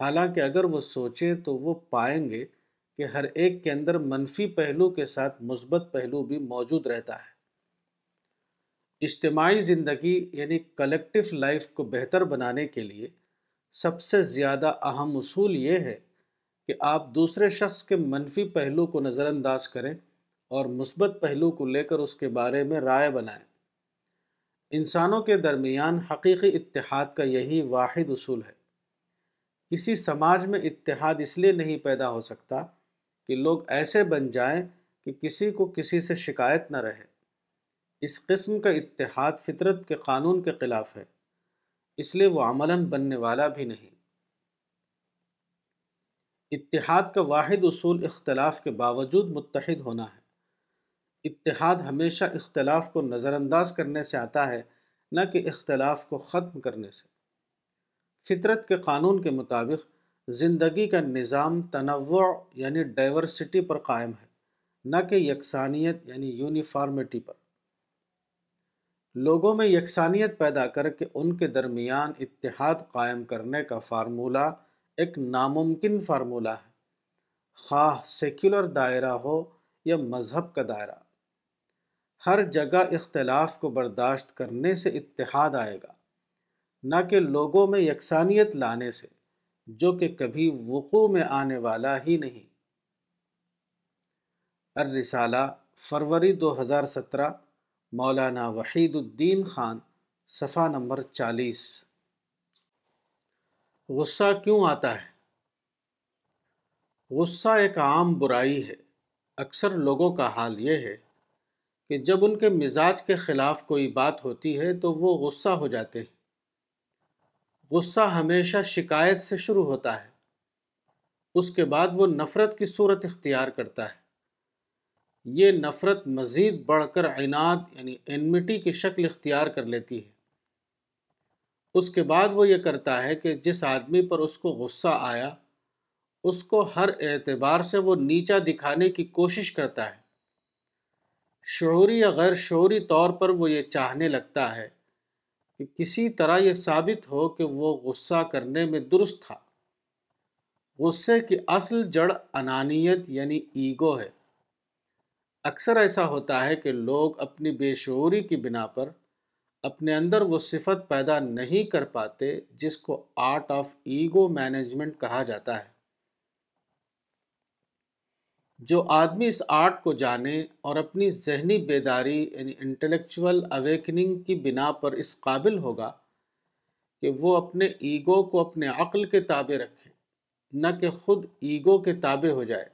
حالانکہ اگر وہ سوچیں تو وہ پائیں گے کہ ہر ایک کے اندر منفی پہلو کے ساتھ مثبت پہلو بھی موجود رہتا ہے اجتماعی زندگی یعنی کلیکٹیو لائف کو بہتر بنانے کے لیے سب سے زیادہ اہم اصول یہ ہے کہ آپ دوسرے شخص کے منفی پہلو کو نظر انداز کریں اور مثبت پہلو کو لے کر اس کے بارے میں رائے بنائیں انسانوں کے درمیان حقیقی اتحاد کا یہی واحد اصول ہے کسی سماج میں اتحاد اس لیے نہیں پیدا ہو سکتا کہ لوگ ایسے بن جائیں کہ کسی کو کسی سے شکایت نہ رہے اس قسم کا اتحاد فطرت کے قانون کے خلاف ہے اس لیے وہ عملاً بننے والا بھی نہیں اتحاد کا واحد اصول اختلاف کے باوجود متحد ہونا ہے اتحاد ہمیشہ اختلاف کو نظر انداز کرنے سے آتا ہے نہ کہ اختلاف کو ختم کرنے سے فطرت کے قانون کے مطابق زندگی کا نظام تنوع یعنی ڈائیورسٹی پر قائم ہے نہ کہ یکسانیت یعنی یونیفارمیٹی پر لوگوں میں یکسانیت پیدا کر کے ان کے درمیان اتحاد قائم کرنے کا فارمولہ ایک ناممکن فارمولہ ہے خواہ سیکولر دائرہ ہو یا مذہب کا دائرہ ہر جگہ اختلاف کو برداشت کرنے سے اتحاد آئے گا نہ کہ لوگوں میں یکسانیت لانے سے جو کہ کبھی وقوع میں آنے والا ہی نہیں ارسالہ فروری دو ہزار سترہ مولانا وحید الدین خان صفحہ نمبر چالیس غصہ کیوں آتا ہے غصہ ایک عام برائی ہے اکثر لوگوں کا حال یہ ہے کہ جب ان کے مزاج کے خلاف کوئی بات ہوتی ہے تو وہ غصہ ہو جاتے ہیں غصہ ہمیشہ شکایت سے شروع ہوتا ہے اس کے بعد وہ نفرت کی صورت اختیار کرتا ہے یہ نفرت مزید بڑھ کر عناد یعنی انمیٹی کی شکل اختیار کر لیتی ہے اس کے بعد وہ یہ کرتا ہے کہ جس آدمی پر اس کو غصہ آیا اس کو ہر اعتبار سے وہ نیچا دکھانے کی کوشش کرتا ہے شعوری یا غیر شعوری طور پر وہ یہ چاہنے لگتا ہے کہ کسی طرح یہ ثابت ہو کہ وہ غصہ کرنے میں درست تھا غصے کی اصل جڑ انانیت یعنی ایگو ہے اکثر ایسا ہوتا ہے کہ لوگ اپنی بے شعوری کی بنا پر اپنے اندر وہ صفت پیدا نہیں کر پاتے جس کو آرٹ آف ایگو مینجمنٹ کہا جاتا ہے جو آدمی اس آرٹ کو جانے اور اپنی ذہنی بیداری یعنی انٹلیکچول اویکننگ کی بنا پر اس قابل ہوگا کہ وہ اپنے ایگو کو اپنے عقل کے تابع رکھے نہ کہ خود ایگو کے تابع ہو جائے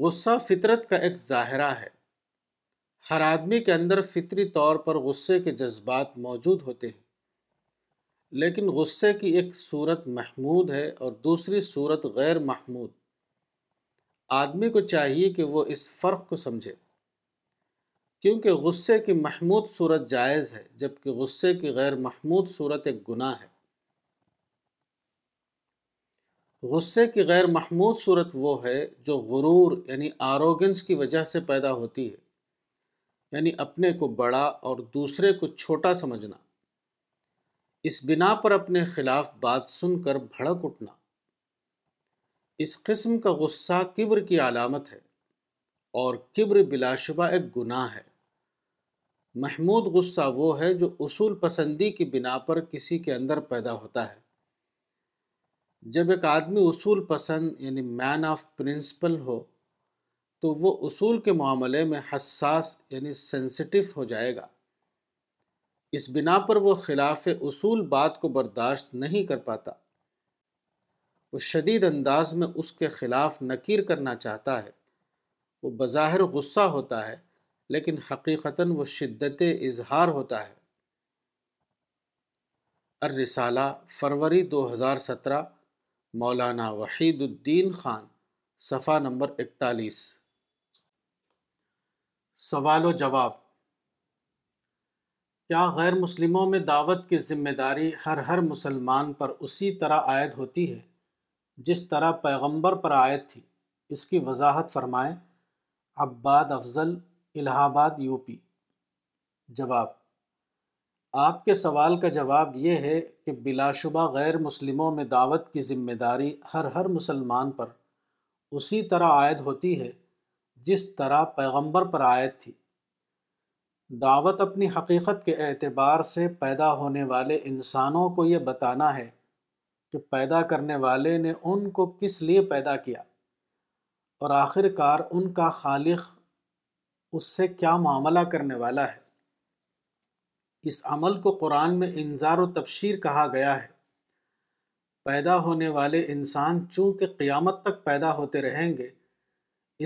غصہ فطرت کا ایک ظاہرہ ہے ہر آدمی کے اندر فطری طور پر غصے کے جذبات موجود ہوتے ہیں لیکن غصے کی ایک صورت محمود ہے اور دوسری صورت غیر محمود آدمی کو چاہیے کہ وہ اس فرق کو سمجھے کیونکہ غصے کی محمود صورت جائز ہے جبکہ غصے کی غیر محمود صورت ایک گناہ ہے غصے کی غیر محمود صورت وہ ہے جو غرور یعنی آروگنس کی وجہ سے پیدا ہوتی ہے یعنی اپنے کو بڑا اور دوسرے کو چھوٹا سمجھنا اس بنا پر اپنے خلاف بات سن کر بھڑک اٹھنا اس قسم کا غصہ قبر کی علامت ہے اور قبر بلا شبہ ایک گناہ ہے محمود غصہ وہ ہے جو اصول پسندی کی بنا پر کسی کے اندر پیدا ہوتا ہے جب ایک آدمی اصول پسند یعنی مین آف پرنسپل ہو تو وہ اصول کے معاملے میں حساس یعنی سینسٹو ہو جائے گا اس بنا پر وہ خلاف اصول بات کو برداشت نہیں کر پاتا وہ شدید انداز میں اس کے خلاف نکیر کرنا چاہتا ہے وہ بظاہر غصہ ہوتا ہے لیکن حقیقتاً وہ شدت اظہار ہوتا ہے الرسالہ فروری دو ہزار سترہ مولانا وحید الدین خان صفحہ نمبر اکتالیس سوال و جواب کیا غیر مسلموں میں دعوت کی ذمہ داری ہر ہر مسلمان پر اسی طرح عائد ہوتی ہے جس طرح پیغمبر پر عائد تھی اس کی وضاحت فرمائیں عباد افضل الہ آباد یو پی جواب آپ کے سوال کا جواب یہ ہے کہ بلا شبہ غیر مسلموں میں دعوت کی ذمہ داری ہر ہر مسلمان پر اسی طرح عائد ہوتی ہے جس طرح پیغمبر پر عائد تھی دعوت اپنی حقیقت کے اعتبار سے پیدا ہونے والے انسانوں کو یہ بتانا ہے کہ پیدا کرنے والے نے ان کو کس لیے پیدا کیا اور آخر کار ان کا خالق اس سے کیا معاملہ کرنے والا ہے اس عمل کو قرآن میں انظار و تبشیر کہا گیا ہے پیدا ہونے والے انسان چونکہ قیامت تک پیدا ہوتے رہیں گے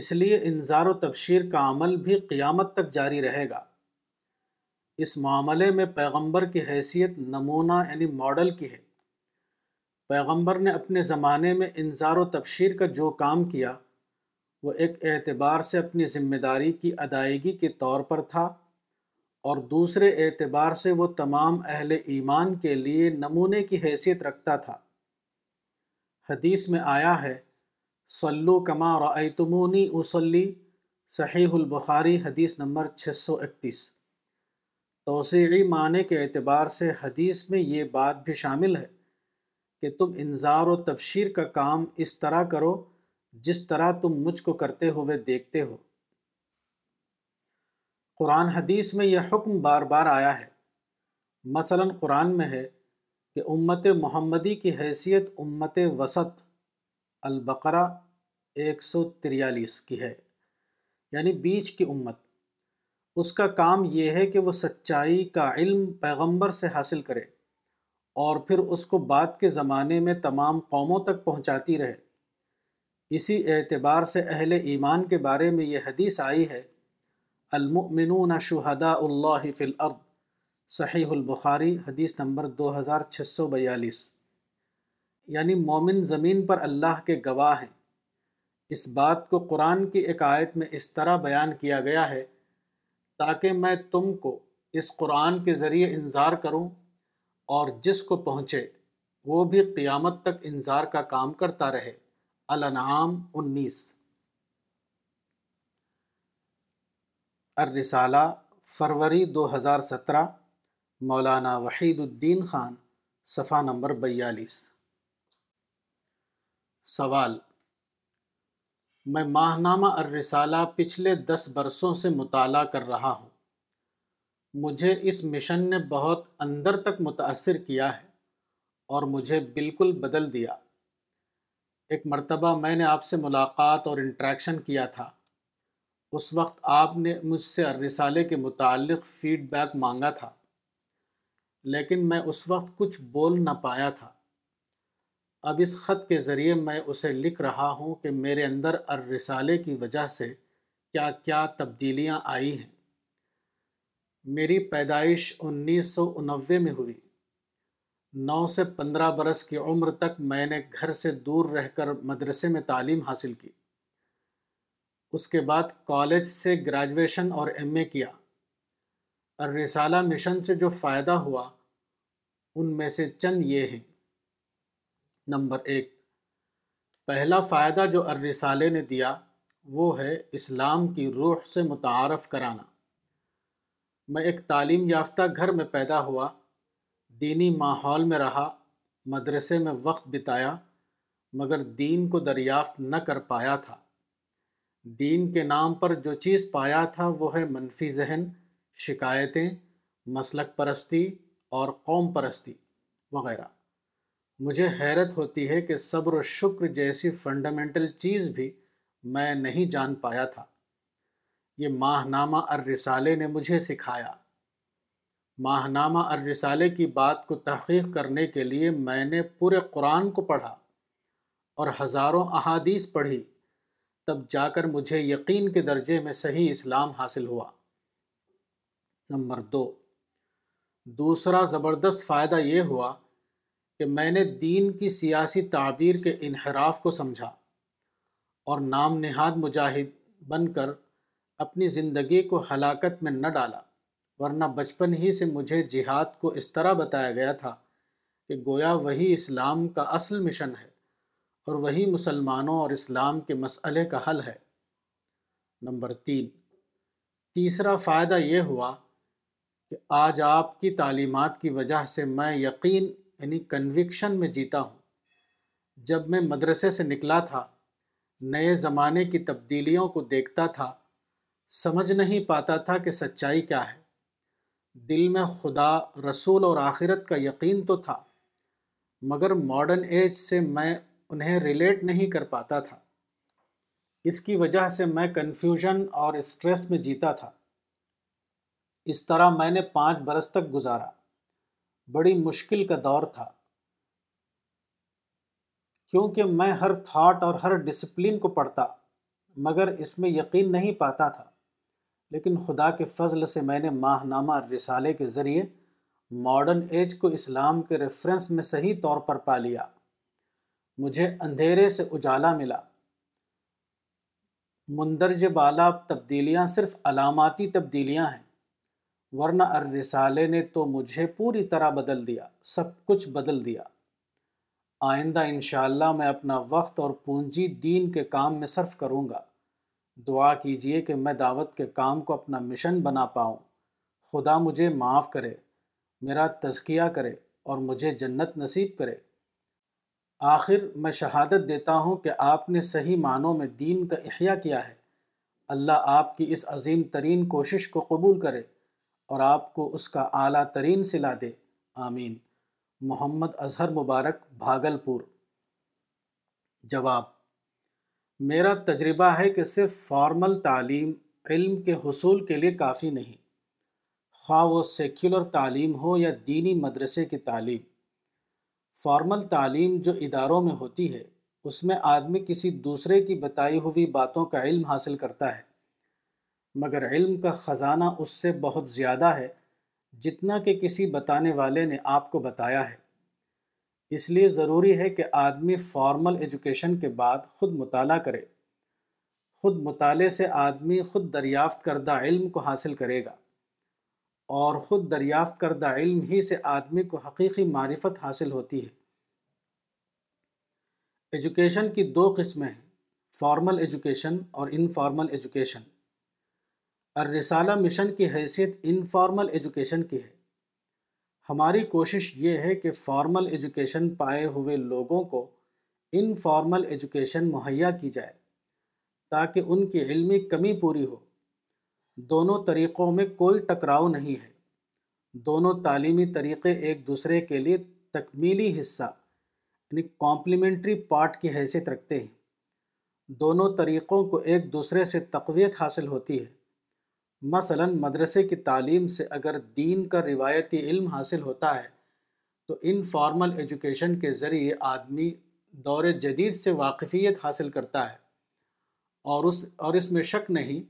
اس لیے انظار و تبشیر کا عمل بھی قیامت تک جاری رہے گا اس معاملے میں پیغمبر کی حیثیت نمونہ یعنی ماڈل کی ہے پیغمبر نے اپنے زمانے میں انظار و تبشیر کا جو کام کیا وہ ایک اعتبار سے اپنی ذمہ داری کی ادائیگی کے طور پر تھا اور دوسرے اعتبار سے وہ تمام اہل ایمان کے لیے نمونے کی حیثیت رکھتا تھا حدیث میں آیا ہے سلو کما رأیتمونی اصلی صحیح البخاری حدیث نمبر 631 توسیعی معنی کے اعتبار سے حدیث میں یہ بات بھی شامل ہے کہ تم انظار و تبشیر کا کام اس طرح کرو جس طرح تم مجھ کو کرتے ہوئے دیکھتے ہو قرآن حدیث میں یہ حکم بار بار آیا ہے مثلا قرآن میں ہے کہ امت محمدی کی حیثیت امت وسط البقرہ ایک سو تریالیس کی ہے یعنی بیچ کی امت اس کا کام یہ ہے کہ وہ سچائی کا علم پیغمبر سے حاصل کرے اور پھر اس کو بعد کے زمانے میں تمام قوموں تک پہنچاتی رہے اسی اعتبار سے اہل ایمان کے بارے میں یہ حدیث آئی ہے المؤمنون شہداء اللہ فی الارض صحیح البخاری حدیث نمبر دو ہزار چھ سو بیالیس یعنی مومن زمین پر اللہ کے گواہ ہیں اس بات کو قرآن کی ایک آیت میں اس طرح بیان کیا گیا ہے تاکہ میں تم کو اس قرآن کے ذریعے انظار کروں اور جس کو پہنچے وہ بھی قیامت تک انظار کا کام کرتا رہے الانعام انیس الرسالہ فروری دو ہزار سترہ مولانا وحید الدین خان صفحہ نمبر بیالیس سوال میں ماہنامہ الرسالہ پچھلے دس برسوں سے مطالعہ کر رہا ہوں مجھے اس مشن نے بہت اندر تک متاثر کیا ہے اور مجھے بالکل بدل دیا ایک مرتبہ میں نے آپ سے ملاقات اور انٹریکشن کیا تھا اس وقت آپ نے مجھ سے رسالے کے متعلق فیڈ بیک مانگا تھا لیکن میں اس وقت کچھ بول نہ پایا تھا اب اس خط کے ذریعے میں اسے لکھ رہا ہوں کہ میرے اندر ارسالے کی وجہ سے کیا کیا تبدیلیاں آئی ہیں میری پیدائش انیس سو انوے میں ہوئی نو سے پندرہ برس کی عمر تک میں نے گھر سے دور رہ کر مدرسے میں تعلیم حاصل کی اس کے بعد کالج سے گریجویشن اور ایم اے کیا رسالہ مشن سے جو فائدہ ہوا ان میں سے چند یہ ہیں نمبر ایک پہلا فائدہ جو الرسالے نے دیا وہ ہے اسلام کی روح سے متعارف کرانا میں ایک تعلیم یافتہ گھر میں پیدا ہوا دینی ماحول میں رہا مدرسے میں وقت بتایا مگر دین کو دریافت نہ کر پایا تھا دین کے نام پر جو چیز پایا تھا وہ ہے منفی ذہن شکایتیں مسلک پرستی اور قوم پرستی وغیرہ مجھے حیرت ہوتی ہے کہ صبر و شکر جیسی فنڈامنٹل چیز بھی میں نہیں جان پایا تھا یہ ماہ نامہ ارسالے نے مجھے سکھایا ماہ نامہ ارسالے کی بات کو تحقیق کرنے کے لیے میں نے پورے قرآن کو پڑھا اور ہزاروں احادیث پڑھی تب جا کر مجھے یقین کے درجے میں صحیح اسلام حاصل ہوا نمبر دو دوسرا زبردست فائدہ یہ ہوا کہ میں نے دین کی سیاسی تعبیر کے انحراف کو سمجھا اور نام نہاد مجاہد بن کر اپنی زندگی کو ہلاکت میں نہ ڈالا ورنہ بچپن ہی سے مجھے جہاد کو اس طرح بتایا گیا تھا کہ گویا وہی اسلام کا اصل مشن ہے اور وہی مسلمانوں اور اسلام کے مسئلے کا حل ہے نمبر تین تیسرا فائدہ یہ ہوا کہ آج آپ کی تعلیمات کی وجہ سے میں یقین یعنی کنوکشن میں جیتا ہوں جب میں مدرسے سے نکلا تھا نئے زمانے کی تبدیلیوں کو دیکھتا تھا سمجھ نہیں پاتا تھا کہ سچائی کیا ہے دل میں خدا رسول اور آخرت کا یقین تو تھا مگر ماڈرن ایج سے میں انہیں ریلیٹ نہیں کر پاتا تھا اس کی وجہ سے میں کنفیوژن اور اسٹریس میں جیتا تھا اس طرح میں نے پانچ برس تک گزارا بڑی مشکل کا دور تھا کیونکہ میں ہر تھاٹ اور ہر ڈسپلن کو پڑھتا مگر اس میں یقین نہیں پاتا تھا لیکن خدا کے فضل سے میں نے ماہ نامہ رسالے کے ذریعے ماڈرن ایج کو اسلام کے ریفرنس میں صحیح طور پر پا لیا مجھے اندھیرے سے اجالا ملا مندرج بالا تبدیلیاں صرف علاماتی تبدیلیاں ہیں ورنہ ارسالے نے تو مجھے پوری طرح بدل دیا سب کچھ بدل دیا آئندہ انشاءاللہ میں اپنا وقت اور پونجی دین کے کام میں صرف کروں گا دعا کیجئے کہ میں دعوت کے کام کو اپنا مشن بنا پاؤں خدا مجھے معاف کرے میرا تزکیہ کرے اور مجھے جنت نصیب کرے آخر میں شہادت دیتا ہوں کہ آپ نے صحیح معنوں میں دین کا احیاء کیا ہے اللہ آپ کی اس عظیم ترین کوشش کو قبول کرے اور آپ کو اس کا اعلیٰ ترین سلا دے آمین محمد اظہر مبارک بھاگل پور جواب میرا تجربہ ہے کہ صرف فارمل تعلیم علم کے حصول کے لیے کافی نہیں خواہ وہ سیکولر تعلیم ہو یا دینی مدرسے کی تعلیم فارمل تعلیم جو اداروں میں ہوتی ہے اس میں آدمی کسی دوسرے کی بتائی ہوئی باتوں کا علم حاصل کرتا ہے مگر علم کا خزانہ اس سے بہت زیادہ ہے جتنا کہ کسی بتانے والے نے آپ کو بتایا ہے اس لیے ضروری ہے کہ آدمی فارمل ایجوکیشن کے بعد خود مطالعہ کرے خود مطالعے سے آدمی خود دریافت کردہ علم کو حاصل کرے گا اور خود دریافت کردہ علم ہی سے آدمی کو حقیقی معرفت حاصل ہوتی ہے ایجوکیشن کی دو قسمیں ہیں فارمل ایجوکیشن اور انفارمل ایجوکیشن الرسالہ مشن کی حیثیت انفارمل ایجوکیشن کی ہے ہماری کوشش یہ ہے کہ فارمل ایجوکیشن پائے ہوئے لوگوں کو انفارمل ایجوکیشن مہیا کی جائے تاکہ ان کی علمی کمی پوری ہو دونوں طریقوں میں کوئی ٹکراؤ نہیں ہے دونوں تعلیمی طریقے ایک دوسرے کے لیے تکمیلی حصہ یعنی کمپلیمنٹری پارٹ کی حیثیت رکھتے ہیں دونوں طریقوں کو ایک دوسرے سے تقویت حاصل ہوتی ہے مثلا مدرسے کی تعلیم سے اگر دین کا روایتی علم حاصل ہوتا ہے تو ان فارمل ایجوکیشن کے ذریعے آدمی دور جدید سے واقفیت حاصل کرتا ہے اور اس اور اس میں شک نہیں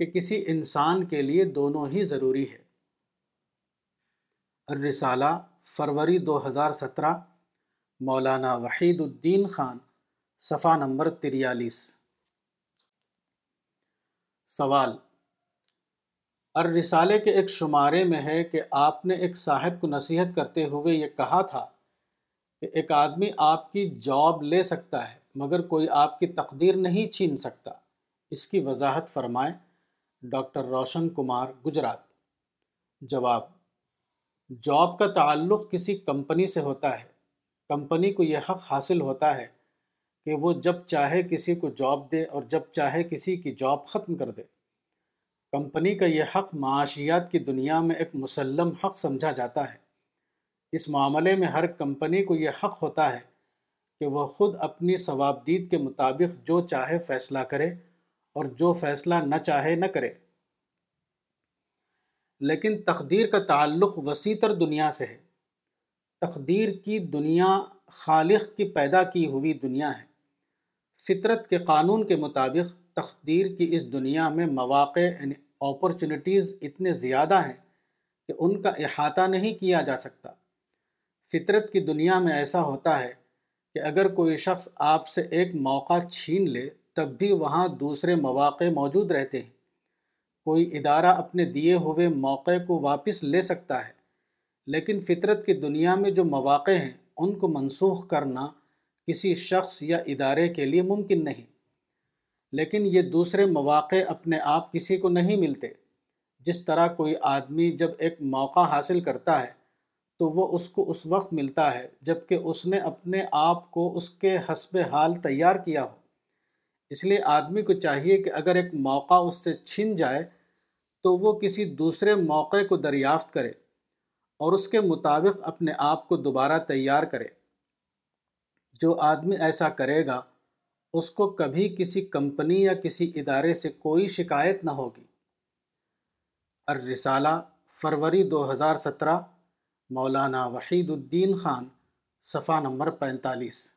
کہ کسی انسان کے لیے دونوں ہی ضروری ہے الرسالہ رسالہ فروری دو ہزار سترہ مولانا وحید الدین خان صفحہ نمبر تریالیس سوال ار رسالے کے ایک شمارے میں ہے کہ آپ نے ایک صاحب کو نصیحت کرتے ہوئے یہ کہا تھا کہ ایک آدمی آپ کی جاب لے سکتا ہے مگر کوئی آپ کی تقدیر نہیں چھین سکتا اس کی وضاحت فرمائیں ڈاکٹر روشن کمار گجرات جواب جاب کا تعلق کسی کمپنی سے ہوتا ہے کمپنی کو یہ حق حاصل ہوتا ہے کہ وہ جب چاہے کسی کو جاب دے اور جب چاہے کسی کی جاب ختم کر دے کمپنی کا یہ حق معاشیات کی دنیا میں ایک مسلم حق سمجھا جاتا ہے اس معاملے میں ہر کمپنی کو یہ حق ہوتا ہے کہ وہ خود اپنی ثوابدید کے مطابق جو چاہے فیصلہ کرے اور جو فیصلہ نہ چاہے نہ کرے لیکن تقدیر کا تعلق وسیع تر دنیا سے ہے تقدیر کی دنیا خالق کی پیدا کی ہوئی دنیا ہے فطرت کے قانون کے مطابق تقدیر کی اس دنیا میں مواقع یعنی اپرچونٹیز اتنے زیادہ ہیں کہ ان کا احاطہ نہیں کیا جا سکتا فطرت کی دنیا میں ایسا ہوتا ہے کہ اگر کوئی شخص آپ سے ایک موقع چھین لے تب بھی وہاں دوسرے مواقع موجود رہتے ہیں کوئی ادارہ اپنے دیے ہوئے موقع کو واپس لے سکتا ہے لیکن فطرت کی دنیا میں جو مواقع ہیں ان کو منسوخ کرنا کسی شخص یا ادارے کے لیے ممکن نہیں لیکن یہ دوسرے مواقع اپنے آپ کسی کو نہیں ملتے جس طرح کوئی آدمی جب ایک موقع حاصل کرتا ہے تو وہ اس کو اس وقت ملتا ہے جب کہ اس نے اپنے آپ کو اس کے حسب حال تیار کیا ہو اس لیے آدمی کو چاہیے کہ اگر ایک موقع اس سے چھن جائے تو وہ کسی دوسرے موقع کو دریافت کرے اور اس کے مطابق اپنے آپ کو دوبارہ تیار کرے جو آدمی ایسا کرے گا اس کو کبھی کسی کمپنی یا کسی ادارے سے کوئی شکایت نہ ہوگی الرسالہ فروری دو ہزار سترہ مولانا وحید الدین خان صفحہ نمبر پینتالیس